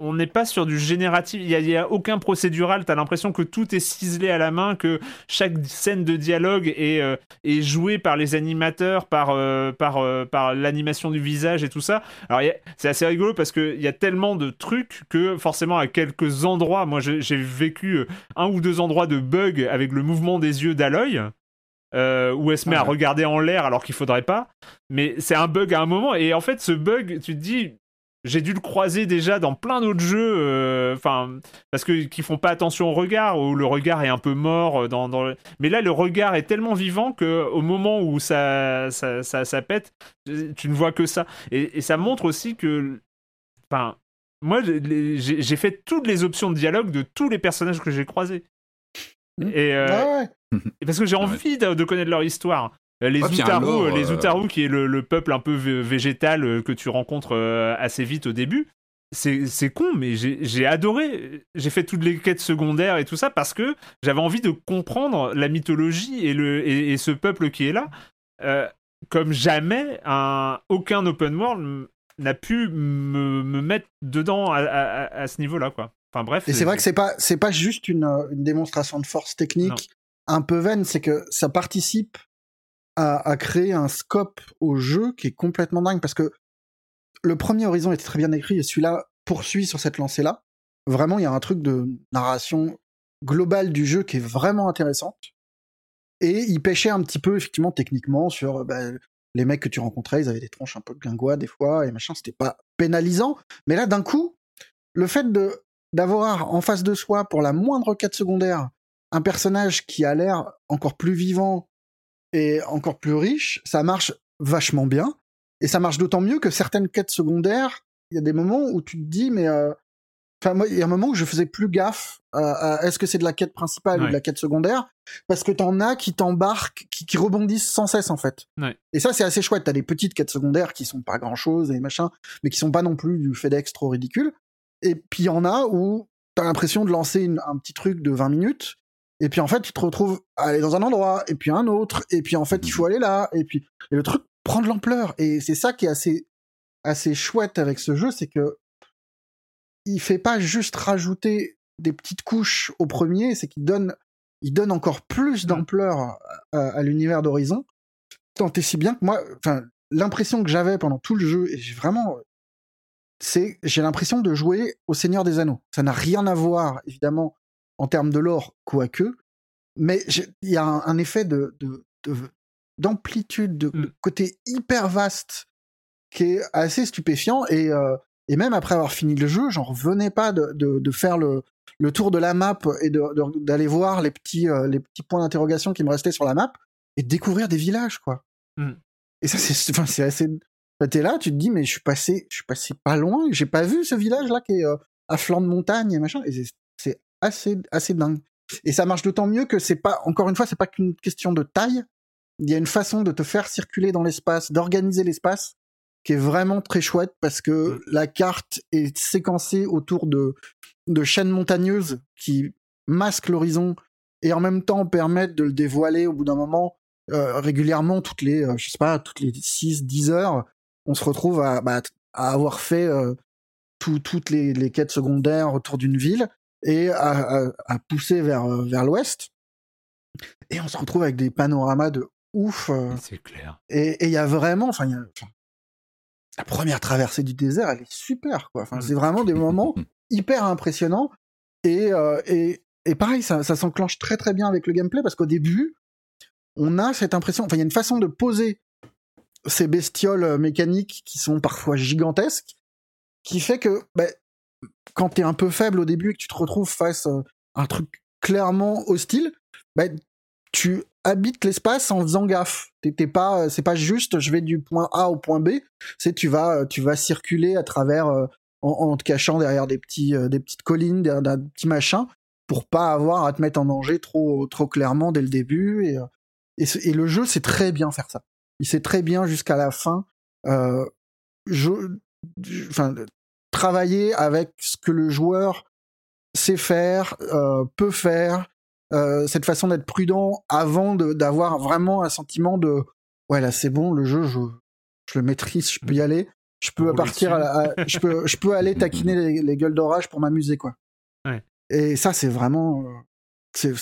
on n'est pas sur du génératif, il n'y a, aucun procédural, tu as l'impression que tout est ciselé à la main, que chaque scène de dialogue est, euh, est jouée par les animateurs, par, euh, par, euh, par l'animation du visage et tout ça. Alors c'est assez rigolo parce qu'il y a tellement de trucs que forcément à quelques endroits, moi j'ai vécu un ou deux endroits de bugs avec le mouvement des yeux d'Aloy. euh, où elle se met Ah à regarder en l'air alors qu'il faudrait pas, mais c'est un bug à un moment et en fait ce bug, tu te dis j'ai dû le croiser déjà dans plein d'autres jeux, euh, enfin, parce que qui font pas attention au regard, où le regard est un peu mort. Dans, dans Mais là, le regard est tellement vivant que au moment où ça, ça, ça, pète, tu ne vois que ça. Et, ça montre aussi que, enfin, moi, j'ai fait toutes les options de dialogue de tous les personnages que j'ai croisés. Mmh. Euh, et, parce que j'ai envie de, connaître leur histoire. Euh, les Utaru, les Utaru, qui est le, peuple un peu végétal euh, que tu rencontres euh, assez vite au début, c'est con, mais j'ai adoré. J'ai fait toutes les quêtes secondaires et tout ça parce que j'avais envie de comprendre la mythologie et, le, et, ce peuple qui est là. comme jamais, un, aucun open world n'a pu me, me, mettre dedans à, à, ce niveau-là, quoi. Enfin bref. Et c'est vrai que c'est pas c'est pas juste une, une, démonstration de force technique un peu vaine, c'est que ça participe à, créer un scope au jeu qui est complètement dingue parce que le premier Horizon était très bien écrit et celui-là poursuit sur cette lancée-là. Vraiment, il y a un truc de narration globale du jeu qui est vraiment intéressante. Et il pêchait un petit peu, effectivement, techniquement, sur bah, les mecs que tu rencontrais, ils avaient des tronches un peu de guingois des fois, et machin, c'était pas pénalisant. Mais là, d'un coup, le fait de d'avoir en face de soi, pour la moindre quête secondaire, un personnage qui a l'air encore plus vivant, et encore plus riche, ça marche vachement bien. Et ça marche d'autant mieux que certaines quêtes secondaires, il y a des moments où tu te dis, mais. Euh, enfin, moi, il y a un moment où je faisais plus gaffe à, est-ce que c'est de la quête principale ou de la quête secondaire, parce que t'en as qui t'embarquent, qui, qui, rebondissent sans cesse en fait. Et ça, c'est assez chouette. T'as des petites quêtes secondaires qui sont pas grand-chose et machin, mais qui sont pas non plus du FedEx trop ridicule. Et puis il y en a où t'as l'impression de lancer un petit truc de 20 minutes et puis en fait, tu te retrouves à aller dans un endroit, et puis un autre, et puis en fait, il faut aller là, et puis et le truc prend de l'ampleur. Et c'est ça qui est assez, assez chouette avec ce jeu, c'est que il fait pas juste rajouter des petites couches au premier, c'est qu'il donne, il donne encore plus mmh. d'ampleur à, l'univers d'Horizon. Tant et si bien que moi, enfin, l'impression que j'avais pendant tout le jeu, et j'ai vraiment, c'est, j'ai l'impression de jouer au Seigneur des Anneaux. Ça n'a rien à voir, évidemment, en termes de lore, quoique, mais il y a un, effet de, d'amplitude, de, mmh. côté hyper vaste qui est assez stupéfiant et, euh, et même après avoir fini le jeu, j'en revenais pas de, de, faire le, le tour de la map et d'aller voir les petits, euh, les petits points d'interrogation qui me restaient sur la map et de découvrir des villages, quoi. Mmh. Et ça, c'est, enfin, c'est assez. T'es là, tu te dis, mais je suis passé, je suis passé pas loin, j'ai pas vu ce village là qui est euh, à flanc de montagne et machin. Et c'est assez, assez dingue. Et ça marche d'autant mieux que c'est pas, encore une fois, c'est pas qu'une question de taille. Il y a une façon de te faire circuler dans l'espace, d'organiser l'espace, qui est vraiment très chouette parce que mmh. la carte est séquencée autour de, de chaînes montagneuses qui masquent l'horizon et en même temps permettent de le dévoiler au bout d'un moment euh, régulièrement toutes les, euh, je sais pas, toutes les 6, 10 heures. On se retrouve à, bah, à avoir fait euh, toutes les, les quêtes secondaires autour d'une ville et à, pousser vers, euh, vers l'ouest. Et on se retrouve avec des panoramas de ouf. Euh. C'est clair. Et il y a vraiment, enfin, la première traversée du désert, elle est super, quoi. Enfin, c'est vraiment des moments hyper impressionnants. Et, euh, et, et pareil, ça, ça s'enclenche très très bien avec le gameplay parce qu'au début, on a cette impression, enfin, il y a une façon de poser ces bestioles mécaniques qui sont parfois gigantesques, qui fait que ben, quand t'es un peu faible au début et que tu te retrouves face à un truc clairement hostile, bah, tu habites l'espace en faisant gaffe. T'es pas, c'est pas juste je vais du point A au point B, c'est tu vas, tu vas circuler à travers euh, en, te cachant derrière des petits, euh, des petites collines, derrière des petits machins, pour pas avoir à te mettre en danger trop, trop clairement dès le début. Et, euh, et, le jeu sait très bien faire ça. Il sait très bien jusqu'à la fin. Euh, je, enfin, travailler avec ce que le joueur sait faire, euh, peut faire, euh, cette façon d'être prudent avant d'avoir vraiment un sentiment de ouais là c'est bon le jeu je, je, le maîtrise, je peux y aller, je peux partir, à, je peux je peux aller taquiner les, gueules d'orage pour m'amuser quoi. Et ça c'est vraiment euh,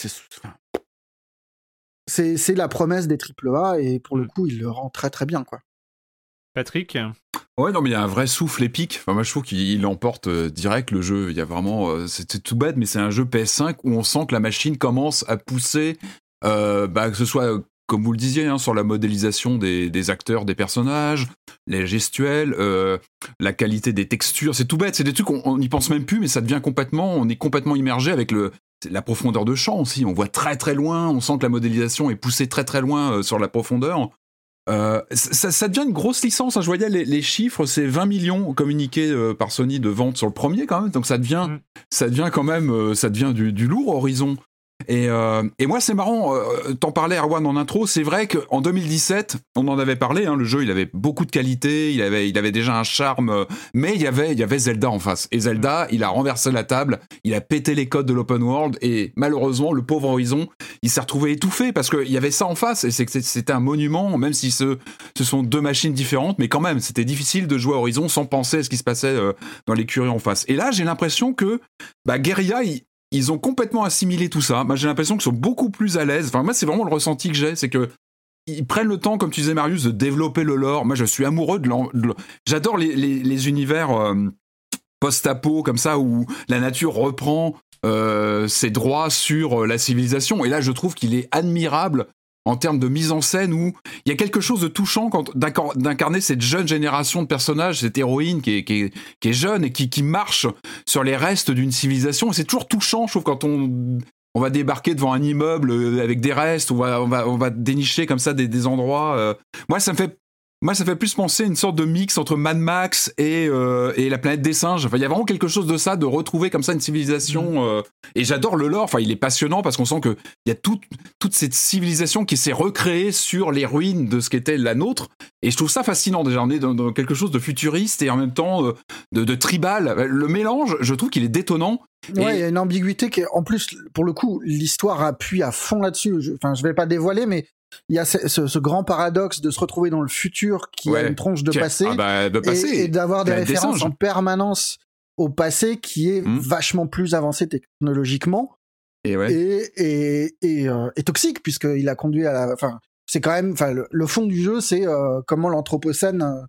c'est c'est la promesse des AAA et pour le mmh. coup il le rend très très bien quoi. Patrick Ouais, non, mais il y a un vrai souffle épique. Enfin, moi, je trouve qu'il emporte euh, direct le jeu. Il y a vraiment, euh, c'était tout bête, mais c'est un jeu PS5 où on sent que la machine commence à pousser, euh, bah, que ce soit comme vous le disiez, hein, sur la modélisation des, acteurs, des personnages, les gestuels, euh, la qualité des textures. C'est tout bête, c'est des trucs on n'y pense même plus, mais ça devient complètement, on est complètement immergé avec le, la profondeur de champ aussi. On voit très très loin, on sent que la modélisation est poussée très très loin euh, sur la profondeur. Euh, ça, ça, devient une grosse licence. Hein. Je voyais les, les chiffres, c'est 20 millions communiqués euh, par Sony de ventes sur le premier quand même. Donc ça devient, mm. ça devient quand même, euh, ça devient du, du lourd Horizon. Et, euh, et, moi, c'est marrant, euh, t'en parlais, Erwan, en intro, c'est vrai qu'en 2017, on en avait parlé, hein, le jeu, il avait beaucoup de qualité, il avait, il avait déjà un charme, euh, mais il y, avait, il y avait Zelda en face. Et Zelda, il a renversé la table, il a pété les codes de l'open world, et malheureusement, le pauvre Horizon, il s'est retrouvé étouffé, parce qu'il y avait ça en face, et c'était un monument, même si ce, ce sont deux machines différentes, mais quand même, c'était difficile de jouer à Horizon sans penser à ce qui se passait euh, dans l'écurie en face. Et là, j'ai l'impression que bah, Guerilla, il, ils ont complètement assimilé tout ça. Moi, j'ai l'impression qu'ils sont beaucoup plus à l'aise. Enfin, moi, c'est vraiment le ressenti que j'ai, c'est que ils prennent le temps, comme tu disais, Marius, de développer le lore. Moi, je suis amoureux de. J'adore les, les, les, univers euh, post-apo comme ça où la nature reprend euh, ses droits sur euh, la civilisation. Et là, je trouve qu'il est admirable en termes de mise en scène où il y a quelque chose de touchant quand d'incarner cette jeune génération de personnages, cette héroïne qui est, qui est, qui est jeune et qui, qui marche sur les restes d'une civilisation. C'est toujours touchant, je trouve, quand on on va débarquer devant un immeuble euh, avec des restes, on va on va on va dénicher comme ça des, des endroits. Euh. Moi, ça me fait moi, ça fait plus penser à une sorte de mix entre Mad Max et, euh, et la planète des singes. Enfin, il y a vraiment quelque chose de ça, de retrouver comme ça une civilisation. Mm. Euh, et j'adore le lore. Enfin, il est passionnant parce qu'on sent qu'il y a toute toute cette civilisation qui s'est recréée sur les ruines de ce qu'était la nôtre. Et je trouve ça fascinant. Déjà, on est dans, quelque chose de futuriste et en même temps euh, de, de, tribal. Le mélange, je trouve qu'il est détonnant. Ouais, il y a une ambiguïté qui, est, en plus, pour le coup, l'histoire appuie à fond là-dessus. Enfin, je vais pas dévoiler, mais il y a ce, ce, grand paradoxe de se retrouver dans le futur qui a une tronche de passé, ah bah, de passé. et, et d'avoir des références en permanence au passé qui est mmh. vachement plus avancé technologiquement et, ouais. et, et, et, euh, et toxique puisqu'il a conduit à la enfin c'est quand même enfin le, le, fond du jeu c'est euh, comment l'anthropocène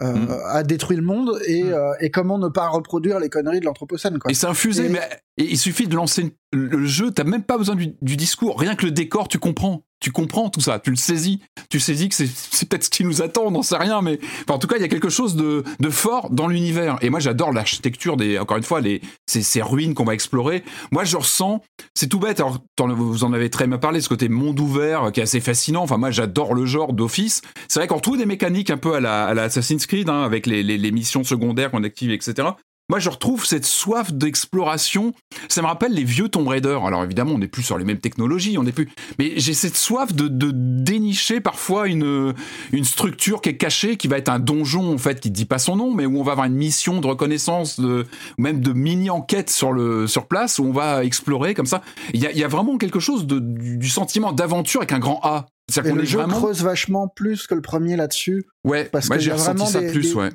euh, mmh. a détruit le monde et, mmh. euh, et comment ne pas reproduire les conneries de l'anthropocène quoi. Et c'est infusé mais il suffit de lancer le jeu, t'as même pas besoin du, discours, rien que le décor, tu comprends tu comprends tout ça, tu le saisis, tu saisis que c'est peut-être ce qui nous attend, on n'en sait rien, mais en tout cas, il y a quelque chose de, fort dans l'univers. Et moi, j'adore l'architecture des, encore une fois, les, ces, ruines qu'on va explorer. Moi, je ressens, c'est tout bête, alors vous en avez très bien parlé, ce côté monde ouvert qui est assez fascinant. Enfin, moi, j'adore le genre d'office. C'est vrai qu'on retrouve des mécaniques un peu à la, Assassin's Creed, hein, avec les, les missions secondaires qu'on active, etc moi je retrouve cette soif d'exploration. Ça me rappelle les vieux Tomb Raider. Alors évidemment, on n'est plus sur les mêmes technologies, on n'est plus. Mais j'ai cette soif de, de, dénicher parfois une une structure qui est cachée, qui va être un donjon en fait, qui dit pas son nom, mais où on va avoir une mission de reconnaissance, de même de mini enquête sur le sur place où on va explorer comme ça. Il y a, y a vraiment quelque chose de, du, du sentiment d'aventure avec un grand A. Et le jeu vraiment... creuse vachement plus que le premier là-dessus. Ouais, parce que j'ai ressenti ça des, plus, des, ouais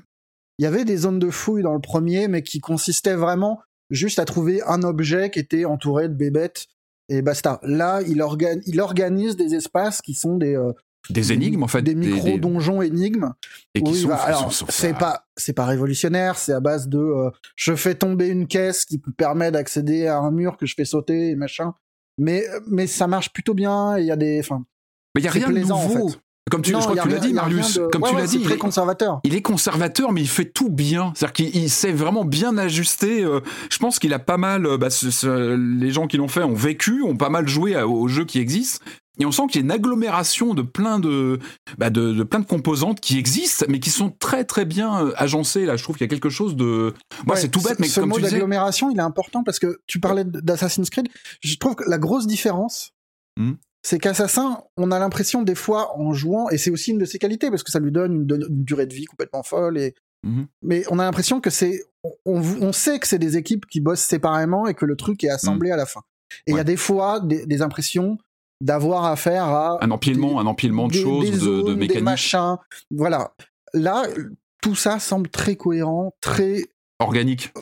il y avait des zones de fouille dans le premier, mais qui consistaient vraiment juste à trouver un objet qui était entouré de bébêtes et basta. Là, il, organ il organise des espaces qui sont des euh, des énigmes en fait, des micro donjons énigmes. Et qui sont, va, alors c'est pas c'est pas révolutionnaire, c'est à base de euh, je fais tomber une caisse qui permet d'accéder à un mur que je fais sauter et machin. Mais mais ça marche plutôt bien. Il y a des enfin. Mais il y a rien de nouveau. En fait. Comme tu, non, je crois que tu l'as dit, Marius. De... Comme ouais, tu ouais, l'as dit, il est conservateur. Il est conservateur, mais il fait tout bien. C'est-à-dire qu'il sait vraiment bien ajuster. Euh, je pense qu'il a pas mal. Euh, bah, les gens qui l'ont fait ont vécu, ont pas mal joué aux jeux qui existent. Et on sent qu'il y a une agglomération de plein de, bah de, de, plein de composantes qui existent, mais qui sont très très bien euh, agencées. Là, je trouve qu'il y a quelque chose de. Moi, ouais, c'est tout bête, mais ce comme mot tu disais. d'agglomération, il est important parce que tu parlais d'Assassin's Creed. Je trouve que la grosse différence, mmh c'est qu'Assassin, on a l'impression des fois en jouant, et c'est aussi une de ses qualités parce que ça lui donne une, une durée de vie complètement folle. Et mmh. mais on a l'impression que c'est, on, on, sait que c'est des équipes qui bossent séparément et que le truc est assemblé à la fin. Et il ouais. y a des fois des, des impressions d'avoir affaire à un empilement, des, un empilement de des, choses, des zones, de, de mécaniques, des machins. Voilà. Là, tout ça semble très cohérent, très organique.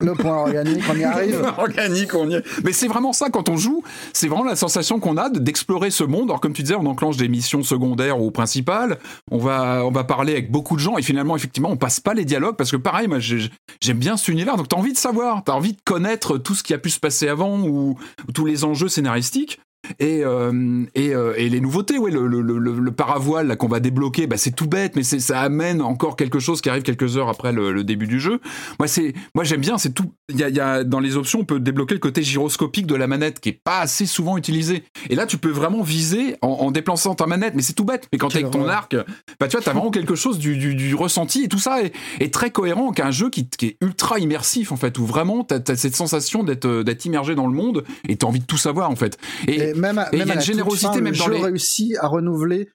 Le point organique, on y arrive. organique, on y est. Mais c'est vraiment ça quand on joue. C'est vraiment la sensation qu'on a d'explorer ce monde. Alors comme tu disais, on enclenche des missions secondaires ou principales. On va, on va parler avec beaucoup de gens et finalement, effectivement, on passe pas les dialogues parce que pareil, moi, j'aime bien cet univers. Donc t'as envie de savoir, t'as envie de connaître tout ce qui a pu se passer avant ou, ou tous les enjeux scénaristiques. Et euh, et, euh, et les nouveautés, ouais, le, le, le, le paravoile là qu'on va débloquer, bah c'est tout bête, mais ça amène encore quelque chose qui arrive quelques heures après le, le début du jeu. Moi c'est moi j'aime bien, c'est tout. Il y a, y a dans les options on peut débloquer le côté gyroscopique de la manette qui est pas assez souvent utilisé. Et là tu peux vraiment viser en, en déplaçant ta manette, mais c'est tout bête. Mais quand t'es avec ton arc, bah tu vois t'as vraiment quelque chose du, du, du ressenti et tout ça est, est très cohérent qu'un jeu qui, qui est ultra immersif en fait, où vraiment t'as as cette sensation d'être d'être immergé dans le monde et t'as envie de tout savoir en fait. Et, Et même, à- et même y a à une la toute générosité fin, même le dans jeu les- réussit à renouveler.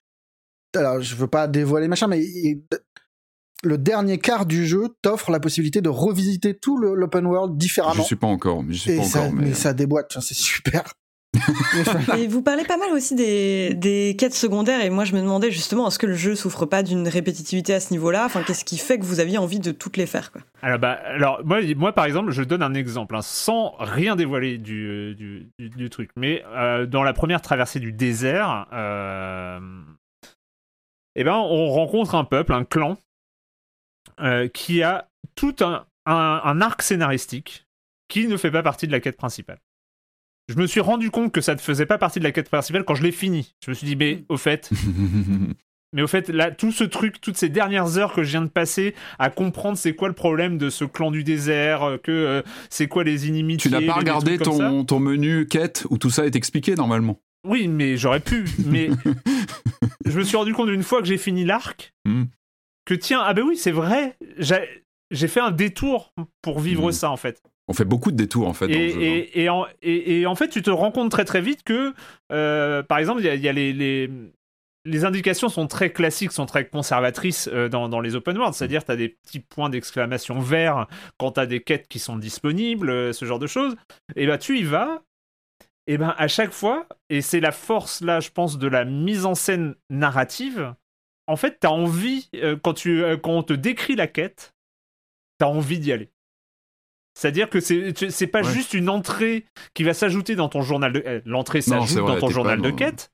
Alors, je veux pas dévoiler machin, mais il- le dernier quart du jeu t'offre la possibilité de revisiter tout l'open world je différemment. suis pas encore, je suis Et pas ça, encore, mais... mais, ça déboîte, c'est super. Et vous parlez pas mal aussi des, des quêtes secondaires, et moi je me demandais justement, est-ce que le jeu souffre pas d'une répétitivité à ce niveau-là? Enfin, qu'est-ce qui fait que vous aviez envie de toutes les faire quoi? Alors, bah, alors moi, moi, par exemple, je donne un exemple, hein, sans rien dévoiler du, du, du- du truc. Mais euh, dans la première traversée du désert, euh, eh ben, on rencontre un peuple, un clan, euh, qui a tout un, un, un arc scénaristique qui ne fait pas partie de la quête principale. Je me suis rendu compte que ça ne faisait pas partie de la quête principale quand je l'ai fini. Je me suis dit, mais au fait, mais au fait, là, tout ce truc, toutes ces dernières heures que je viens de passer à comprendre c'est quoi le problème de ce clan du désert, euh, que euh, c'est quoi les inimitiés. tu n'as pas regardé ton, ton menu quête où tout ça est expliqué normalement. Oui, mais j'aurais pu. Mais je me suis rendu compte une fois que j'ai fini l'arc Hmm. que tiens, ah ben oui, c'est vrai, j'ai j'ai fait un détour pour vivre Hmm. ça en fait. On fait beaucoup de détours en fait dans Et, le jeu. hein. et, en, et, et en fait, tu te rends compte très très vite que, euh, par exemple, il y a, il y a les, les, les indications sont très classiques, sont très conservatrices euh, dans, dans les open world. C'est-à-dire, tu as des petits points d'exclamation verts quand tu as des quêtes qui sont disponibles, euh, ce genre de choses. Et bah, tu y vas. Et ben à chaque fois, et c'est la force là, je pense, de la mise en scène narrative. En fait, tu as envie, quand, tu, quand on te décrit la quête, tu as envie d'y aller. C'est-à-dire que c'est pas Ouais. juste une entrée qui va s'ajouter dans ton journal de euh, l'entrée s'ajoute dans ton journal pas de quête,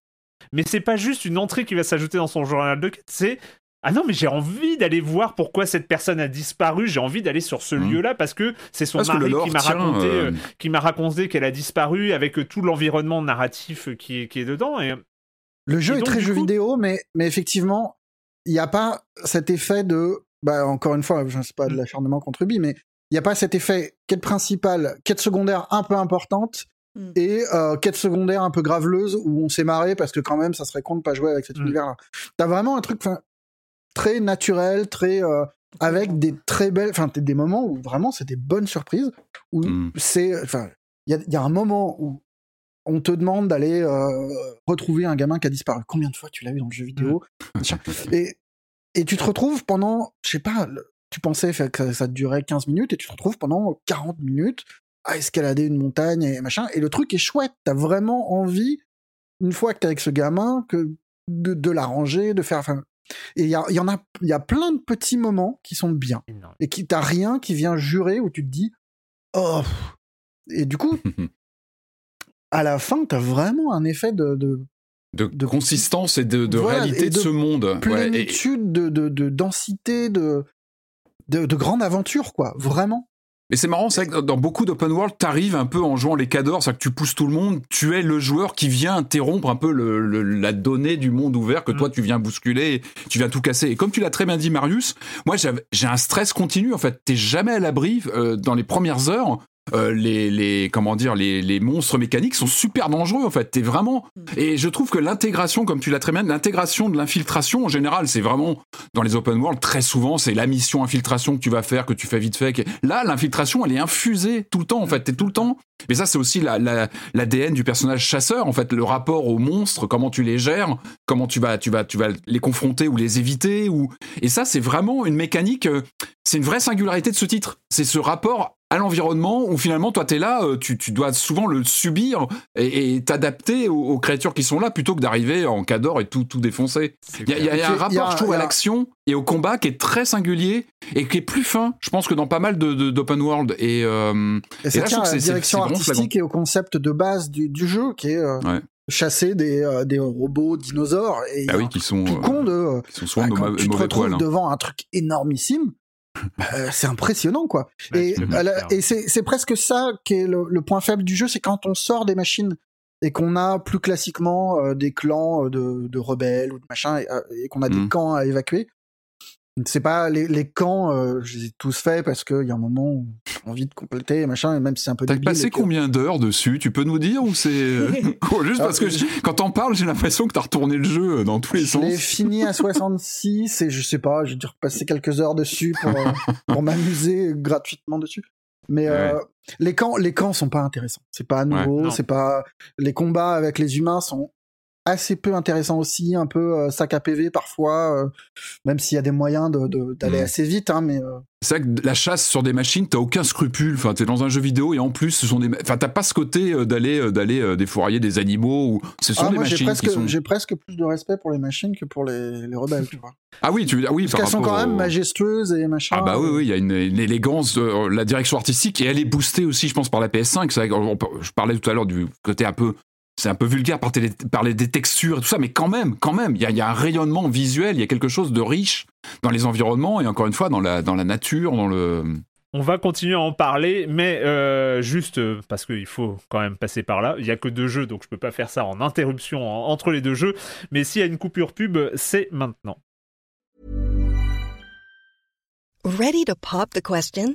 mais c'est pas juste une entrée qui va s'ajouter dans son journal de quête, c'est ah non mais j'ai envie d'aller voir pourquoi cette personne a disparu, j'ai envie d'aller sur ce Mhm. lieu-là parce que c'est son Parce mari qui m'a raconté euh, euh, qui m'a raconté qu'elle a disparu avec tout l'environnement narratif qui est, qui est dedans et Le jeu Et est donc, très jeu coup- vidéo, mais, mais effectivement, il n'y a pas cet effet de. Bah, encore une fois, je ne sais pas de Mm. l'acharnement contre Ubi, mais il n'y a pas cet effet quête principale, quête secondaire un peu importante Mm. et euh, quête secondaire un peu graveleuse où on s'est marré parce que quand même, ça serait con de pas jouer avec cet Mm. univers-là. T'as vraiment un truc très naturel, très. euh, avec des très belles. Enfin, des moments où vraiment c'est des bonnes surprises. Où Mm. c'est. Enfin, il y a, il y a un moment où on te demande d'aller euh, retrouver un gamin qui a disparu. Combien de fois tu l'as vu dans le jeu vidéo et, et tu te retrouves pendant, je sais pas, tu pensais que ça, durait 15 minutes et tu te retrouves pendant 40 minutes à escalader une montagne et machin. Et le truc est chouette. T'as vraiment envie, une fois que t'es avec ce gamin, que de, de l'arranger, de faire. Enfin, et il y, a- y en a, il y a plein de petits moments qui sont bien et qui t'as rien qui vient jurer où tu te dis oh et du coup à la fin t'as vraiment un effet de, de de, de- consistance et de, de Voilà, réalité et de, de ce monde. Ouais, et- plénitude de, de, de densité de, de de grande aventure quoi vraiment Mais c'est marrant, c'est vrai que dans beaucoup d'open world, t'arrives un peu en jouant les cadors, c'est-à-dire que tu pousses tout le monde, tu es le joueur qui vient interrompre un peu le, le- la donnée du monde ouvert que toi tu viens bousculer, tu viens tout casser. Et comme tu l'as très bien dit, Marius, moi j'ai un stress continu. En fait, t'es jamais à l'abri euh, dans les premières heures. Euh, les, les comment dire les, les monstres mécaniques sont super dangereux en fait. T'es vraiment et je trouve que l'intégration comme tu l'as très bien l'intégration de l'infiltration en général c'est vraiment dans les open world très souvent c'est la mission infiltration que tu vas faire que tu fais vite fait que- là l'infiltration elle est infusée tout le temps en fait. T'es tout le temps mais ça c'est aussi la, la- l'ADN du personnage chasseur en fait. Le rapport aux monstres comment tu les gères comment tu vas tu vas tu vas les confronter ou les éviter ou et ça c'est vraiment une mécanique euh, c'est une vraie singularité de ce titre. C'est ce rapport à l'environnement où finalement toi t'es là euh, tu, tu dois souvent le subir et et t'adapter aux, aux créatures qui sont là plutôt que d'arriver en cador et tout tout défoncer. Il y a, y y un Il y a- rapport je trouve à l'action et au combat qui est très singulier et qui est plus fin je pense que dans pas mal de, de- d'open world. Et, euh, et ça là, je tient trouve à la c'est- direction artistique et au concept de base du, du jeu qui est euh, Ouais. chasser des, euh, des robots dinosaures et bah oui qui sont tout euh, con de qui sont souvent bah, de quand tu te retrouves poils hein. devant un truc énormissime euh, c'est impressionnant quoi et, la- c'est presque ça qui est le, le point faible du jeu c'est quand on sort des machines et qu'on a plus classiquement euh, des clans euh, de, de rebelles ou de machin et, euh, et qu'on a des Mhm. camps à évacuer. C'est pas les, les camps, euh, je les ai tous faits parce qu'il y a un moment où j'ai envie de compléter et machin, et même si c'est un peu T'as passé combien d'heures dessus? Tu peux nous dire ou c'est euh, juste parce que je- quand t'en parles, j'ai l'impression que t'as retourné le jeu dans tous les Je l'ai sens. fini à 66 et je sais pas, j'ai dû repasser quelques heures dessus pour, euh, pour m'amuser gratuitement dessus. Mais euh, les camps, les camps sont pas intéressants. C'est pas nouveau, c'est pas les combats avec les humains sont assez peu intéressants aussi, un peu euh, sac à PV parfois, euh, même s'il y a des moyens de- de- d'aller Mhm. assez vite. Hein, mais euh, C'est vrai que la chasse sur des machines, t'as aucun scrupule. Enfin, t'es dans un jeu vidéo et en plus, ce sont des. Enfin, t'as pas ce côté d'aller d'aller défourailler des animaux ou. Ce sont ah, des moi machines presque, qui sont. j'ai presque plus de respect pour les machines que pour les, les rebelles, tu vois. Ah oui, tu ah oui. Parce par qu'elles sont quand même au- majestueuses et machin. Ah bah oui, oui, il y a une, une élégance, la direction artistique, et elle est boostée aussi, je pense, par la PS5. C'est vrai que on- je parlais tout à l'heure du côté un peu, c'est un peu vulgaire par, télé- par les, des textures et tout ça, mais quand même, quand même, il y a, il y a un rayonnement visuel, il y a quelque chose de riche dans les environnements et encore une fois dans la, dans la nature, dans le. On va continuer à en parler, mais euh, juste euh, parce qu'il faut quand même passer par là. Il y a que deux jeux, donc je peux pas faire ça en interruption en- entre les deux jeux. Mais s'il y a une coupure pub, c'est maintenant. Ready to pop the question?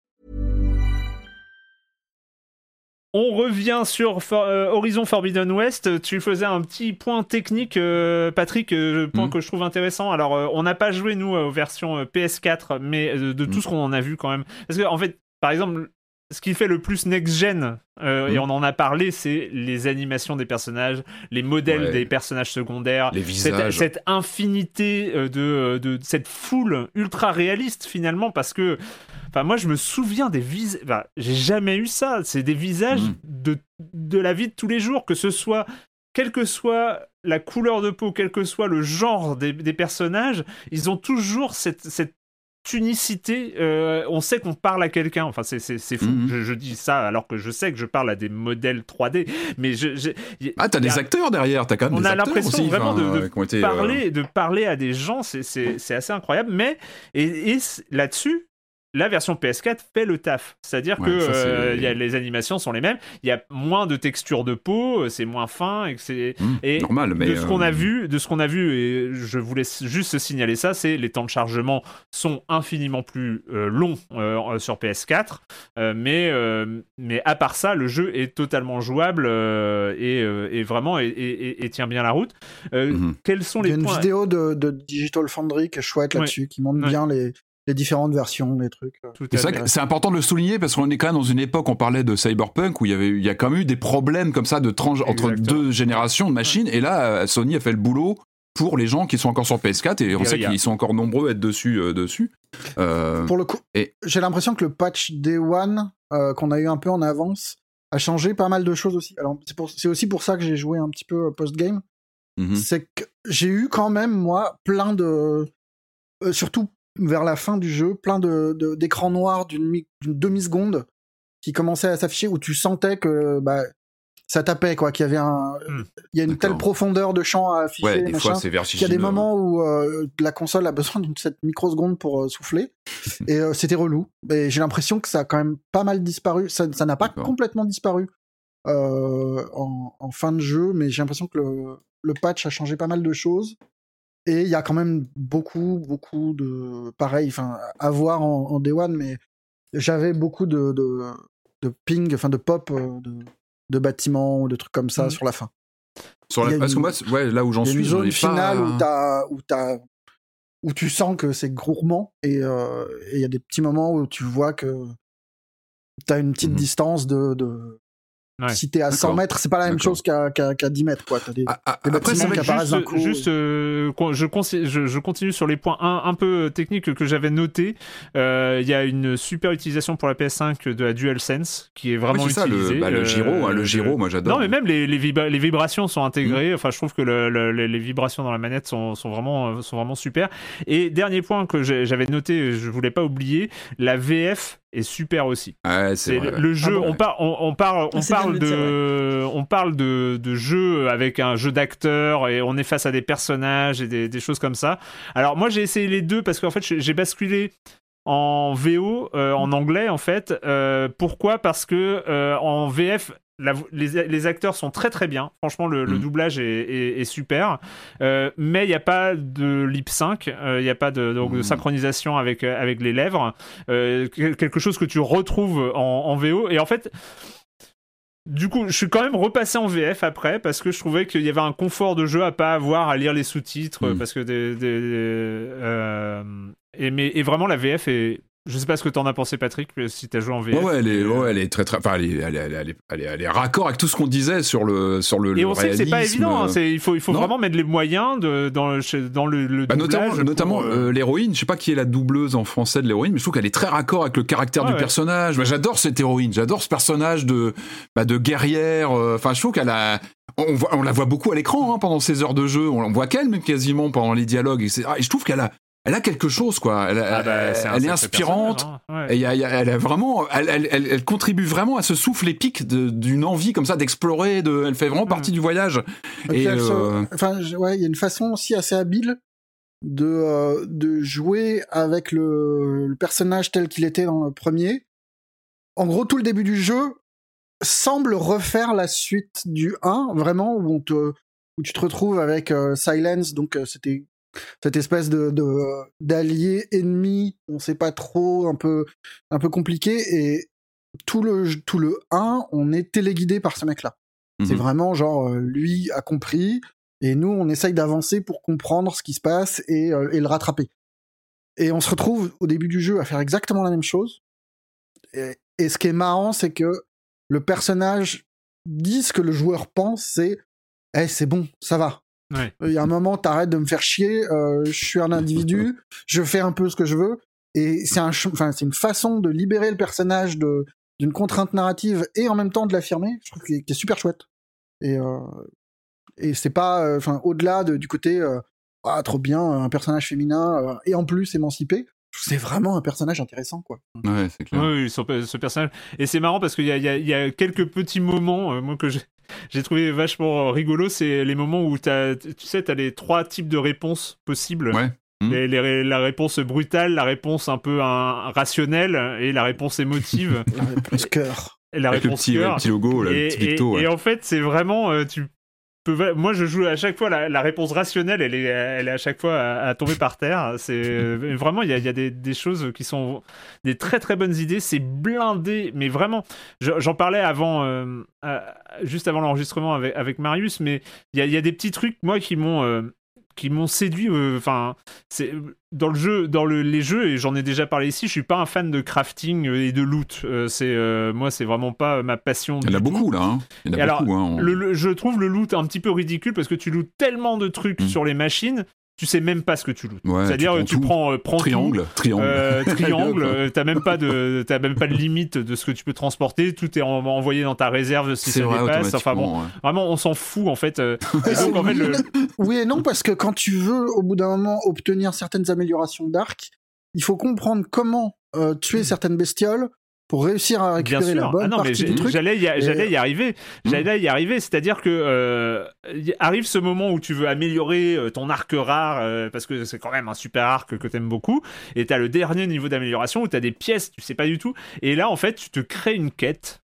On revient sur For- euh, Horizon Forbidden West. Tu faisais un petit point technique, euh, Patrick, euh, point Mhm. que je trouve intéressant. Alors, on n'a pas joué, nous, aux versions euh, PS4, mais de tout Mhm. ce qu'on en a vu quand même. Parce que, en fait, par exemple, ce qui fait le plus next-gen, euh, et Mhm. on en a parlé, c'est les animations des personnages, les modèles Ouais. des personnages secondaires, Les cette, visages. cette infinité euh, de, euh, de cette foule ultra réaliste finalement parce que enfin moi je me souviens des visages enfin, j'ai jamais eu ça c'est des visages Mm. de, de la vie de tous les jours que ce soit quelle que soit la couleur de peau quel que soit le genre des, des personnages ils ont toujours cette, cette unicité euh, on sait qu'on parle à quelqu'un enfin c'est c'est- c'est fou Mhm. je, je dis ça alors que je sais que je parle à des modèles 3D mais je, je- y- Ah, t'as des acteurs derrière, t'as quand même on des a l'impression vraiment enfin, de- de euh, euh, parler, de parler à des gens, c'est- c'est c'est assez incroyable. Mais et, et là-dessus, la version PS4 fait le taf. C'est-à-dire Ouais, que euh, il y a, les animations sont les mêmes. Il y a moins de texture de peau, euh, c'est moins fin et que c'est et normal, mais de ce qu'on a euh, vu, de ce qu'on a vu, et je voulais juste signaler ça, c'est les temps de chargement sont infiniment plus euh, longs euh, sur PS4, euh, mais euh, mais à part ça, le jeu est totalement jouable euh, et, euh, et vraiment et, et- et- et tient bien la route. Euh, Mhm. Quels sont Il y les a une points vidéo de, de Digital Foundry qui est chouette là-dessus, qui montre Ouais. bien les, les différentes versions, les trucs. C'est vrai fait. que c'est important de le souligner parce qu'on est quand même dans une époque, on parlait de cyberpunk où il y avait, il y a quand même eu des problèmes comme ça de tranche entre deux générations de machines. Et là, euh, Sony a fait le boulot pour les gens qui sont encore sur PS4 et on sait qu'ils sont encore nombreux à être dessus. euh, dessus. Euh, Pour le coup, Et- j'ai l'impression que le patch Day One euh, qu'on a eu un peu en avance a changé pas mal de choses aussi. Alors c'est pour- c'est aussi pour ça que j'ai joué un petit peu post game. mhm. C'est que j'ai eu quand même moi plein de, euh, surtout vers la fin du jeu, plein de de- d'écrans noirs d'une mi- d'une demi seconde qui commençaient à s'afficher où tu sentais que bah ça tapait quoi, qu'il y avait un, Hmm. il y a une telle profondeur de champ à afficher. Ouais, des machin. fois c'est Il y a des moments où euh, la console a besoin d'une cette microseconde pour euh, souffler et euh, c'était relou. Et j'ai l'impression que ça a quand même pas mal disparu. Ça ça n'a pas complètement disparu en, en fin de jeu, mais j'ai l'impression que le, le patch a changé pas mal de choses. Et il y a quand même beaucoup, beaucoup de pareil, enfin à voir en, en Day One, mais j'avais beaucoup de, de, de ping, enfin de pop, euh, de, de bâtiments ou de trucs comme ça Mhm. sur la fin. Sur la- Parce que une- moi, c'est- ouais, là où j'en suis, une j'en zone ai finale pas... où t'as où tu sens que c'est gourmand et euh, et il y a des petits moments où tu vois que t'as une petite Mhm. distance de, de Ouais. Si t'es à 100 D'accord. mètres, c'est pas la même chose qu'à qu'à- qu'à 10 mètres, quoi. Des, Ah, ah, des Après, d'un juste, coup. juste, euh, je, consi- je, je continue sur les points un, un peu techniques que j'avais notés. Euh, Il y a une super utilisation pour la PS5 de la DualSense qui est oui, vraiment c'est ça, utilisée. le, bah, le Euh, gyro, hein, le gyro, moi j'adore. Non, mais même les, les, vibra- les vibrations sont intégrées. Enfin, je trouve que le- le- les, les vibrations dans la manette sont, sont, vraiment, euh, sont vraiment super. Et dernier point que j'avais noté, je voulais pas oublier, la VF est super aussi. Ouais, c'est le, le jeu. Ah bon on, par- on, on parle, on Ah, parle de on parle de, de jeu avec un jeu d'acteur et on est face à des personnages et des, des choses comme ça. Alors moi j'ai essayé les deux parce qu'en fait j'ai j'ai basculé en VO, euh, en anglais en fait. Euh, pourquoi? Parce que euh, en VF. La les, les acteurs sont très très bien. Franchement, le, le Mhm. doublage est, est- est super. Euh, mais il n'y a pas de lip sync, euh, il n'y a pas de, donc, de Mhm. synchronisation avec, euh, avec les lèvres. Euh, quel- quelque chose que tu retrouves en, en VO. Et en fait, du coup, je suis quand même repassé en VF après parce que je trouvais qu'il y avait un confort de jeu à pas avoir à lire les sous-titres Mm. parce que des, des- euh, et mais et vraiment la VF est je sais pas ce que t'en as pensé Patrick si t'as joué en VF Ouais, elle est, ouais, elle est très, très, enfin, elle est, elle est, elle est, elle est, elle raccord avec tout ce qu'on disait sur le, sur le, et le on sait que c'est pas évident hein, c'est- il faut il faut Non. vraiment mettre les moyens de, dans le dans le, le Bah, notamment, pour, notamment euh, euh, l'héroïne, je sais pas qui est la doubleuse en français de l'héroïne, mais je trouve qu'elle est très raccord avec le caractère du ouais. personnage. Bah, j'adore cette héroïne, j'adore ce personnage de, bah, de guerrière. euh, Enfin, je trouve qu'elle a, on, voit- on la voit beaucoup à l'écran hein, pendant ces heures de jeu. On, on voit qu'elle même quasiment pendant les dialogues. Et je trouve qu'elle a, elle a quelque chose quoi. Elle, ah bah, elle- elle est inspirante. hein. Ouais. Et il y a- il y a- elle a vraiment, elle, elle, elle, elle contribue vraiment à ce souffle épique d'une envie comme ça d'explorer. De, elle fait vraiment partie du voyage. Et, euh, Enfin, ouais, il y a une façon aussi assez habile de, euh, de jouer avec le, le personnage tel qu'il était dans le premier. En gros, tout le début du jeu semble refaire la suite du 1, vraiment, où, on te, où tu te retrouves avec euh, Silence, donc euh, c'était cette espèce de d'allié ennemi, on sait pas trop, un peu, un peu compliqué, et tout le, tout le 1, on est téléguidé par ce mec-là. C'est Mhm. vraiment genre, euh, lui a compris, et nous, on essaye d'avancer pour comprendre ce qui se passe et, euh, et le rattraper. Et on se retrouve au début du jeu à faire exactement la même chose. Et, et ce qui est marrant, c'est que le personnage dit ce que le joueur pense, c'est Eh, c'est bon, ça va. Ouais. Il y a un moment, t'arrêtes de me faire chier, euh, je suis un individu, je fais un peu ce que je veux. Et c'est un, enfin, c'est une façon de libérer le personnage de, d'une contrainte narrative et en même temps de l'affirmer, je trouve qu'il est, super chouette. Et, euh, et c'est pas, euh, enfin, au-delà de- du côté, euh, ah, trop bien, un personnage féminin euh, et en plus émancipé, je trouve que c'est vraiment un personnage intéressant, quoi. ouais, c'est clair. Oui, ce personnage. Et c'est marrant parce qu'il y a, il y, a, il y a quelques petits moments, euh, moi, que j'ai. J'ai trouvé vachement euh, rigolo, c'est les moments où t'as, tu sais, t'as les trois types de réponses possibles. Ouais. Les- les ré- la réponse brutale, la réponse un peu un, rationnelle et la réponse émotive. La réponse cœur. et la Avec le réponse petit, cœur. le petit logo, là, et, le petit et- Victo. ouais. et en fait, c'est vraiment, euh, tu moi, je joue à chaque fois la, réponse rationnelle, elle est, elle est à chaque fois à, tomber par terre. C'est euh, vraiment, il y a, des, choses qui sont des très très bonnes idées. C'est blindé, mais vraiment, je- j'en parlais avant, euh, juste avant l'enregistrement avec, Marius, mais il y a, il y a des petits trucs moi qui m'ont euh, qui m'ont séduit. euh, Enfin, c'est dans le jeu, dans le- les jeux, et j'en ai déjà parlé ici. Je suis pas un fan de crafting euh, et de loot. Euh, c'est euh, moi, c'est vraiment pas ma passion. Il y en a beaucoup, là. hein. Il y en a alors, beaucoup. hein. On- Le- le- je trouve le loot un petit peu ridicule parce que tu lootes tellement de trucs Mm. sur les machines, tu sais même pas ce que tu lootes. Ouais, C'est-à-dire, tu tu, prends tout. prends, euh, prends tout, Triangle, triangle. euh, triangle, euh, t'as même pas de, t'as même pas de limite de ce que tu peux transporter. Tout est en- envoyé dans ta réserve si c'est ça vrai, dépasse. Enfin bon, ouais. vraiment, on s'en fout en fait. Et donc en fait, le, Oui et non, parce que quand tu veux, au bout d'un moment, obtenir certaines améliorations d'arc, il faut comprendre comment euh, tuer certaines bestioles pour réussir à récupérer la sûr. bonne Ah non, mais partie j'ai- du truc. j'allais y, Et- arriver. J'allais y arriver. C'est-à-dire que euh, arrive ce moment où tu veux améliorer euh, ton arc rare euh, parce que c'est quand même un super arc que t'aimes beaucoup. Et t'as le dernier niveau d'amélioration où t'as des pièces, tu sais pas du tout. Et là, en fait, tu te crées une quête.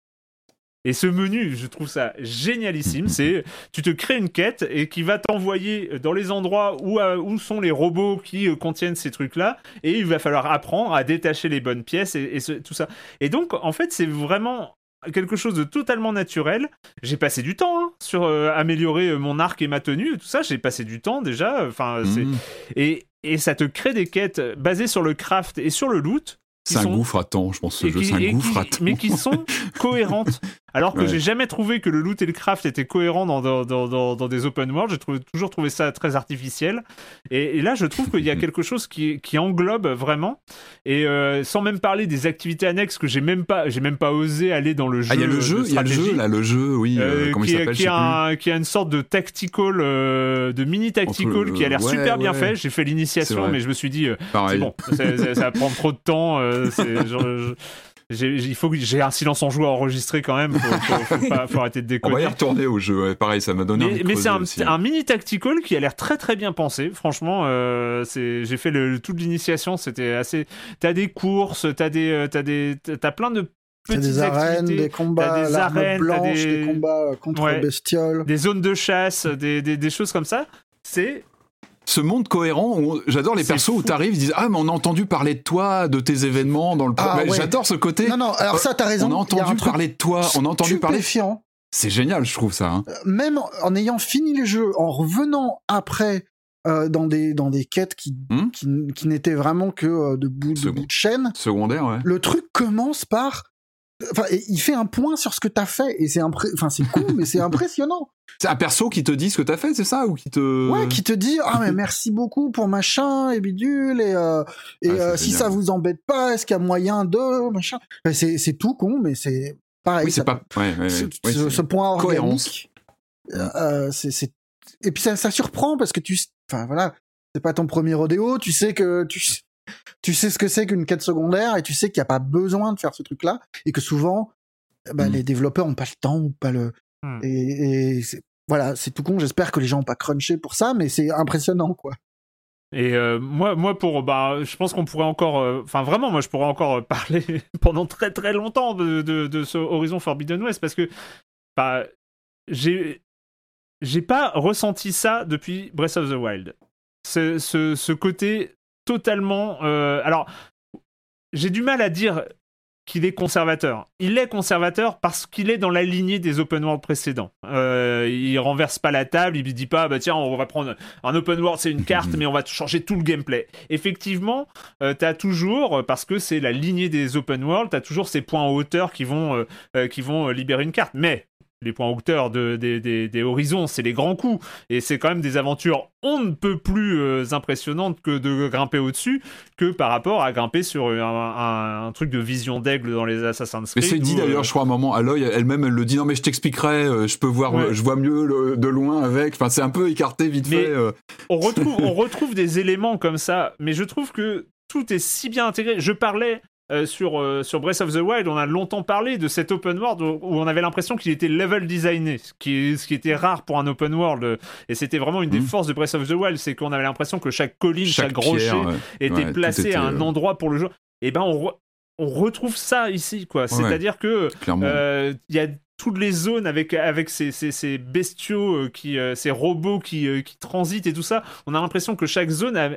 Et ce menu, je trouve ça génialissime. C'est tu te crées une quête et qui va t'envoyer dans les endroits où, euh, où sont les robots qui euh, contiennent ces trucs-là. Et il va falloir apprendre à détacher les bonnes pièces et, et ce- tout ça. Et donc, en fait, c'est vraiment quelque chose de totalement naturel. J'ai passé du temps hein, sur euh, améliorer mon arc et ma tenue, tout ça. J'ai passé du temps déjà. Enfin, Mhm. et, et ça te crée des quêtes basées sur le craft et sur le loot. C'est un sont- gouffre à temps, je pense, ce et jeu. C'est un et gouffre qui- à temps. mais qui sont cohérentes. Alors que Ouais. j'ai jamais trouvé que le loot et le craft étaient cohérents dans, dans, dans, dans- des open world. J'ai trouvé- toujours trouvé ça très artificiel. Et, et là, je trouve qu'il y a quelque chose qui, qui englobe vraiment. Et euh, sans même parler des activités annexes que j'ai même pas, j'ai même pas osé aller dans le jeu. Ah, il y a le jeu, il y a le jeu, là, le jeu, oui. euh, Euh, comment qui, il s'appelle qui, a un- qui a une sorte de tactical, euh, de mini tactical qui a l'air ouais, super bien fait. J'ai fait l'initiation, mais je me suis dit, c'est bon, ça va prendre trop de temps. c'est- genre, je- j'ai- il faut que j'ai un silence en joue à enregistrer quand même. Faut, faut- faut pas- faut arrêter de On va y déconner. retourner au jeu, ouais, pareil, ça m'a donné envie Mais, de mais c'est un, mini tactical qui a l'air très très bien pensé. Franchement, euh, j'ai fait le, toute l'initiation, c'était assez. T'as des courses, t'as des, euh, t'as des, t'as plein de T'as petites des arènes, activités, des combats des arènes, blanche, des- des... combats euh, contre Ouais. bestioles. des zones de chasse, des, des, des choses comme ça. C'est Ce monde cohérent, où j'adore les persos où fou. t'arrives, ils disent Ah, mais on a entendu parler de toi, de tes événements dans le. Ah, ouais. J'adore ce côté. Non, non, alors ça, t'as raison. On a entendu parler de toi, on a entendu parler. C'est génial, je trouve ça. hein. Même en ayant fini les jeux, en revenant après euh, dans, des, dans des quêtes qui, Hmm qui, qui n'étaient vraiment que euh, de bout de, bout de chaîne, Secondaire, ouais. le truc commence par. Enfin, il fait un point sur ce que t'as fait et c'est impré... enfin c'est cool mais c'est impressionnant. C'est un perso qui te dit ce que t'as fait, c'est ça Ou qui te. Ouais, qui te dit ah mais merci beaucoup pour machin et bidule et euh, et Ah, euh, si ça vous embête pas, est-ce qu'il y a moyen de machin? Enfin, c'est c'est tout con mais c'est pareil. Oui, c'est pas. Ouais, ouais, ouais. ce, Oui, ce- ce point cohérence. organique, euh, c'est c'est et puis ça, ça surprend parce que tu enfin voilà c'est pas ton premier rodéo tu sais que tu tu sais ce que c'est qu'une quête secondaire et tu sais qu'il n'y a pas besoin de faire ce truc là et que souvent bah, Mm. les développeurs ont pas le temps ou pas le Mm. et, voilà c'est tout con j'espère que les gens ont pas crunché pour ça mais c'est impressionnant quoi Et euh, moi, moi pour, bah, je pense qu'on pourrait encore, euh, enfin vraiment, moi je pourrais encore euh, parler pendant très très longtemps de, de, de ce Horizon Forbidden West parce que, bah, j'ai, j'ai pas ressenti ça depuis Breath of the Wild. Ce, ce, ce côté totalement, euh, alors, j'ai du mal à dire qu'il est conservateur. Il est conservateur parce qu'il est dans la lignée des open world précédents. Euh, il renverse pas la table, il dit pas bah tiens on va prendre un open world c'est une carte mais on va changer tout le gameplay. Effectivement, euh, t'as toujours parce que c'est la lignée des open world, t'as toujours ces points en hauteur qui vont euh, euh, qui vont euh, libérer une carte. Mais les points hauteur de, des- des- des horizons, c'est les grands coups. Et c'est quand même des aventures on ne peut plus euh, impressionnantes que de grimper au-dessus que par rapport à grimper sur un, un- un truc de vision d'aigle dans les Assassin's Mais Creed. c'est dit euh, d'ailleurs, je crois, à un moment, à l'œil, elle-même, elle le dit, non, mais je t'expliquerai, euh, je peux voir, Ouais. je vois mieux le- de loin avec. Enfin, c'est un peu écarté vite Mais- fait. euh. on retrouve, on retrouve des éléments comme ça, mais je trouve que tout est si bien intégré. Je parlais euh, sur, euh, sur Breath of the Wild, on a longtemps parlé de cet open world où, où on avait l'impression qu'il était level designé, ce qui, est- ce qui était rare pour un open world. euh, Et c'était vraiment une des Mhm. forces de Breath of the Wild, c'est qu'on avait l'impression que chaque colline, chaque, Chaque rocher pierre, ouais. était Ouais, placé était, à un euh, endroit pour le jeu. Et ben on, re- on retrouve ça ici, quoi. C'est-à-dire que il y a toutes les zones avec, avec ces, ces, ces bestiaux, qui, ces robots qui, qui transitent et tout ça. On a l'impression que chaque zone a...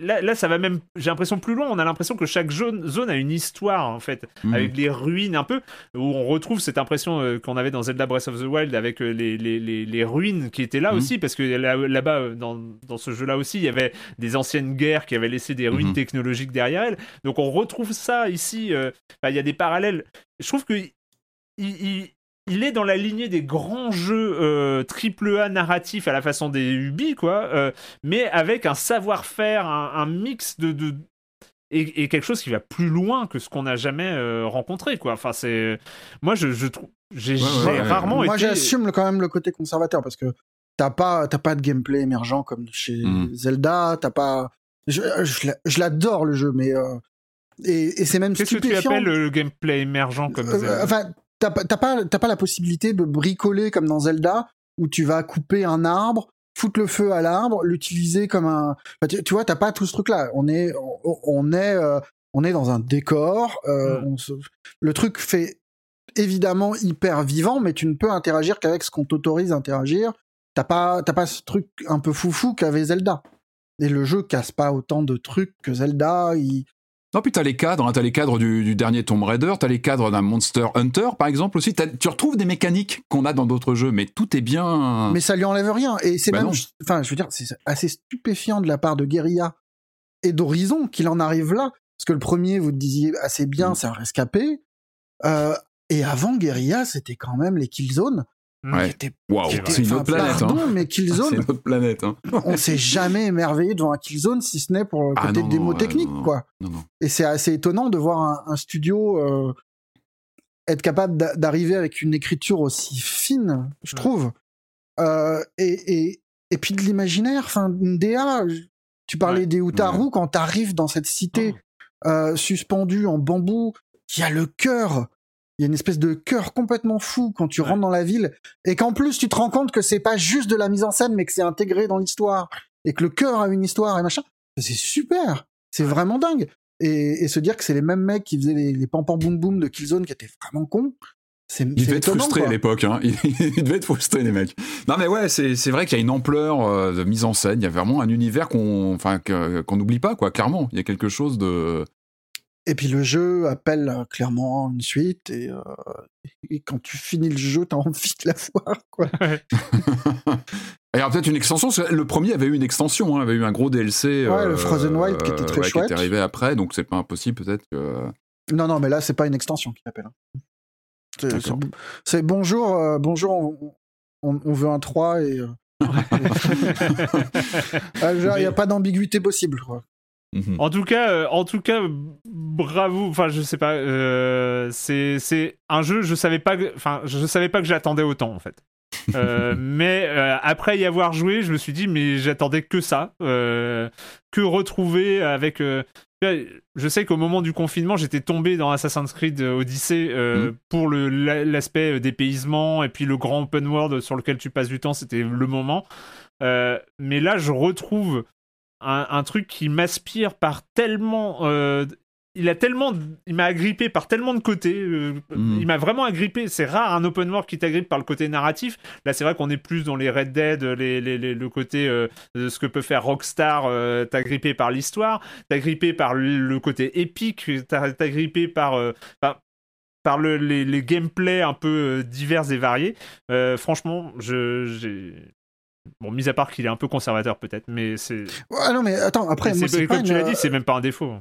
Là, là, ça va même, j'ai l'impression plus loin, on a l'impression que chaque zone, zone a une histoire, en fait, Mhm. avec les ruines un peu, où on retrouve cette impression euh, qu'on avait dans Zelda Breath of the Wild avec euh, les, les, les, les ruines qui étaient là Mhm. aussi, parce que là- là-bas, euh, dans, dans ce jeu-là aussi, il y avait des anciennes guerres qui avaient laissé des ruines Mhm. technologiques derrière elles. Donc on retrouve ça ici, euh, il y a des parallèles. Je trouve que il, il- il est dans la lignée des grands jeux euh, triple A narratifs à la façon des Ubi, quoi, euh, mais avec un savoir-faire, un, un mix de, de- et, et quelque chose qui va plus loin que ce qu'on n'a jamais euh, rencontré, quoi. Enfin, c'est moi, je, je trouve, j'ai Ouais, ouais, j'ai ouais. rarement Moi, été. j'assume quand même le côté conservateur parce que t'as pas, t'as pas de gameplay émergent comme chez Mm. Zelda. T'as pas. Je, je l'a- je l'adore le jeu, mais euh, et, et c'est même Qu'est-ce que tu appelles le gameplay émergent comme Euh, Zelda? Enfin, t'as pas, t'as la possibilité de bricoler comme dans Zelda où tu vas couper un arbre, foutre le feu à l'arbre, l'utiliser comme un. Enfin, tu, tu vois, t'as pas tout ce truc-là. On est, on, on est, euh, on est dans un décor. euh, Mm. on se- Le truc fait évidemment hyper vivant, mais tu ne peux interagir qu'avec ce qu'on t'autorise à interagir. T'as pas, t'as pas ce truc un peu foufou qu'avait Zelda. Et le jeu casse pas autant de trucs que Zelda. Il... Non, puis t'as les cadres, hein, t'as les cadres du, du dernier Tomb Raider, t'as les cadres d'un Monster Hunter, par exemple aussi. Tu retrouves des mécaniques qu'on a dans d'autres jeux, mais tout est bien. Mais ça lui enlève rien. Et c'est Bah même, non. enfin, je veux dire, c'est assez stupéfiant de la part de Guerilla et d'Horizon qu'il en arrive là. Parce que le premier, vous le disiez assez bien, c'est un rescapé. Euh, Et avant Guerilla, c'était quand même les Killzone. Ouais. c'est une autre planète. Pardon, Hein. mais Killzone, planète. Hein. on s'est jamais émerveillé devant un Killzone si ce n'est pour le Ah côté non, démo non, technique, non, quoi. Et c'est assez étonnant de voir un, un studio euh, être capable d'a- d'arriver avec une écriture aussi fine, je Ouais. trouve. Euh, et, et, et puis de l'imaginaire, enfin, une DA. Tu parlais Ouais. des Utaru quand t'arrives dans cette cité euh, suspendue en bambou, qui a le cœur. Il y a une espèce de cœur complètement fou quand tu Ouais. rentres dans la ville, et qu'en plus tu te rends compte que c'est pas juste de la mise en scène, mais que c'est intégré dans l'histoire, et que le cœur a une histoire et machin. C'est super, c'est vraiment dingue. Et, et se dire que c'est les mêmes mecs qui faisaient les, les pam pam boum boum de Killzone qui étaient vraiment cons, c'est Il devait être frustré quoi. à l'époque, hein. il, il devait être frustré les mecs. Non mais ouais, c'est c'est vrai qu'il y a une ampleur euh, de mise en scène, il y a vraiment un univers qu'on enfin qu'on n'oublie pas quoi, clairement. Il y a quelque chose de Et puis le jeu appelle euh, clairement une suite, et, euh, et quand tu finis le jeu, t'as envie de la voir, quoi. Il y aura peut-être une extension. parce que Le premier avait eu une extension, hein, avait eu un gros DLC. Ouais, le Frozen Wild qui était très ouais, chouette. Qui était arrivé après, donc c'est pas impossible peut-être que. Non, non, mais là, c'est pas une extension qu'il appelle. hein. C'est- bonjour, euh, bonjour, on, on- on veut un 3 et. euh, ah, Il n'y a pas d'ambiguïté possible. quoi. Mhm. En tout cas, euh, en tout cas, bravo. Enfin, je sais pas. euh, c'est un jeu. Je savais pas. que- Enfin, je savais pas que j'attendais autant en fait. Euh, mais après y avoir joué, je me suis dit mais j'attendais que ça, que retrouver avec. je sais qu'au moment du confinement, j'étais tombé dans Assassin's Creed Odyssey Mhm. pour l'aspect dépaysement et puis le grand open world sur lequel tu passes du temps, c'était le moment. Mais là, je retrouve un, un truc qui m'aspire par tellement. euh, il a tellement, il m'a agrippé par tellement de côtés. euh, Mhm. Il m'a vraiment agrippé. C'est rare un open world qui t'agrippe par le côté narratif. Là, c'est vrai qu'on est plus dans les Red Dead, les, les- les- le côté euh, de ce que peut faire Rockstar. Euh, t'as grippé par l'histoire, t'as grippé par le, le côté épique, t'as t'as grippé par, euh, par par le, les, les gameplays un peu euh, divers et variés. Euh, franchement, je, j'ai bon, mis à part qu'il est un peu conservateur peut-être, mais c'est Ah non, mais attends, après, moi, c'est comme pas tu l'as dit, c'est même pas un défaut.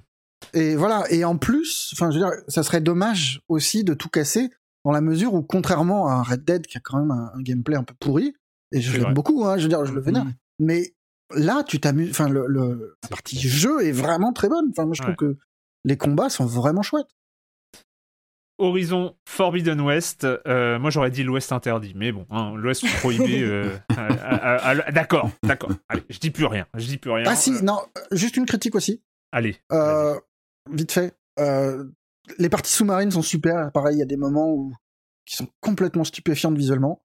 Et voilà, et en plus, enfin, je veux dire, ça serait dommage aussi de tout casser, dans la mesure où, contrairement à un Red Dead qui a quand même un, un gameplay un peu pourri, et je l'aime beaucoup, hein, je veux dire, je le vénère, Mhm. mais là, tu t'amuses, enfin, le, le- la partie jeu est vraiment très bonne. Enfin, moi, je trouve Ouais. que les combats sont vraiment chouettes. Horizon Forbidden West, euh, moi j'aurais dit l'Ouest interdit, mais bon, hein, l'Ouest prohibé. euh, d'accord, d'accord. Allez, je dis plus rien. Je dis plus rien. Ah si, Euh, non, juste une critique aussi. allez. Euh, vite fait. Euh, les parties sous-marines sont super. Pareil, il y a des moments où qui sont complètement stupéfiantes visuellement.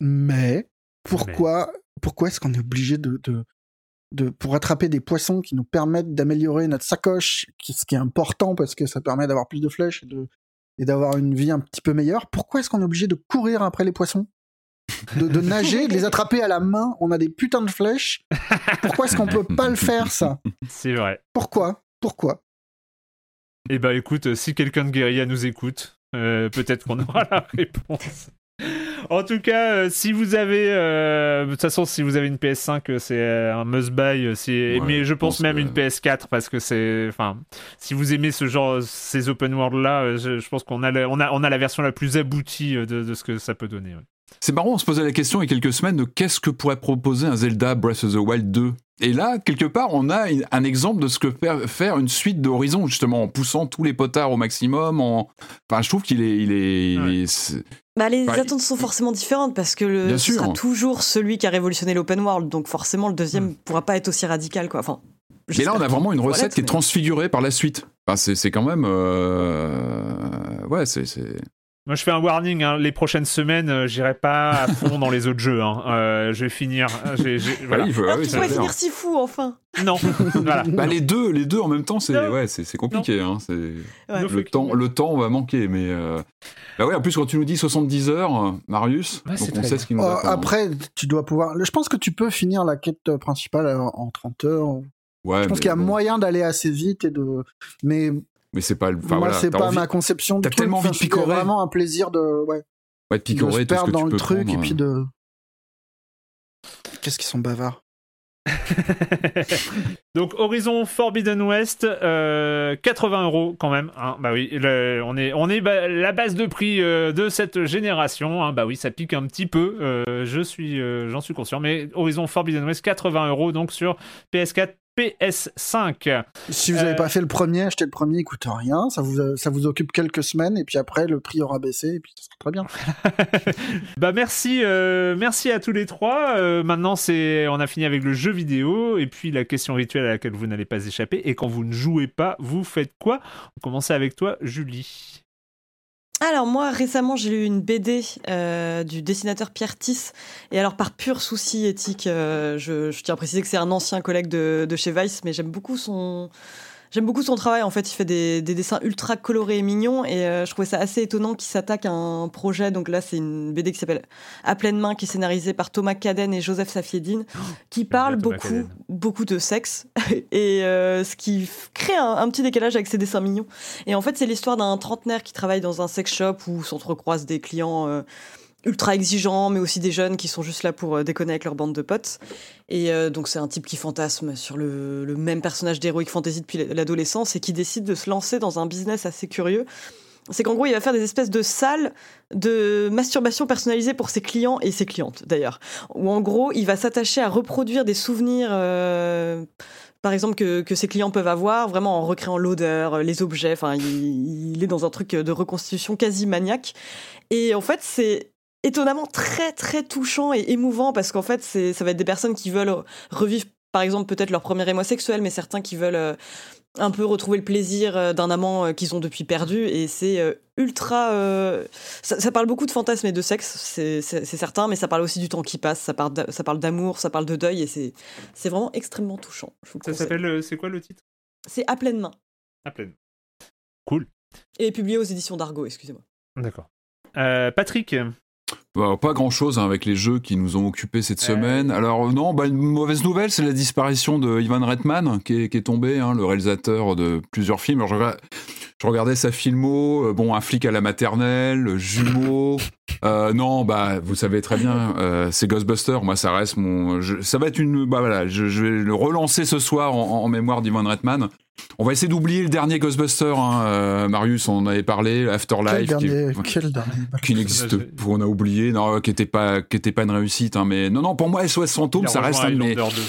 Mais pourquoi, pourquoi est-ce qu'on est obligé de, de, de pour attraper des poissons qui nous permettent d'améliorer notre sacoche, qui, ce qui est important parce que ça permet d'avoir plus de flèches et de et d'avoir une vie un petit peu meilleure. Pourquoi est-ce qu'on est obligé de courir après les poissons? De, de nager, de les attraper à la main, on a des putains de flèches. Pourquoi est-ce qu'on peut pas le faire ça? C'est vrai. Pourquoi? Pourquoi? Eh ben écoute, si quelqu'un de guérilla nous écoute, euh, peut-être qu'on aura la réponse. En tout cas, euh, si vous avez, euh, de toute façon, si vous avez une PS5, euh, c'est un must-buy. si- Ouais, mais je pense pense même que- une PS4 parce que c'est, enfin, si vous aimez ce genre, ces open world là, je, je pense qu'on a, la- on a, on a la version la plus aboutie de, de ce que ça peut donner. ouais. C'est marrant, on se posait la question il y a quelques semaines de qu'est-ce que pourrait proposer un Zelda Breath of the Wild 2 Et là, quelque part, on a un exemple de ce que peut faire une suite d'Horizon, justement, en poussant tous les potards au maximum. En... Enfin, je trouve qu'il est. Il est, il Bah, les Bah, attentes sont forcément différentes parce que le, ce sera toujours celui qui a révolutionné l'open world, donc forcément le deuxième Hmm. pourra pas être aussi radical quoi. Enfin, Mais là, on a vraiment une recette qui est transfigurée par la suite. Enfin, c'est c'est quand même. euh, Ouais, c'est. Moi, je fais un warning. hein, les prochaines semaines, euh, j'irai pas à fond dans les autres jeux. hein. Euh, je vais finir. j'ai- j'ai- voilà. Ah oui, il faut- ah Ah, finir si fou enfin. Non, voilà. Bah, les deux, les deux en même temps, c'est ouais, c'est compliqué. Hein, Ouais. Le temps, le temps va manquer, mais euh, bah ouais. En plus, quand tu nous dis 70 heures, euh, Marius, Ouais, donc c'est on sait ce qui nous Euh, attend. Après, tu dois pouvoir. Je pense que tu peux finir la quête principale euh, en 30 heures. Ouais, Je pense qu'il y a bon. moyen d'aller assez vite et de. Mais Mais c'est pas. le- Enfin, moi, voilà, c'est pas envie- ma conception du t'as tellement envie de c'est picorer. vraiment un plaisir de. Ouais. ouais, de de se picorer tout ce perdre que dans tu le truc prendre, et puis euh. de. Qu'est-ce qu'ils sont bavards. Donc Horizon Forbidden West, euh, 80 euros quand même. hein. Bah oui, le- on est, on est bah, la base de prix euh, de cette génération. hein. Bah oui, ça pique un petit peu. euh, je suis, euh, j'en suis conscient. Mais Horizon Forbidden West, 80 euros donc sur PS4, PS5. Si vous n'avez Euh, pas fait le premier, achetez le premier, il coûte rien. Ça vous, ça vous occupe quelques semaines et puis après, le prix aura baissé et puis ça sera très bien. Bah merci, euh, merci à tous les trois. Euh, maintenant, c'est, on a fini avec le jeu vidéo et puis la question rituelle à laquelle vous n'allez pas échapper. Et quand vous ne jouez pas, vous faites quoi? On commence avec toi, Julie. Alors moi récemment j'ai lu une BD euh, du dessinateur Pierre Tiss et alors par pur souci éthique, euh, je, tiens à préciser que c'est un ancien collègue de, de chez Vice, mais j'aime beaucoup son j'aime beaucoup son travail. En fait, il fait des, des dessins ultra colorés et mignons et euh, je trouvais ça assez étonnant qu'il s'attaque à un projet. Donc là c'est une BD qui s'appelle À pleine main, qui est scénarisée par Thomas Caden et Joseph Safiedine, qui parle beaucoup Caden. beaucoup de sexe et euh, ce qui crée un, un petit décalage avec ses dessins mignons. Et en fait, c'est l'histoire d'un trentenaire qui travaille dans un sex shop où s'entrecroisent des clients euh, ultra exigeants, mais aussi des jeunes qui sont juste là pour euh, déconner avec leur bande de potes. Et euh, donc, c'est un type qui fantasme sur le, même personnage d'Heroic Fantasy depuis l'adolescence et qui décide de se lancer dans un business assez curieux. C'est qu'en gros, il va faire des espèces de salles de masturbation personnalisées pour ses clients et ses clientes, d'ailleurs. Où en gros, il va s'attacher à reproduire des souvenirs euh, par exemple, que, que ses clients peuvent avoir, vraiment en recréant l'odeur, les objets. Enfin, il est dans un truc de reconstitution quasi maniaque. Et en fait, c'est étonnamment très, très touchant et émouvant parce qu'en fait, c'est, ça va être des personnes qui veulent revivre, par exemple, peut-être leur premier émoi sexuel, mais certains qui veulent euh, un peu retrouver le plaisir euh, d'un amant euh, qu'ils ont depuis perdu. Et c'est euh, ultra. euh, ça, ça parle beaucoup de fantasmes et de sexe, c'est, certain, mais ça parle aussi du temps qui passe, ça parle, ça parle d'amour, ça parle de deuil, et c'est, c'est vraiment extrêmement touchant. Je vous Ça s'appelle, c'est quoi le titre? C'est à pleine main. À pleine. Et publié aux éditions d'Argo, excusez-moi. D'accord. Patrick. Bah, pas grand chose avec les jeux qui nous ont occupés cette Ouais. semaine. Alors euh, non, bah, une mauvaise nouvelle, c'est la disparition de Ivan Reitman qui est, qui est tombé, hein, le réalisateur de plusieurs films. Alors, je, regardais sa filmo, euh, bon, un flic à la maternelle, jumeaux. Euh, non, bah vous savez très bien, euh, c'est Ghostbusters. Moi, ça reste mon. je- ça va être une. Bah voilà, je, je vais le relancer ce soir en, en mémoire d'Ivan Reitman. On va essayer d'oublier le dernier Ghostbuster. Hein, euh, Marius, on en avait parlé, Quel Afterlife. qui- dernier, quel dernier qui n'existe pas, on a oublié, non, qui était pas, qui était pas une réussite, hein, mais non, non, pour moi, SOS Fantôme, ça reste un de mes, Highlander 2.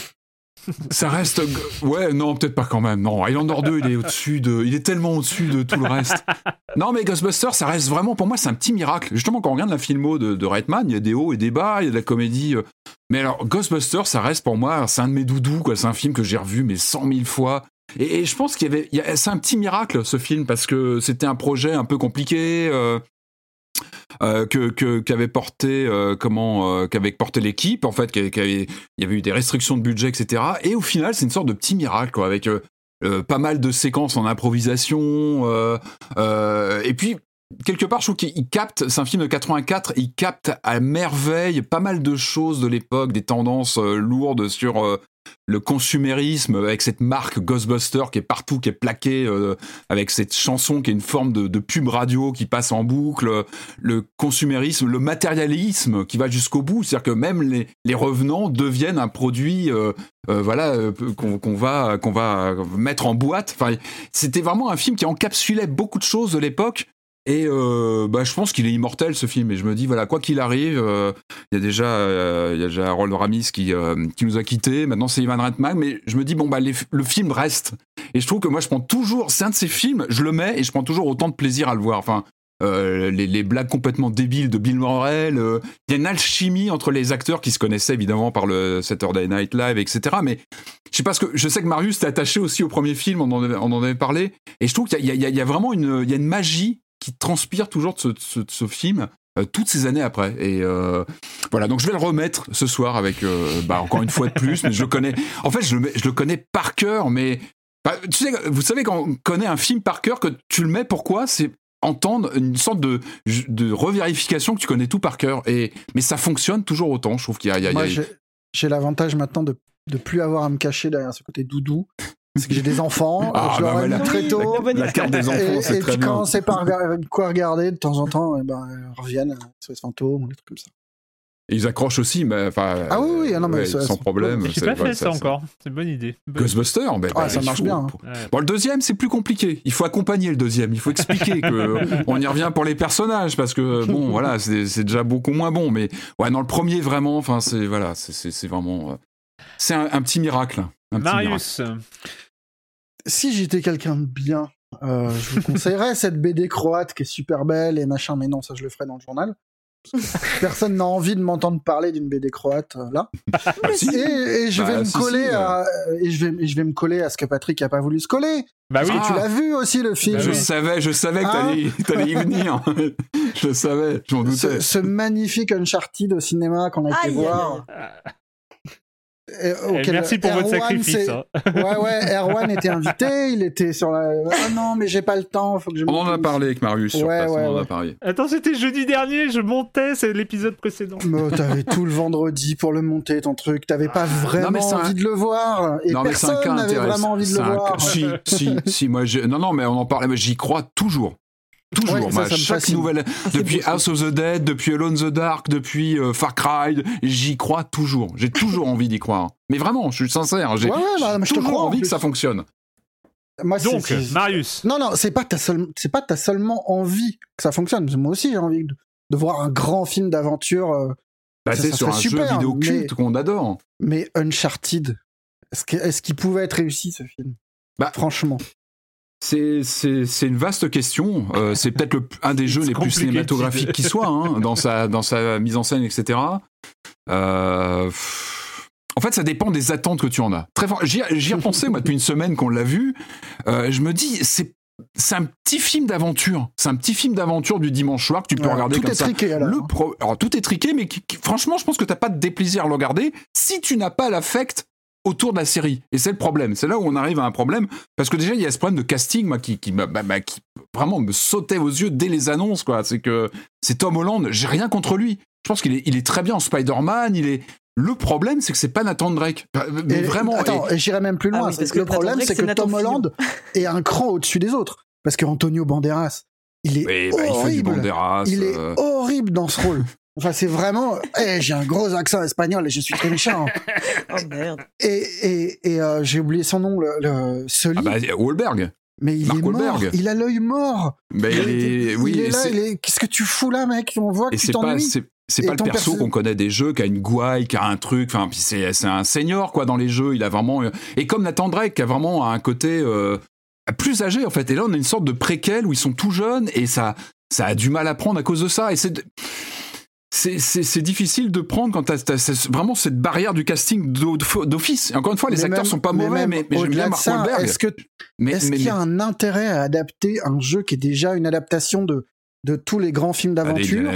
ça reste, ouais, non, peut-être pas quand même, non, Highlander 2, il est au-dessus de, il est tellement au-dessus de tout le reste. Non, mais Ghostbusters, ça reste vraiment, pour moi, c'est un petit miracle. Justement, quand on regarde la filmo de, de Reitman, il y a des hauts et des bas, il y a de la comédie, euh, mais alors, Ghostbusters, ça reste pour moi, c'est un de mes doudous, quoi, c'est un film que j'ai revu, mais cent mille fois. Et, je pense qu'il y avait, y c'est un petit miracle ce film parce que c'était un projet un peu compliqué. euh, euh, que qu'avait porté euh, comment qu'avait porté l'équipe en fait qu'il il y avait eu des restrictions de budget etc et au final c'est une sorte de petit miracle avec pas mal de séquences en improvisation et puis quelque part je trouve qu'il capte c'est un film de 84 il capte à merveille pas mal de choses de l'époque des tendances lourdes sur le consumérisme avec cette marque Ghostbuster qui est partout, qui est plaquée, euh, avec cette chanson qui est une forme de, pub radio qui passe en boucle, le consumérisme, le matérialisme qui va jusqu'au bout, c'est-à-dire que même les, revenants deviennent un produit, euh, euh, voilà, qu'on qu'on va qu'on va mettre en boîte. Enfin, c'était vraiment un film qui encapsulait beaucoup de choses de l'époque. Et euh, bah, je pense qu'il est immortel ce film. Et je me dis voilà, quoi qu'il arrive, euh, il y a déjà euh, y a Ramis qui euh, qui nous a quittés. Maintenant c'est Ivan Reitman, mais je me dis bon bah le film reste. Et je trouve que moi je prends toujours, c'est un de ces films, je le mets et je prends toujours autant de plaisir à le voir. Enfin. les, les blagues complètement débiles de Bill Morrell, euh, il y a une alchimie entre les acteurs qui se connaissaient évidemment par le Saturday Night Live, etc. Mais je sais pas ce que je sais que Marius t'es attaché aussi au premier film, on en avait, parlé, et je trouve qu'il y y a- vraiment une, y a une magie qui transpire toujours de ce, de ce- de ce film euh, toutes ces années après. Et euh, voilà, donc je vais le remettre ce soir avec, euh, bah, encore une fois de plus, mais je le connais. En fait, je le, mets- je le connais par cœur, mais bah, tu sais, vous savez quand on connaît un film par cœur, que tu le mets pourquoi? C'est entendre une sorte de, de revérification que tu connais tout par cœur. Et mais ça fonctionne toujours autant. Je trouve qu'il y a, j'ai l'avantage maintenant de de plus avoir à me cacher derrière ce côté doudou. C'est que j'ai des enfants, Ah, je leur bah ai mis voilà. très tôt. la carte des enfants, Et, c'est et très puis bien. quand on sait pas regarder- quoi regarder, de temps en temps, eh ben, ils reviennent sur les fantômes ou des trucs comme ça. Et ils accrochent aussi, mais enfin. Ah oui, oui, ah non, mais ouais, ça- sans problème. J'ai c'est- pas fait ouais, ça encore. C'est une bonne idée. Ghostbusters, ben, Ah, ben, ça marche faut- bien, hein. Bon, le deuxième, c'est plus compliqué. Il faut accompagner le deuxième. Il faut expliquer que on y revient pour les personnages parce que bon, voilà, c'est déjà beaucoup moins bon. Mais ouais, dans le premier, vraiment, enfin, c'est voilà, c'est- vraiment, euh, c'est un, un petit miracle. Un petit miracle. Marius, Si j'étais quelqu'un de bien, euh, je vous conseillerais cette BD croate qui est super belle et machin, mais non, ça je le ferai dans le journal. Personne n'a envie de m'entendre parler d'une BD croate euh, là. Et, et je vais Bah, me si, coller si, à et je vais et je vais me coller à ce que Patrick a pas voulu se coller. bah oui. Parce que tu l'as vu aussi le film. Bah Je oui. savais, je savais que Ah. t'allais t'allais y venir. je le savais, je m'en doutais. ce, ce magnifique Uncharted au cinéma qu'on a été Aïe, voir. Auquel Merci pour votre sacrifice. hein. Ouais, ouais, Erwan était invité, il était sur la. Ah non, mais j'ai pas le temps, faut que je. On en a parlé avec Marius sur Ouais, place, ouais, on en a ouais. parlé. Attends, c'était jeudi dernier, je montais, c'est l'épisode précédent. Mais oh, t'avais tout le vendredi pour le monter, ton truc. T'avais pas vraiment un- envie de le voir. Et non, personne cas n'avait vraiment envie de le un voir. Si, si, si, moi, non, non, mais on en parlait, mais j'y crois toujours. Toujours. Ouais, ça, Moi, ça chaque fascine. nouvelle, Ah, depuis beau. House of the Dead, depuis Alone in the Dark, depuis euh, Far Cry, j'y crois toujours. J'ai toujours envie d'y croire. Mais vraiment, je suis sincère. J'ai Ouais, ouais, bah, je te toujours crois, en envie que ça fonctionne. Moi, Donc, Marius. Non, non, c'est pas t'as seul... c'est pas t'as seulement envie que ça fonctionne. Moi aussi, j'ai envie de... de voir un grand film d'aventure. euh, Basé ça sur un serait jeu super, vidéo mais- culte qu'on adore. Mais Uncharted, est-ce que- est-ce qu'il pouvait être réussi ce film? Bah, Franchement. C'est, une vaste question. Euh, c'est peut-être un des jeux les plus cinématographiques qui soit, hein, dans, sa, dans sa mise en scène, etc. Euh, en fait, ça dépend des attentes que tu en as. Très fort. J'y, j'y ai repensé, moi, depuis une semaine qu'on l'a vu. Euh, je me dis, c'est, c'est un petit film d'aventure. C'est un petit film d'aventure du dimanche soir que tu peux Ouais, regarder tout comme est ça. triqué alors. Le pro- Alors, tout est triqué, mais qui- qui- franchement, je pense que t'as pas de déplaisir à le regarder si tu n'as pas l'affect autour de la série. Et c'est le problème. C'est là où on arrive à un problème. Parce que déjà, il y a ce problème de casting, moi, qui, bah, bah, qui vraiment me sautait aux yeux dès les annonces, quoi. C'est que c'est Tom Holland. J'ai rien contre lui. Je pense qu'il est, il est très bien en Spider-Man. Il est. Le problème, c'est que c'est pas Nathan Drake. Mais Et- vraiment. Attends, et- j'irai même plus Ah loin. oui, c'est parce que que le problème, c'est que Tom. Holland est un cran au-dessus des autres. Parce que Antonio Banderas, il est Oui, bah, il horrible. Il est euh, horrible dans ce rôle. Enfin, c'est vraiment. Eh, j'ai un gros accent espagnol et je suis très méchant. Oh merde. Et, et, et euh, j'ai oublié son nom, le, le Sully. Ah bah, Wahlberg. mais il Mark est mort. Wahlberg. Il a l'œil mort. Mais il est. Oui, il est là. c'est- il est- Qu'est-ce que tu fous là, mec? On voit que Et tu c'est pas, t'ennuies. c'est, pas le perso perso- qu'on connaît des jeux, qui a une gouaille, qui a un truc. Enfin, puis c'est, c'est un senior quoi dans les jeux. Il a vraiment et comme Nathan Drake qui a vraiment un côté euh, plus âgé en fait. Et là, on a une sorte de préquel où ils sont tout jeunes et ça, ça a du mal à prendre à cause de ça. Et c'est c'est, difficile de prendre quand t'as, t'as- c'est vraiment cette barrière du casting d'o- d'office. Encore une fois, les Mais acteurs même- sont pas mauvais, même mais, mais j'aime bien Mark Wahlberg. Est-ce qu'il y a mais- un intérêt à adapter un jeu qui est déjà une adaptation de, de tous les grands films d'aventure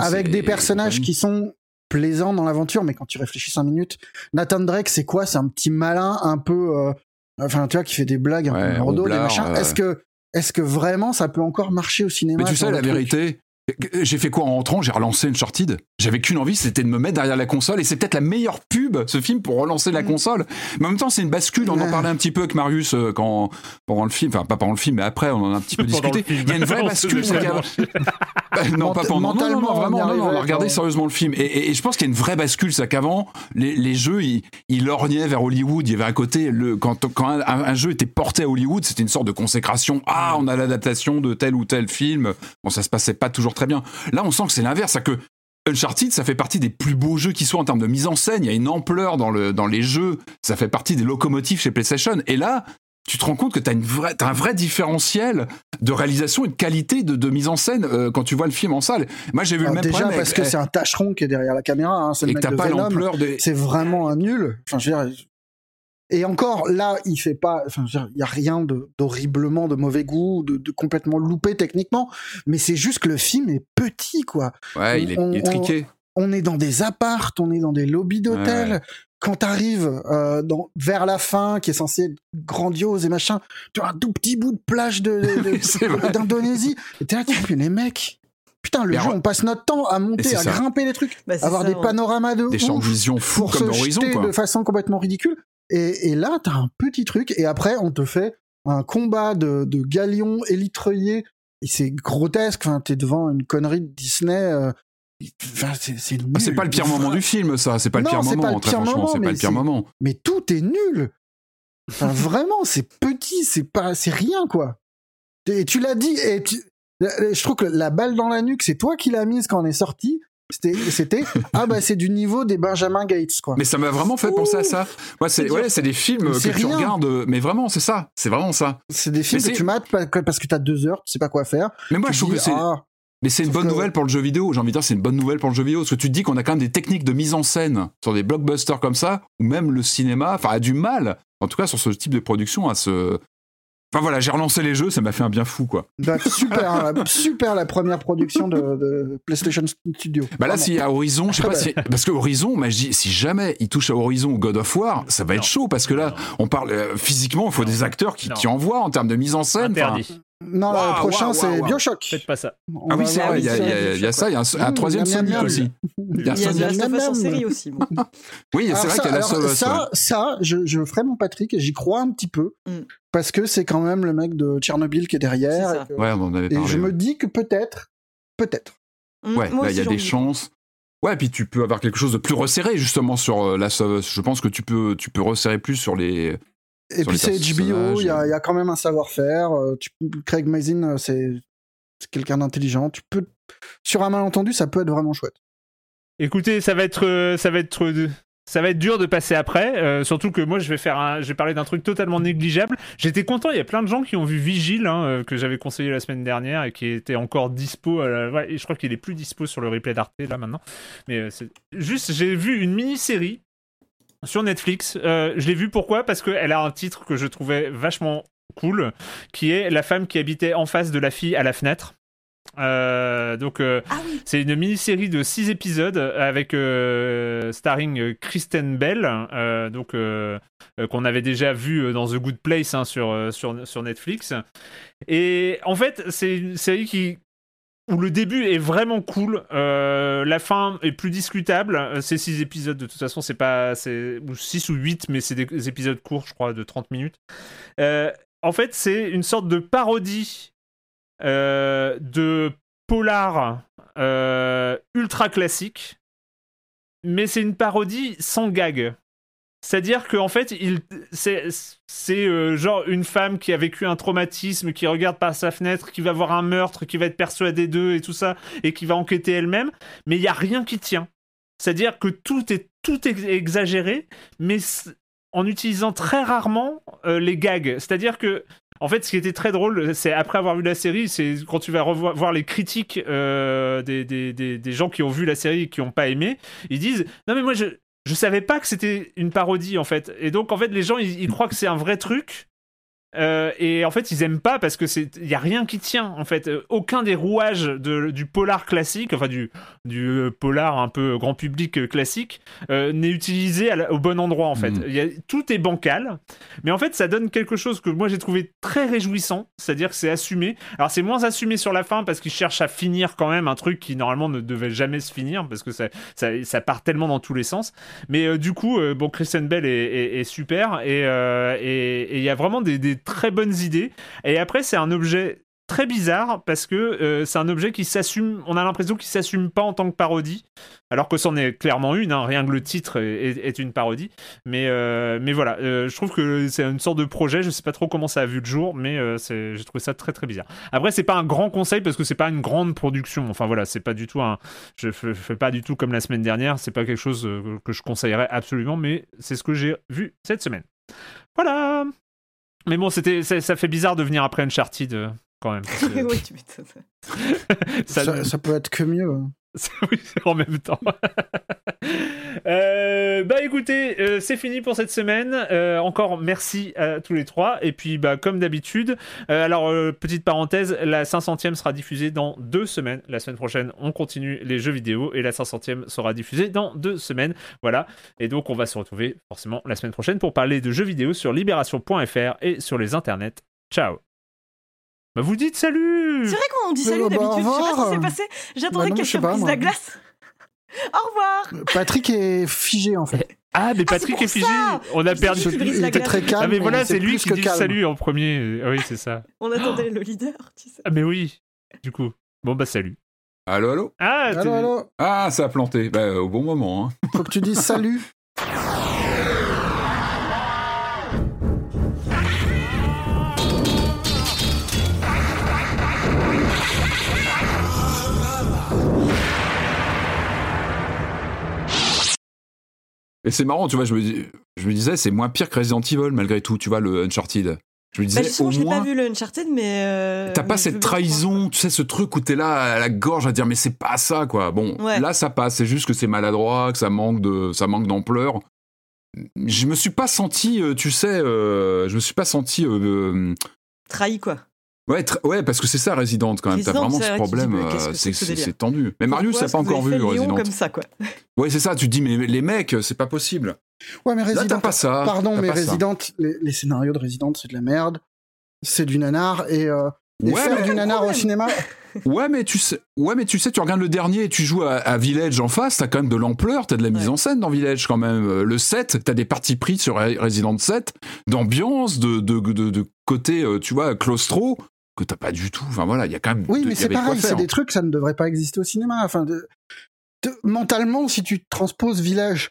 avec des personnages qui sont plaisants dans l'aventure, mais quand tu réfléchis cinq minutes, Nathan Drake, c'est quoi? C'est un petit malin un peu, euh, enfin tu vois, qui fait des blagues un Ouais, peu mordo, des machins. euh. Est-ce que, est-ce que vraiment ça peut encore marcher au cinéma Mais tu sais, la truc? vérité, j'ai fait quoi en rentrant? J'ai relancé Uncharted. J'avais qu'une envie, c'était de me mettre derrière la console. Et c'est peut-être la meilleure pub, ce film, pour relancer la console. Mais en même temps, c'est une bascule. On en parlait un petit peu avec Marius euh, quand, pendant le film. Enfin, pas pendant le film, mais après, on en a un petit peu discuté. Il y a une vraie bascule. Bah, non, pas pendant. Non, non, non, vraiment, on non, non, on a regardé sérieusement le film. Et, et- et je pense qu'il y a une vraie bascule. C'est qu'avant, les, les jeux, ils, ils lorgnaient vers Hollywood. Il y avait un côté, le, quand, quand un, un jeu était porté à Hollywood, c'était une sorte de consécration. Ah, on a l'adaptation de tel ou tel film. Bon, ça se passait pas toujours très bien. Là, on sent que c'est l'inverse. C'est que Uncharted, ça fait partie des plus beaux jeux qui soient en termes de mise en scène. Il y a une ampleur dans, le, dans les jeux. Ça fait partie des locomotives chez PlayStation. Et là, tu te rends compte que tu as, un vrai différentiel de réalisation et de qualité de, de mise en scène euh, quand tu vois le film en salle. Moi, j'ai vu Alors, le même déjà problème. parce avec- que c'est un tâcheron qui est derrière la caméra, hein, c'est le mec de pas l'ampleur des. c'est vraiment un nul. Enfin, je veux dire, et encore là, il fait pas. Enfin, il y a rien de- d'horriblement de mauvais goût, de, de complètement loupé techniquement, mais c'est juste que le film est petit, quoi. Ouais, il est, on- il est on- triqué. On est dans des appartes, on est dans des lobbies d'hôtels. Ouais. Quand t'arrives euh, dans vers la fin, qui est censé être grandiose et machin, tu as un tout petit bout de plage de- de- de- d'Indonésie. Et t'es là, tu fais, les mecs. Putain, le Mais jeu, on passe notre temps à monter, à ça. grimper les trucs, Bah, avoir ça, des ouais. panoramas de Des champs de ouf vision fous comme se dans Horizon, jeter quoi. de façon complètement ridicule. Et, et là, t'as un petit truc, et après, on te fait un combat de, de galions élitreuillés, et c'est grotesque. Enfin, t'es devant une connerie de Disney. euh, Enfin, c'est. Ah, c'est pas le pire moment du film, ça. C'est pas le pire moment. Très franchement, c'est pas mais le pire moment. Mais tout est nul. Enfin, vraiment, c'est petit, c'est pas, c'est rien, quoi. Et tu l'as dit, et tu- je trouve que la balle dans la nuque, c'est toi qui l'as mise quand on est sorti. C'était, ah bah c'est du niveau des Benjamin Gates, quoi. Mais ça m'a vraiment fait penser à ça. Moi, c'est ouais, c'est des films que c'est tu rien. regardes, euh, mais vraiment, c'est ça. C'est vraiment ça. C'est des films Mais que tu mates pa- parce que t'as deux heures, tu sais pas quoi faire. Mais moi, tu je trouve dis, que c'est. ah, Mais c'est une bonne que- nouvelle pour le jeu vidéo. J'ai envie de dire, c'est une bonne nouvelle pour le jeu vidéo. Parce que tu te dis qu'on a quand même des techniques de mise en scène sur des blockbusters comme ça, ou même le cinéma, enfin, a du mal, en tout cas sur ce type de production, à se. Enfin voilà, j'ai relancé les jeux, ça m'a fait un bien fou, quoi. bah, super, la- super la première production de, de PlayStation Studio. Bah là, s'il y a Horizon, je sais pas si. Parce que Horizon, si jamais il touche à Horizon ou God of War, ça va être chaud, parce que là, Non. on parle euh, physiquement, il faut Non. des acteurs qui, qui envoient en termes de mise en scène. Interdit. Non, le prochain c'est waouh. Bioshock. Faites pas ça. On Ah oui, c'est vrai, il y, a- y ça, il y a un, un troisième Sonic aussi. Il y a miam. série aussi. bon. Oui, c'est vrai qu'il y a la sauce. ça, ça, je, je ferai mon Patrick et j'y crois un petit peu Mm. parce que c'est quand même le mec de Tchernobyl qui est derrière. C'est ça. et que- Ouais, on en avait et parlé. je me dis que peut-être, peut-être. Mm, Ouais, là, il y a des chances. Ouais, puis tu peux avoir quelque chose de plus resserré justement sur euh, la sauce. Je pense que tu peux, tu peux resserrer plus sur les. Et puis c'est HBO, il y, a- euh. il y a quand même un savoir-faire. euh, Craig Mazin, euh, c'est quelqu'un d'intelligent. Tu peux, sur un malentendu, ça peut être vraiment chouette. Écoutez, ça va être, ça va être, ça va être dur de passer après. euh, surtout que moi, je vais faire, un, je vais parler d'un truc totalement négligeable. J'étais content. Il y a plein de gens qui ont vu Vigile, hein, que j'avais conseillé la semaine dernière et qui était encore dispo. à la- ouais, et je crois qu'il est plus dispo sur le replay d'Arte là maintenant. Mais euh, juste, j'ai vu une mini-série sur Netflix. Euh, je l'ai vue pourquoi? Parce qu'elle a un titre que je trouvais vachement cool, qui est La femme qui habitait en face de la fille à la fenêtre. Euh, donc euh, Ah oui. c'est une mini-série de 6 épisodes avec euh, starring Kristen Bell, donc qu'on avait déjà vu dans The Good Place hein, sur, sur, sur Netflix. Et en fait, c'est une série qui où le début est vraiment cool, euh, la fin est plus discutable. Euh, C'est 6 épisodes de toute façon, c'est pas ou 6 ou 8 mais c'est des, des épisodes courts, je crois de 30 minutes. Euh, en fait, c'est une sorte de parodie de polar ultra classique, mais c'est une parodie sans gag. C'est-à-dire qu'en fait, c'est, euh, genre une femme qui a vécu un traumatisme, qui regarde par sa fenêtre, qui va voir un meurtre, qui va être persuadée d'eux et tout ça, et qui va enquêter elle-même, mais il n'y a rien qui tient. C'est-à-dire que tout est, tout exagéré, mais en utilisant très rarement euh, les gags. C'est-à-dire que en fait, ce qui était très drôle, c'est après avoir vu la série, c'est quand tu vas revoir voir les critiques euh, des, des, des, des gens qui ont vu la série et qui n'ont pas aimé, ils disent Non, mais moi, je, je savais pas que c'était une parodie, en fait. Et donc, en fait, les gens, ils, ils croient que c'est un vrai truc. Euh, et en fait, ils aiment pas parce que c'est, il y a rien qui tient. En fait, Euh, aucun des rouages de, du polar classique, enfin du du euh, polar un peu grand public classique, euh, n'est utilisé la- au bon endroit. En fait. Il y a, tout est bancal. Mais en fait, ça donne quelque chose que moi j'ai trouvé très réjouissant, c'est-à-dire que c'est assumé. Alors c'est moins assumé sur la fin parce qu'ils cherchent à finir quand même un truc qui normalement ne devait jamais se finir parce que ça, ça, ça part tellement dans tous les sens. Mais euh, du coup, bon, Kristen Bell est, est- est super et euh, et- et il y a vraiment des, des très bonnes idées. Et après, c'est un objet très bizarre parce que euh, c'est un objet qui s'assume, on a l'impression qu'il s'assume pas en tant que parodie, alors que c'en est clairement une, hein, rien que le titre est, une parodie. Mais, euh, mais voilà, euh, je trouve que c'est une sorte de projet, je sais pas trop comment ça a vu le jour, mais j'ai trouvé ça très très bizarre. Après, c'est pas un grand conseil parce que c'est pas une grande production, enfin voilà, c'est pas du tout un. Je je fais pas du tout comme la semaine dernière, c'est pas quelque chose que je conseillerais absolument, mais c'est ce que j'ai vu cette semaine. Voilà! Mais bon, c'était, ça, ça fait bizarre de venir après Uncharted euh, quand même. que oui, tu m'étonnes. ça- Ça, ça peut être que mieux. hein. oui, en même temps. Euh, bah écoutez, euh, c'est fini pour cette semaine. Euh, encore merci à tous les trois. Et puis, bah, comme d'habitude, euh, alors euh, petite parenthèse, la 500e sera diffusée dans deux semaines. La semaine prochaine, on continue les jeux vidéo et la 500e sera diffusée dans deux semaines. Voilà. Et donc, on va se retrouver forcément la semaine prochaine pour parler de jeux vidéo sur libération.fr et sur les internets. Ciao. Bah, vous dites salut. C'est vrai qu'on dit salut bah, d'habitude. Je sais pas ce qui s'est passé. J'attendais Bah brise moi. la glace. Au revoir. Patrick est figé en fait. Ah, mais Ah, Patrick est figé. ça. On a perdu. Il était très calme. Ah mais voilà, c'est lui qui dit calme. salut en premier. Ah oui, c'est ça. On attendait le leader, tu sais. Ah mais oui. Du coup. Bon bah salut. Allô, allô? Ah, allô? Ah, ça a planté. Bah, au bon moment. Hein. Faut que tu dises salut. Et c'est marrant, tu vois, je me, dis- je me disais, c'est moins pire que Resident Evil, malgré tout, tu vois, le Uncharted. Je me Bah, disais, justement, au je l'ai pas moins, vu le Uncharted, mais. euh, t'as pas cette trahison, tu sais, ce truc où t'es là à la gorge à dire, mais c'est pas ça, quoi. Bon, Ouais. là, ça passe, c'est juste que c'est maladroit, que ça manque de, ça manque d'ampleur. Je me suis pas senti, euh, tu sais, euh, je me suis pas senti euh, Trahi, quoi. Ouais, tr- ouais, parce que c'est ça Resident quand même. T'as vraiment ce problème. euh, que C'est ce tendu. Mais Marius, est-ce pas encore avez vu Resident. comme ça, quoi? Ouais, c'est ça. Tu te dis, mais les mecs, c'est pas possible. Ouais, mais Là, t'as Resident. pas ça. Pardon, T'as mais. Resident, les, les scénarios de Resident, c'est de la merde. C'est du nanar. Et, euh, et Ouais, faire du nanar au cinéma. Ouais, mais tu sais, ouais, mais tu sais, tu regardes le dernier et tu joues à, à Village en face, t'as quand même de l'ampleur, t'as de la mise Ouais. en scène dans Village quand même. Euh, Le 7, t'as des parties pris sur Re- Resident 7, d'ambiance, de, de, de, de côté, euh, tu vois, claustro, que t'as pas du tout. Enfin voilà, il y a quand même. Oui, de- mais c'est pareil, c'est des trucs, ça ne devrait pas exister au cinéma. Enfin, mentalement, si tu transposes Village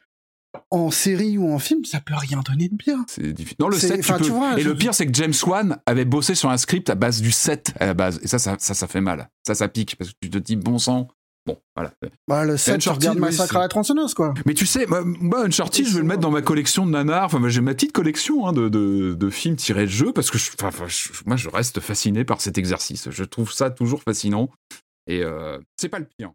en série ou en film, ça peut rien donner de bien. C'est difficile. Non, le C'est- 7, tu enfin, peux. tu vois, et je- le pire, c'est que James Wan avait bossé sur un script à base du 7 à la base. Et ça, ça, ça, ça fait mal. Ça, ça pique. Parce que tu te dis, bon sang. Bon, voilà. Bah, le 7, tu regardes Massacre à la tronçonneuse, quoi. Mais tu sais, moi, Uncharted, je vais le mettre dans ma collection de nanars. Enfin, j'ai ma petite collection hein, de, de, de films tirés de jeux parce que je, enfin, enfin, je- moi, je reste fasciné par cet exercice. Je trouve ça toujours fascinant. Et euh, c'est pas le pire.